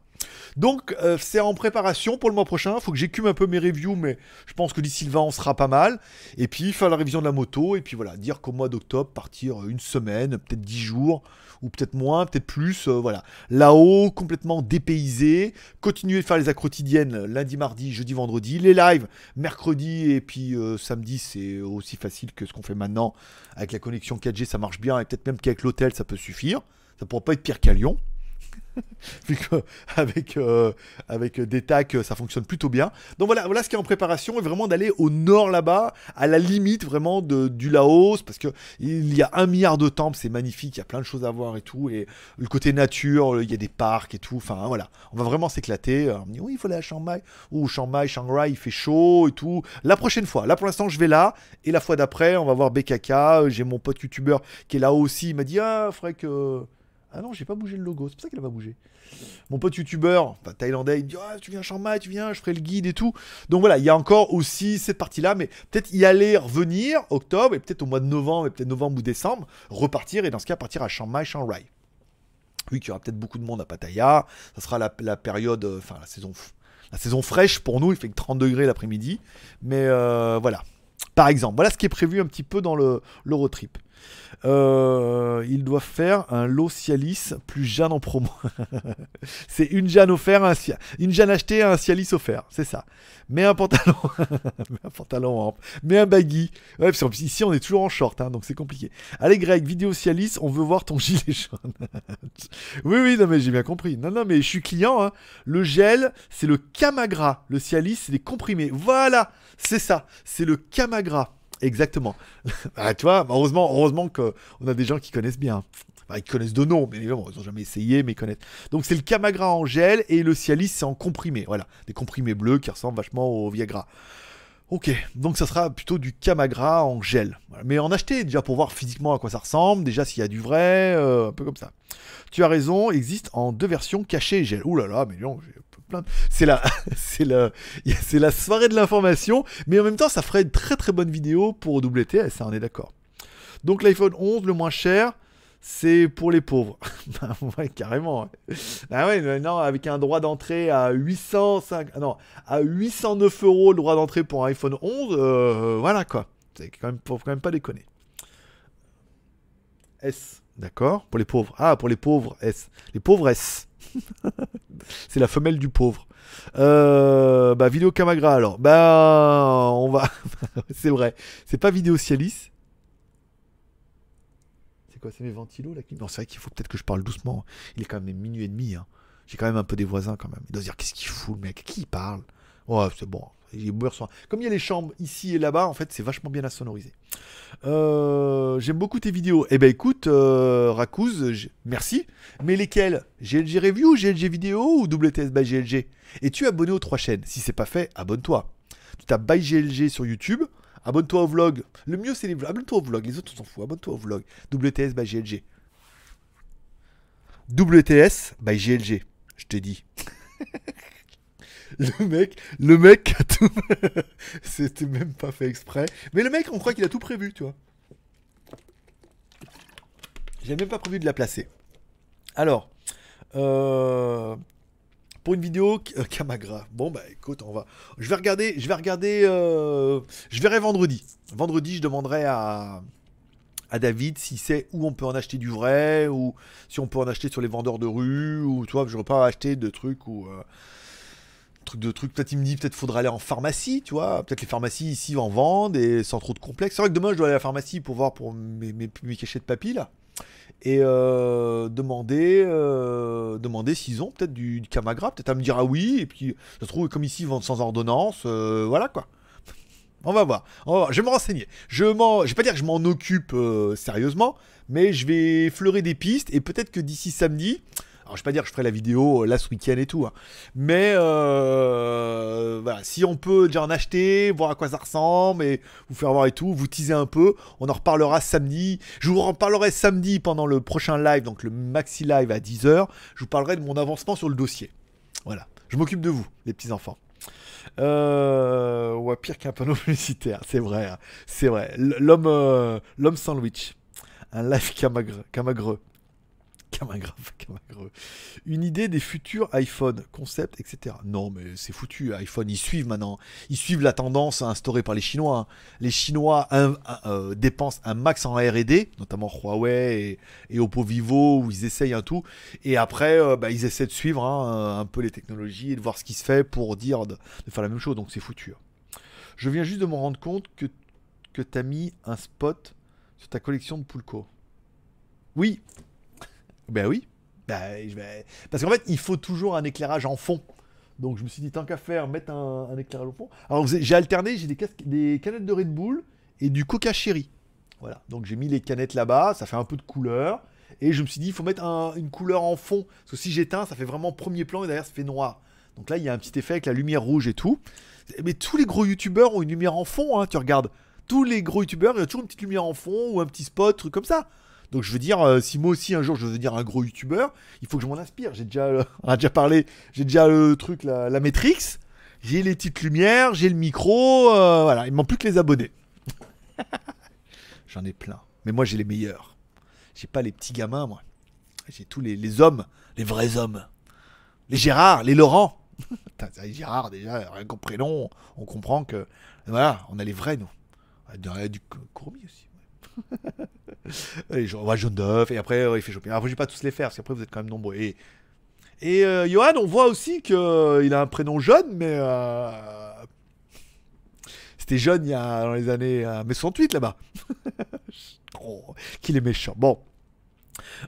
Donc euh, c'est en préparation pour le mois prochain. Faut que j'écume un peu mes reviews, mais je pense que d'ici le 20 on sera pas mal. Et puis faire la révision de la moto, et puis voilà, dire qu'au mois d'octobre, partir une semaine, peut-être 10 jours, ou peut-être moins, peut-être plus, euh, voilà. Là-haut, complètement dépaysé, continuer de faire les quotidiennes lundi, mardi, jeudi, vendredi, les lives mercredi et puis euh, samedi, c'est aussi facile que ce qu'on fait maintenant. Avec la connexion 4G, ça marche bien, et peut-être même qu'avec l'hôtel, ça peut suffire. Ça pourra pas être pire qu'à Lyon. Vu que avec, euh, avec des tacs, ça fonctionne plutôt bien. Donc voilà, voilà ce qui est en préparation, et vraiment d'aller au nord là-bas, à la limite vraiment de, du Laos, parce que il y a un milliard de temples, c'est magnifique, il y a plein de choses à voir et tout, et le côté nature, il y a des parcs et tout, enfin voilà, on va vraiment s'éclater. On me dit, oui, il faut aller à Chiang Mai, ou Chiang Mai, Shanghai, il fait chaud et tout. La prochaine fois, là pour l'instant, je vais là, et la fois d'après, on va voir BKK, j'ai mon pote youtubeur qui est là aussi, il m'a dit, ah, faudrait que. Ah non, j'ai pas bougé le logo, c'est pour ça qu'il a pas. Mon pote youtubeur, enfin, thaïlandais, il me dit ah, Tu viens à Chiang tu viens, je ferai le guide et tout. Donc voilà, il y a encore aussi cette partie-là, mais peut-être y aller, revenir, octobre, et peut-être au mois de novembre, et peut-être novembre ou décembre, repartir, et dans ce cas, partir à Chiang Mai, Shanghai. Oui, qu'il y aura peut-être beaucoup de monde à Pattaya, ça sera la, période, euh, enfin la saison, la saison fraîche pour nous, il fait que 30 degrés l'après-midi, mais euh, voilà. Par exemple, voilà ce qui est prévu un petit peu dans le, le road trip. Euh, ils doivent faire un lot Cialis plus Jeanne en promo. c'est une Jeanne offerte, un une Jeanne achetée, un Cialis offert. C'est ça. Mets un pantalon, mets un pantalon en un baggy. Ouais, parce ici on est toujours en short, hein, donc c'est compliqué. Allez Greg, vidéo Cialis, on veut voir ton gilet jaune. oui, oui, non mais j'ai bien compris. Non, non mais je suis client. hein. Le gel, c'est le Camagra. Le Cialis, c'est les comprimés. Voilà, c'est ça. C'est le Camagra. Exactement. ah, tu vois, heureusement, heureusement qu'on a des gens qui connaissent bien. Enfin, ils connaissent de nom, mais ils n'ont jamais essayé, mais ils connaissent. Donc c'est le Camagra en gel et le Cialis c'est en comprimé. Voilà, des comprimés bleus qui ressemblent vachement au Viagra. Ok, donc ça sera plutôt du Camagra en gel. Mais en acheter déjà pour voir physiquement à quoi ça ressemble, déjà s'il y a du vrai, euh, un peu comme ça. Tu as raison, existe en deux versions cachées et gel. Ouh là là, mais non, j'ai C'est la, soirée de l'information, mais en même temps ça ferait une très très bonne vidéo pour WTS, on est d'accord. Donc l'iPhone 11, le moins cher, c'est pour les pauvres. Bah, carrément. Ah ouais, non, avec un droit d'entrée à 805, ah non, à 809 euros le droit d'entrée pour un iPhone 11, euh, voilà quoi. C'est quand même, faut quand même pas déconner. S, d'accord, pour les pauvres. Ah, pour les pauvres S, les pauvres S. c'est la femelle du pauvre. Euh, bah vidéo Camagra alors. Bah on va, c'est vrai. C'est pas vidéo Cialis. C'est quoi, c'est mes ventilos là qui... Non, c'est vrai qu'il faut peut-être que je parle doucement. Il est quand même minuit et demi. hein. J'ai quand même un peu des voisins quand même. Il doit se dire qu'est-ce qu'il fout le mec? Qui parle? Ouais, c'est bon. Comme il y a les chambres ici et là-bas, en fait, c'est vachement bien insonorisé. Euh, J'aime beaucoup tes vidéos. Eh ben écoute, euh, merci. Mais lesquelles? GLG Review, GLG Vidéo ou WTS by GLG Et tu es abonné aux trois chaînes. Si c'est pas fait, abonne-toi. Tu tapes by GLG sur YouTube. Abonne-toi au vlog. Le mieux, c'est les vlogs. Abonne-toi au vlog. Les autres, on s'en fout. Abonne-toi au vlog. WTS by GLG. WTS by GLG. Je te dis. le mec, le mec a tout. C'était même pas fait exprès. Mais le mec, on croit qu'il a tout prévu, tu vois. J'ai même pas prévu de la placer. Alors, euh, pour une vidéo euh, Camagra. Bon bah écoute, on va. Je vais regarder. Je vais regarder. euh, Je verrai vendredi. Vendredi, je demanderai à à David si c'est où on peut en acheter du vrai ou si on peut en acheter sur les vendeurs de rue ou tu vois, je ne pas acheter de trucs ou euh, truc de trucs. Peut-être il me dit peut-être faudra aller en pharmacie, tu vois. Peut-être les pharmacies ici en vendent et sans trop de complexe. C'est vrai que demain je dois aller à la pharmacie pour voir pour mes, mes, cachets de papy là et euh, demander euh, demander s'ils ont peut-être du, du Camagra. Peut-être à me dire ah oui et puis ça se trouve comme ici ils vendent sans ordonnance, euh, voilà quoi. On va voir. On va voir. Je vais me renseigner. Je m'en, je vais pas dire que je m'en occupe sérieusement, mais je vais fleurer des pistes et peut-être que d'ici samedi. Alors je vais pas dire que je ferai la vidéo euh, là ce week-end et tout, hein, mais euh, voilà, si on peut déjà en acheter, voir à quoi ça ressemble et vous faire voir et tout, vous teaser un peu, on en reparlera samedi. Je vous en reparlerai samedi pendant le prochain live, donc le maxi live à 10h. Je vous parlerai de mon avancement sur le dossier. Voilà, je m'occupe de vous, les petits enfants. Euh, ouais, pire qu'un panneau publicitaire, c'est vrai, hein. c'est vrai. L'homme, euh, l'homme sandwich, un live camagre, camagreux, Une idée des futurs iPhone, concept, etc. Non, mais c'est foutu. iPhone, ils suivent maintenant. Ils suivent la tendance instaurée par les Chinois. hein. Les Chinois un- euh, dépensent un max en R&D, notamment Huawei et, Oppo Vivo, où ils essayent un tout. Et après, euh, bah, ils essaient de suivre hein, un peu les technologies et de voir ce qui se fait pour dire de, faire la même chose. Donc c'est foutu. hein. Je viens juste de me rendre compte que, que tu as mis un spot sur ta collection de Poulco. Oui. Ben oui. Vais- Parce qu'en fait, il faut toujours un éclairage en fond. Donc je me suis dit, tant qu'à faire, mettre un, éclairage au fond. Alors j'ai alterné, j'ai des, des canettes de Red Bull et du Coca Cherry. Voilà, donc j'ai mis les canettes là-bas, ça fait un peu de couleur. Et je me suis dit, il faut mettre un- une couleur en fond. Parce que si j'éteins, ça fait vraiment premier plan et derrière, ça fait noir. Donc là, il y a un petit effet avec la lumière rouge et tout. Mais tous les gros youtubeurs ont une lumière en fond, hein, tu regardes. Tous les gros youtubeurs, il y a toujours une petite lumière en fond ou un petit spot, truc comme ça. Donc je veux dire, euh, si moi aussi un jour je veux devenir un gros youtubeur, il faut que je m'en inspire. J'ai déjà, euh, on a déjà parlé, j'ai déjà le truc, la, Matrix, j'ai les petites lumières, j'ai le micro, euh, voilà, il me manque plus que les abonnés. J'en ai plein. Mais moi j'ai les meilleurs. J'ai pas les petits gamins, moi. J'ai tous les, hommes, les vrais hommes. Les Gérard, les Laurent. Gérard déjà, rien qu'au prénom, on comprend que voilà, on a les vrais nous. Y a du Courmi aussi. Et genre, ouais, jaune d'œuf, et après euh, il fait shopping. Alors, je vais pas tous les faire, parce qu'après vous êtes quand même nombreux. Et, euh, Johan, on voit aussi qu'il a un prénom jeune, mais euh, c'était jeune il y a dans les années euh, mai 68 là-bas. oh, qu'il est méchant. Bon.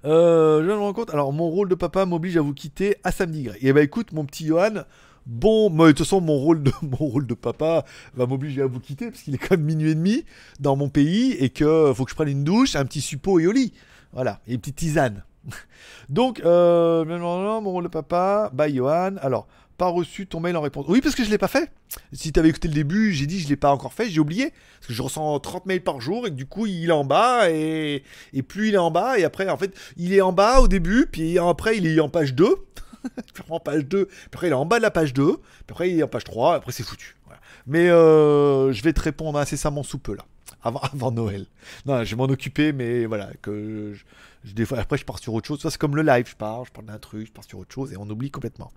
Euh, je me rends compte. Alors, mon rôle de papa m'oblige à vous quitter à samedi. Et bah écoute, mon petit Johan, bon, de toute façon, mon rôle de, mon rôle de papa va m'obliger à vous quitter parce qu'il est quand même minuit et demi dans mon pays et que faut que je prenne une douche, un petit suppôt et au lit. Voilà, et une petite tisane. Donc, euh, mon rôle de papa, bye Johan. Alors, pas reçu ton mail en réponse. Oui, parce que je l'ai pas fait. Si t'avais écouté le début, j'ai dit je l'ai pas encore fait, j'ai oublié. Parce que je ressens 30 mails par jour et que du coup il est en bas et, et plus il est en bas et après en fait il est en bas au début puis après il est en page 2. page 2, puis après il est en bas de la page 2, puis après il est en page 3, après c'est foutu. Mais euh, je vais te répondre incessamment sous peu là. Avant, avant Noël. Non, je vais m'en occuper, mais voilà, que je, des fois, après je pars sur autre chose. C'est comme le live, je pars, je parle d'un truc, je pars sur autre chose et on oublie complètement.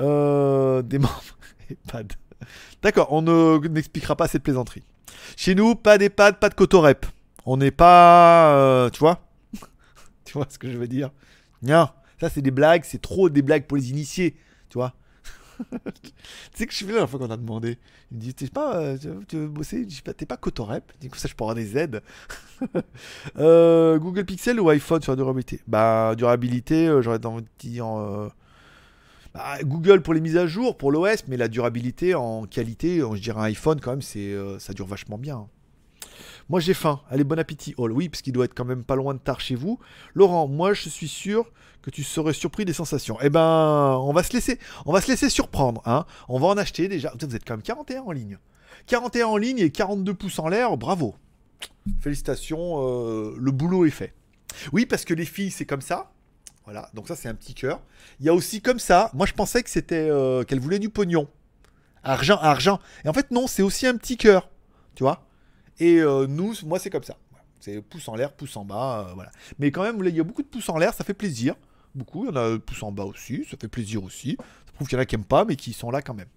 Euh, des membres. D'accord, on ne- n'expliquera pas cette plaisanterie. Chez nous, pas d'EHPAD, pas de cotorep. On n'est pas. euh, tu vois? Tu vois ce que je veux dire? Non, ça c'est des blagues, c'est trop des blagues pour les initiés. Tu vois Tu sais que je suis venu la dernière fois qu'on a demandé. Il me dit T'es pas, euh, tu veux- bosser? Je dis pas, T'es pas cotorep Du coup, ça, je peux avoir des aides. Euh, Google Pixel ou iPhone sur la durabilité? Bah, durabilité, euh, j'aurais envie de dire. bah, Google pour les mises à jour, pour l'OS, mais la durabilité en qualité, je dirais un iPhone quand même, c'est, ça dure vachement bien. Moi j'ai faim, allez bon appétit. Oh oui, parce qu'il doit être quand même pas loin de tard chez vous. Laurent, moi je suis sûr que tu serais surpris des sensations. Eh ben, on va se laisser, surprendre. Hein. On va en acheter déjà. Vous êtes quand même 41 en ligne. 41 en ligne et 42 pouces en l'air, bravo. Félicitations, euh, le boulot est fait. Oui, parce que les filles, c'est comme ça. Voilà, donc ça c'est un petit cœur. Il y a aussi comme ça, moi je pensais que c'était euh, qu'elle voulait du pognon. Argent, argent. Et en fait non, c'est aussi un petit cœur. Tu vois Et euh, nous, moi c'est comme ça. C'est pouce en l'air, pouce en bas, voilà. Mais quand même, il y a beaucoup de pouces en l'air, ça fait plaisir. Beaucoup, il y en a pouce en bas aussi, ça fait plaisir aussi. Ça prouve qu'il y en a qui aiment pas, mais qui sont là quand même.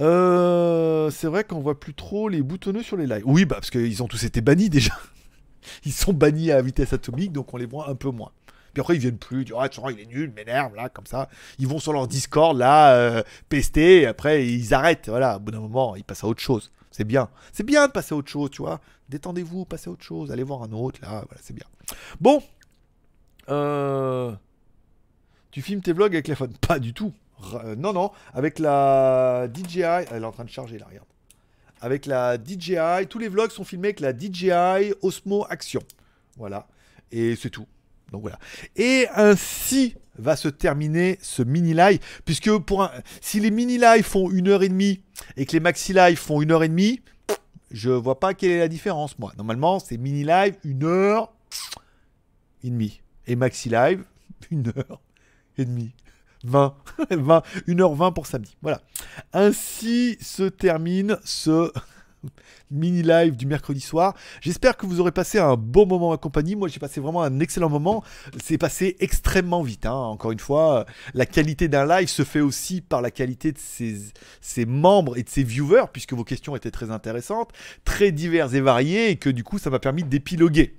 Euh, c'est vrai qu'on voit plus trop les boutonneux sur les lives. Oui, bah parce qu'ils ont tous été bannis déjà. Ils sont bannis à vitesse atomique, donc on les voit un peu moins. Puis après, ils viennent plus, ils disent, ah, il est nul, m'énerve, là, comme ça. Ils vont sur leur Discord, là, euh, pester, et après, ils arrêtent. Voilà, au bout d'un moment, ils passent à autre chose. C'est bien. C'est bien de passer à autre chose, tu vois. Détendez-vous, passez à autre chose, allez voir un autre, là, voilà, c'est bien. Bon. Euh... Tu filmes tes vlogs avec l'iPhone? Pas du tout. Euh, non, non, avec la DJI. Elle est en train de charger, là, regarde. Avec la DJI, tous les vlogs sont filmés avec la DJI Osmo Action. Voilà. Et c'est tout. Donc voilà. Et ainsi va se terminer ce mini live, puisque pour si les mini live font une heure et demie et que les maxi live font une heure et demie, je vois pas quelle est la différence moi. Normalement, c'est mini live une heure et demie et maxi live une heure et demie. 20, 20, 1h20 pour samedi. Voilà. Ainsi se termine ce mini live du mercredi soir. J'espère que vous aurez passé un bon moment en compagnie. Moi, j'ai passé vraiment un excellent moment. C'est passé extrêmement vite. hein. Encore une fois, la qualité d'un live se fait aussi par la qualité de ses, ses membres et de ses viewers, puisque vos questions étaient très intéressantes, très diverses et variées, et que du coup, ça m'a permis d'épiloguer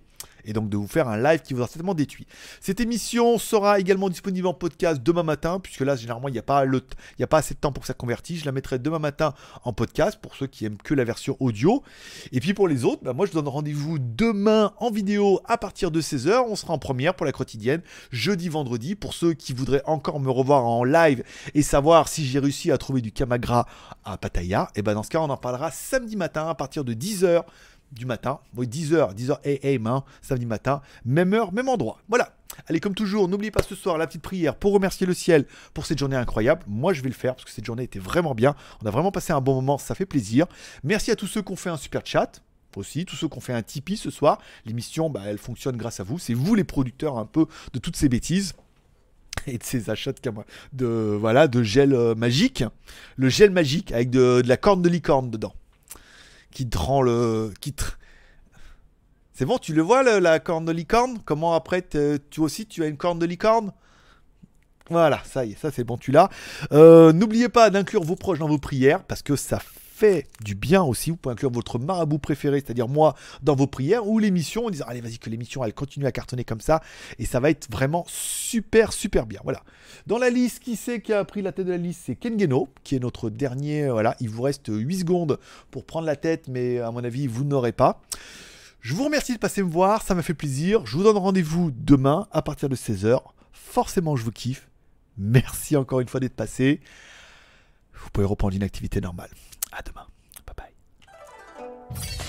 et donc de vous faire un live qui vous aura certainement détruit. Cette émission sera également disponible en podcast demain matin, puisque là, généralement, il n'y a, pas a pas assez de temps pour que ça convertisse. Je la mettrai demain matin en podcast pour ceux qui aiment que la version audio. Et puis pour les autres, bah, moi, je donne rendez-vous demain en vidéo à partir de 16h. On sera en première pour la quotidienne, jeudi, vendredi. Pour ceux qui voudraient encore me revoir en live et savoir si j'ai réussi à trouver du Kamagra à Pattaya, et ben dans ce cas, on en parlera samedi matin à partir de 10h du matin, oui 10h, 10h AM, hein, samedi matin, même heure, même endroit. Voilà. Allez, comme toujours, n'oubliez pas ce soir la petite prière pour remercier le ciel pour cette journée incroyable. Moi, je vais le faire parce que cette journée était vraiment bien. On a vraiment passé un bon moment, ça fait plaisir. Merci à tous ceux qui ont fait un super chat. Aussi, tous ceux qui ont fait un Tipeee ce soir. L'émission, bah, elle fonctionne grâce à vous. C'est vous les producteurs un peu de toutes ces bêtises et de ces achats de, de, voilà, de gel euh, magique. Le gel magique avec de, de la corne de licorne dedans qui te le. Qui. C'est bon, tu le vois, la corne de licorne? Comment après, tu aussi, tu as une corne de licorne? Voilà, ça y est, ça c'est bon, tu l'as. Euh, N'oubliez pas d'inclure vos proches dans vos prières, parce que ça fait du bien aussi. Vous pouvez inclure votre marabout préféré, c'est-à-dire moi, dans vos prières, ou l'émission, en disant, allez, vas-y, que l'émission, elle continue à cartonner comme ça, et ça va être vraiment super, super bien. Voilà. Dans la liste, qui c'est qui a pris la tête de la liste? C'est Kengeno, qui est notre dernier. euh, Voilà, il vous reste 8 secondes pour prendre la tête, mais à mon avis, vous n'aurez pas. Je vous remercie de passer me voir, ça m'a fait plaisir. Je vous donne rendez-vous demain à partir de 16h. Forcément, je vous kiffe. Merci encore une fois d'être passé. Vous pouvez reprendre une activité normale. À demain. Bye bye.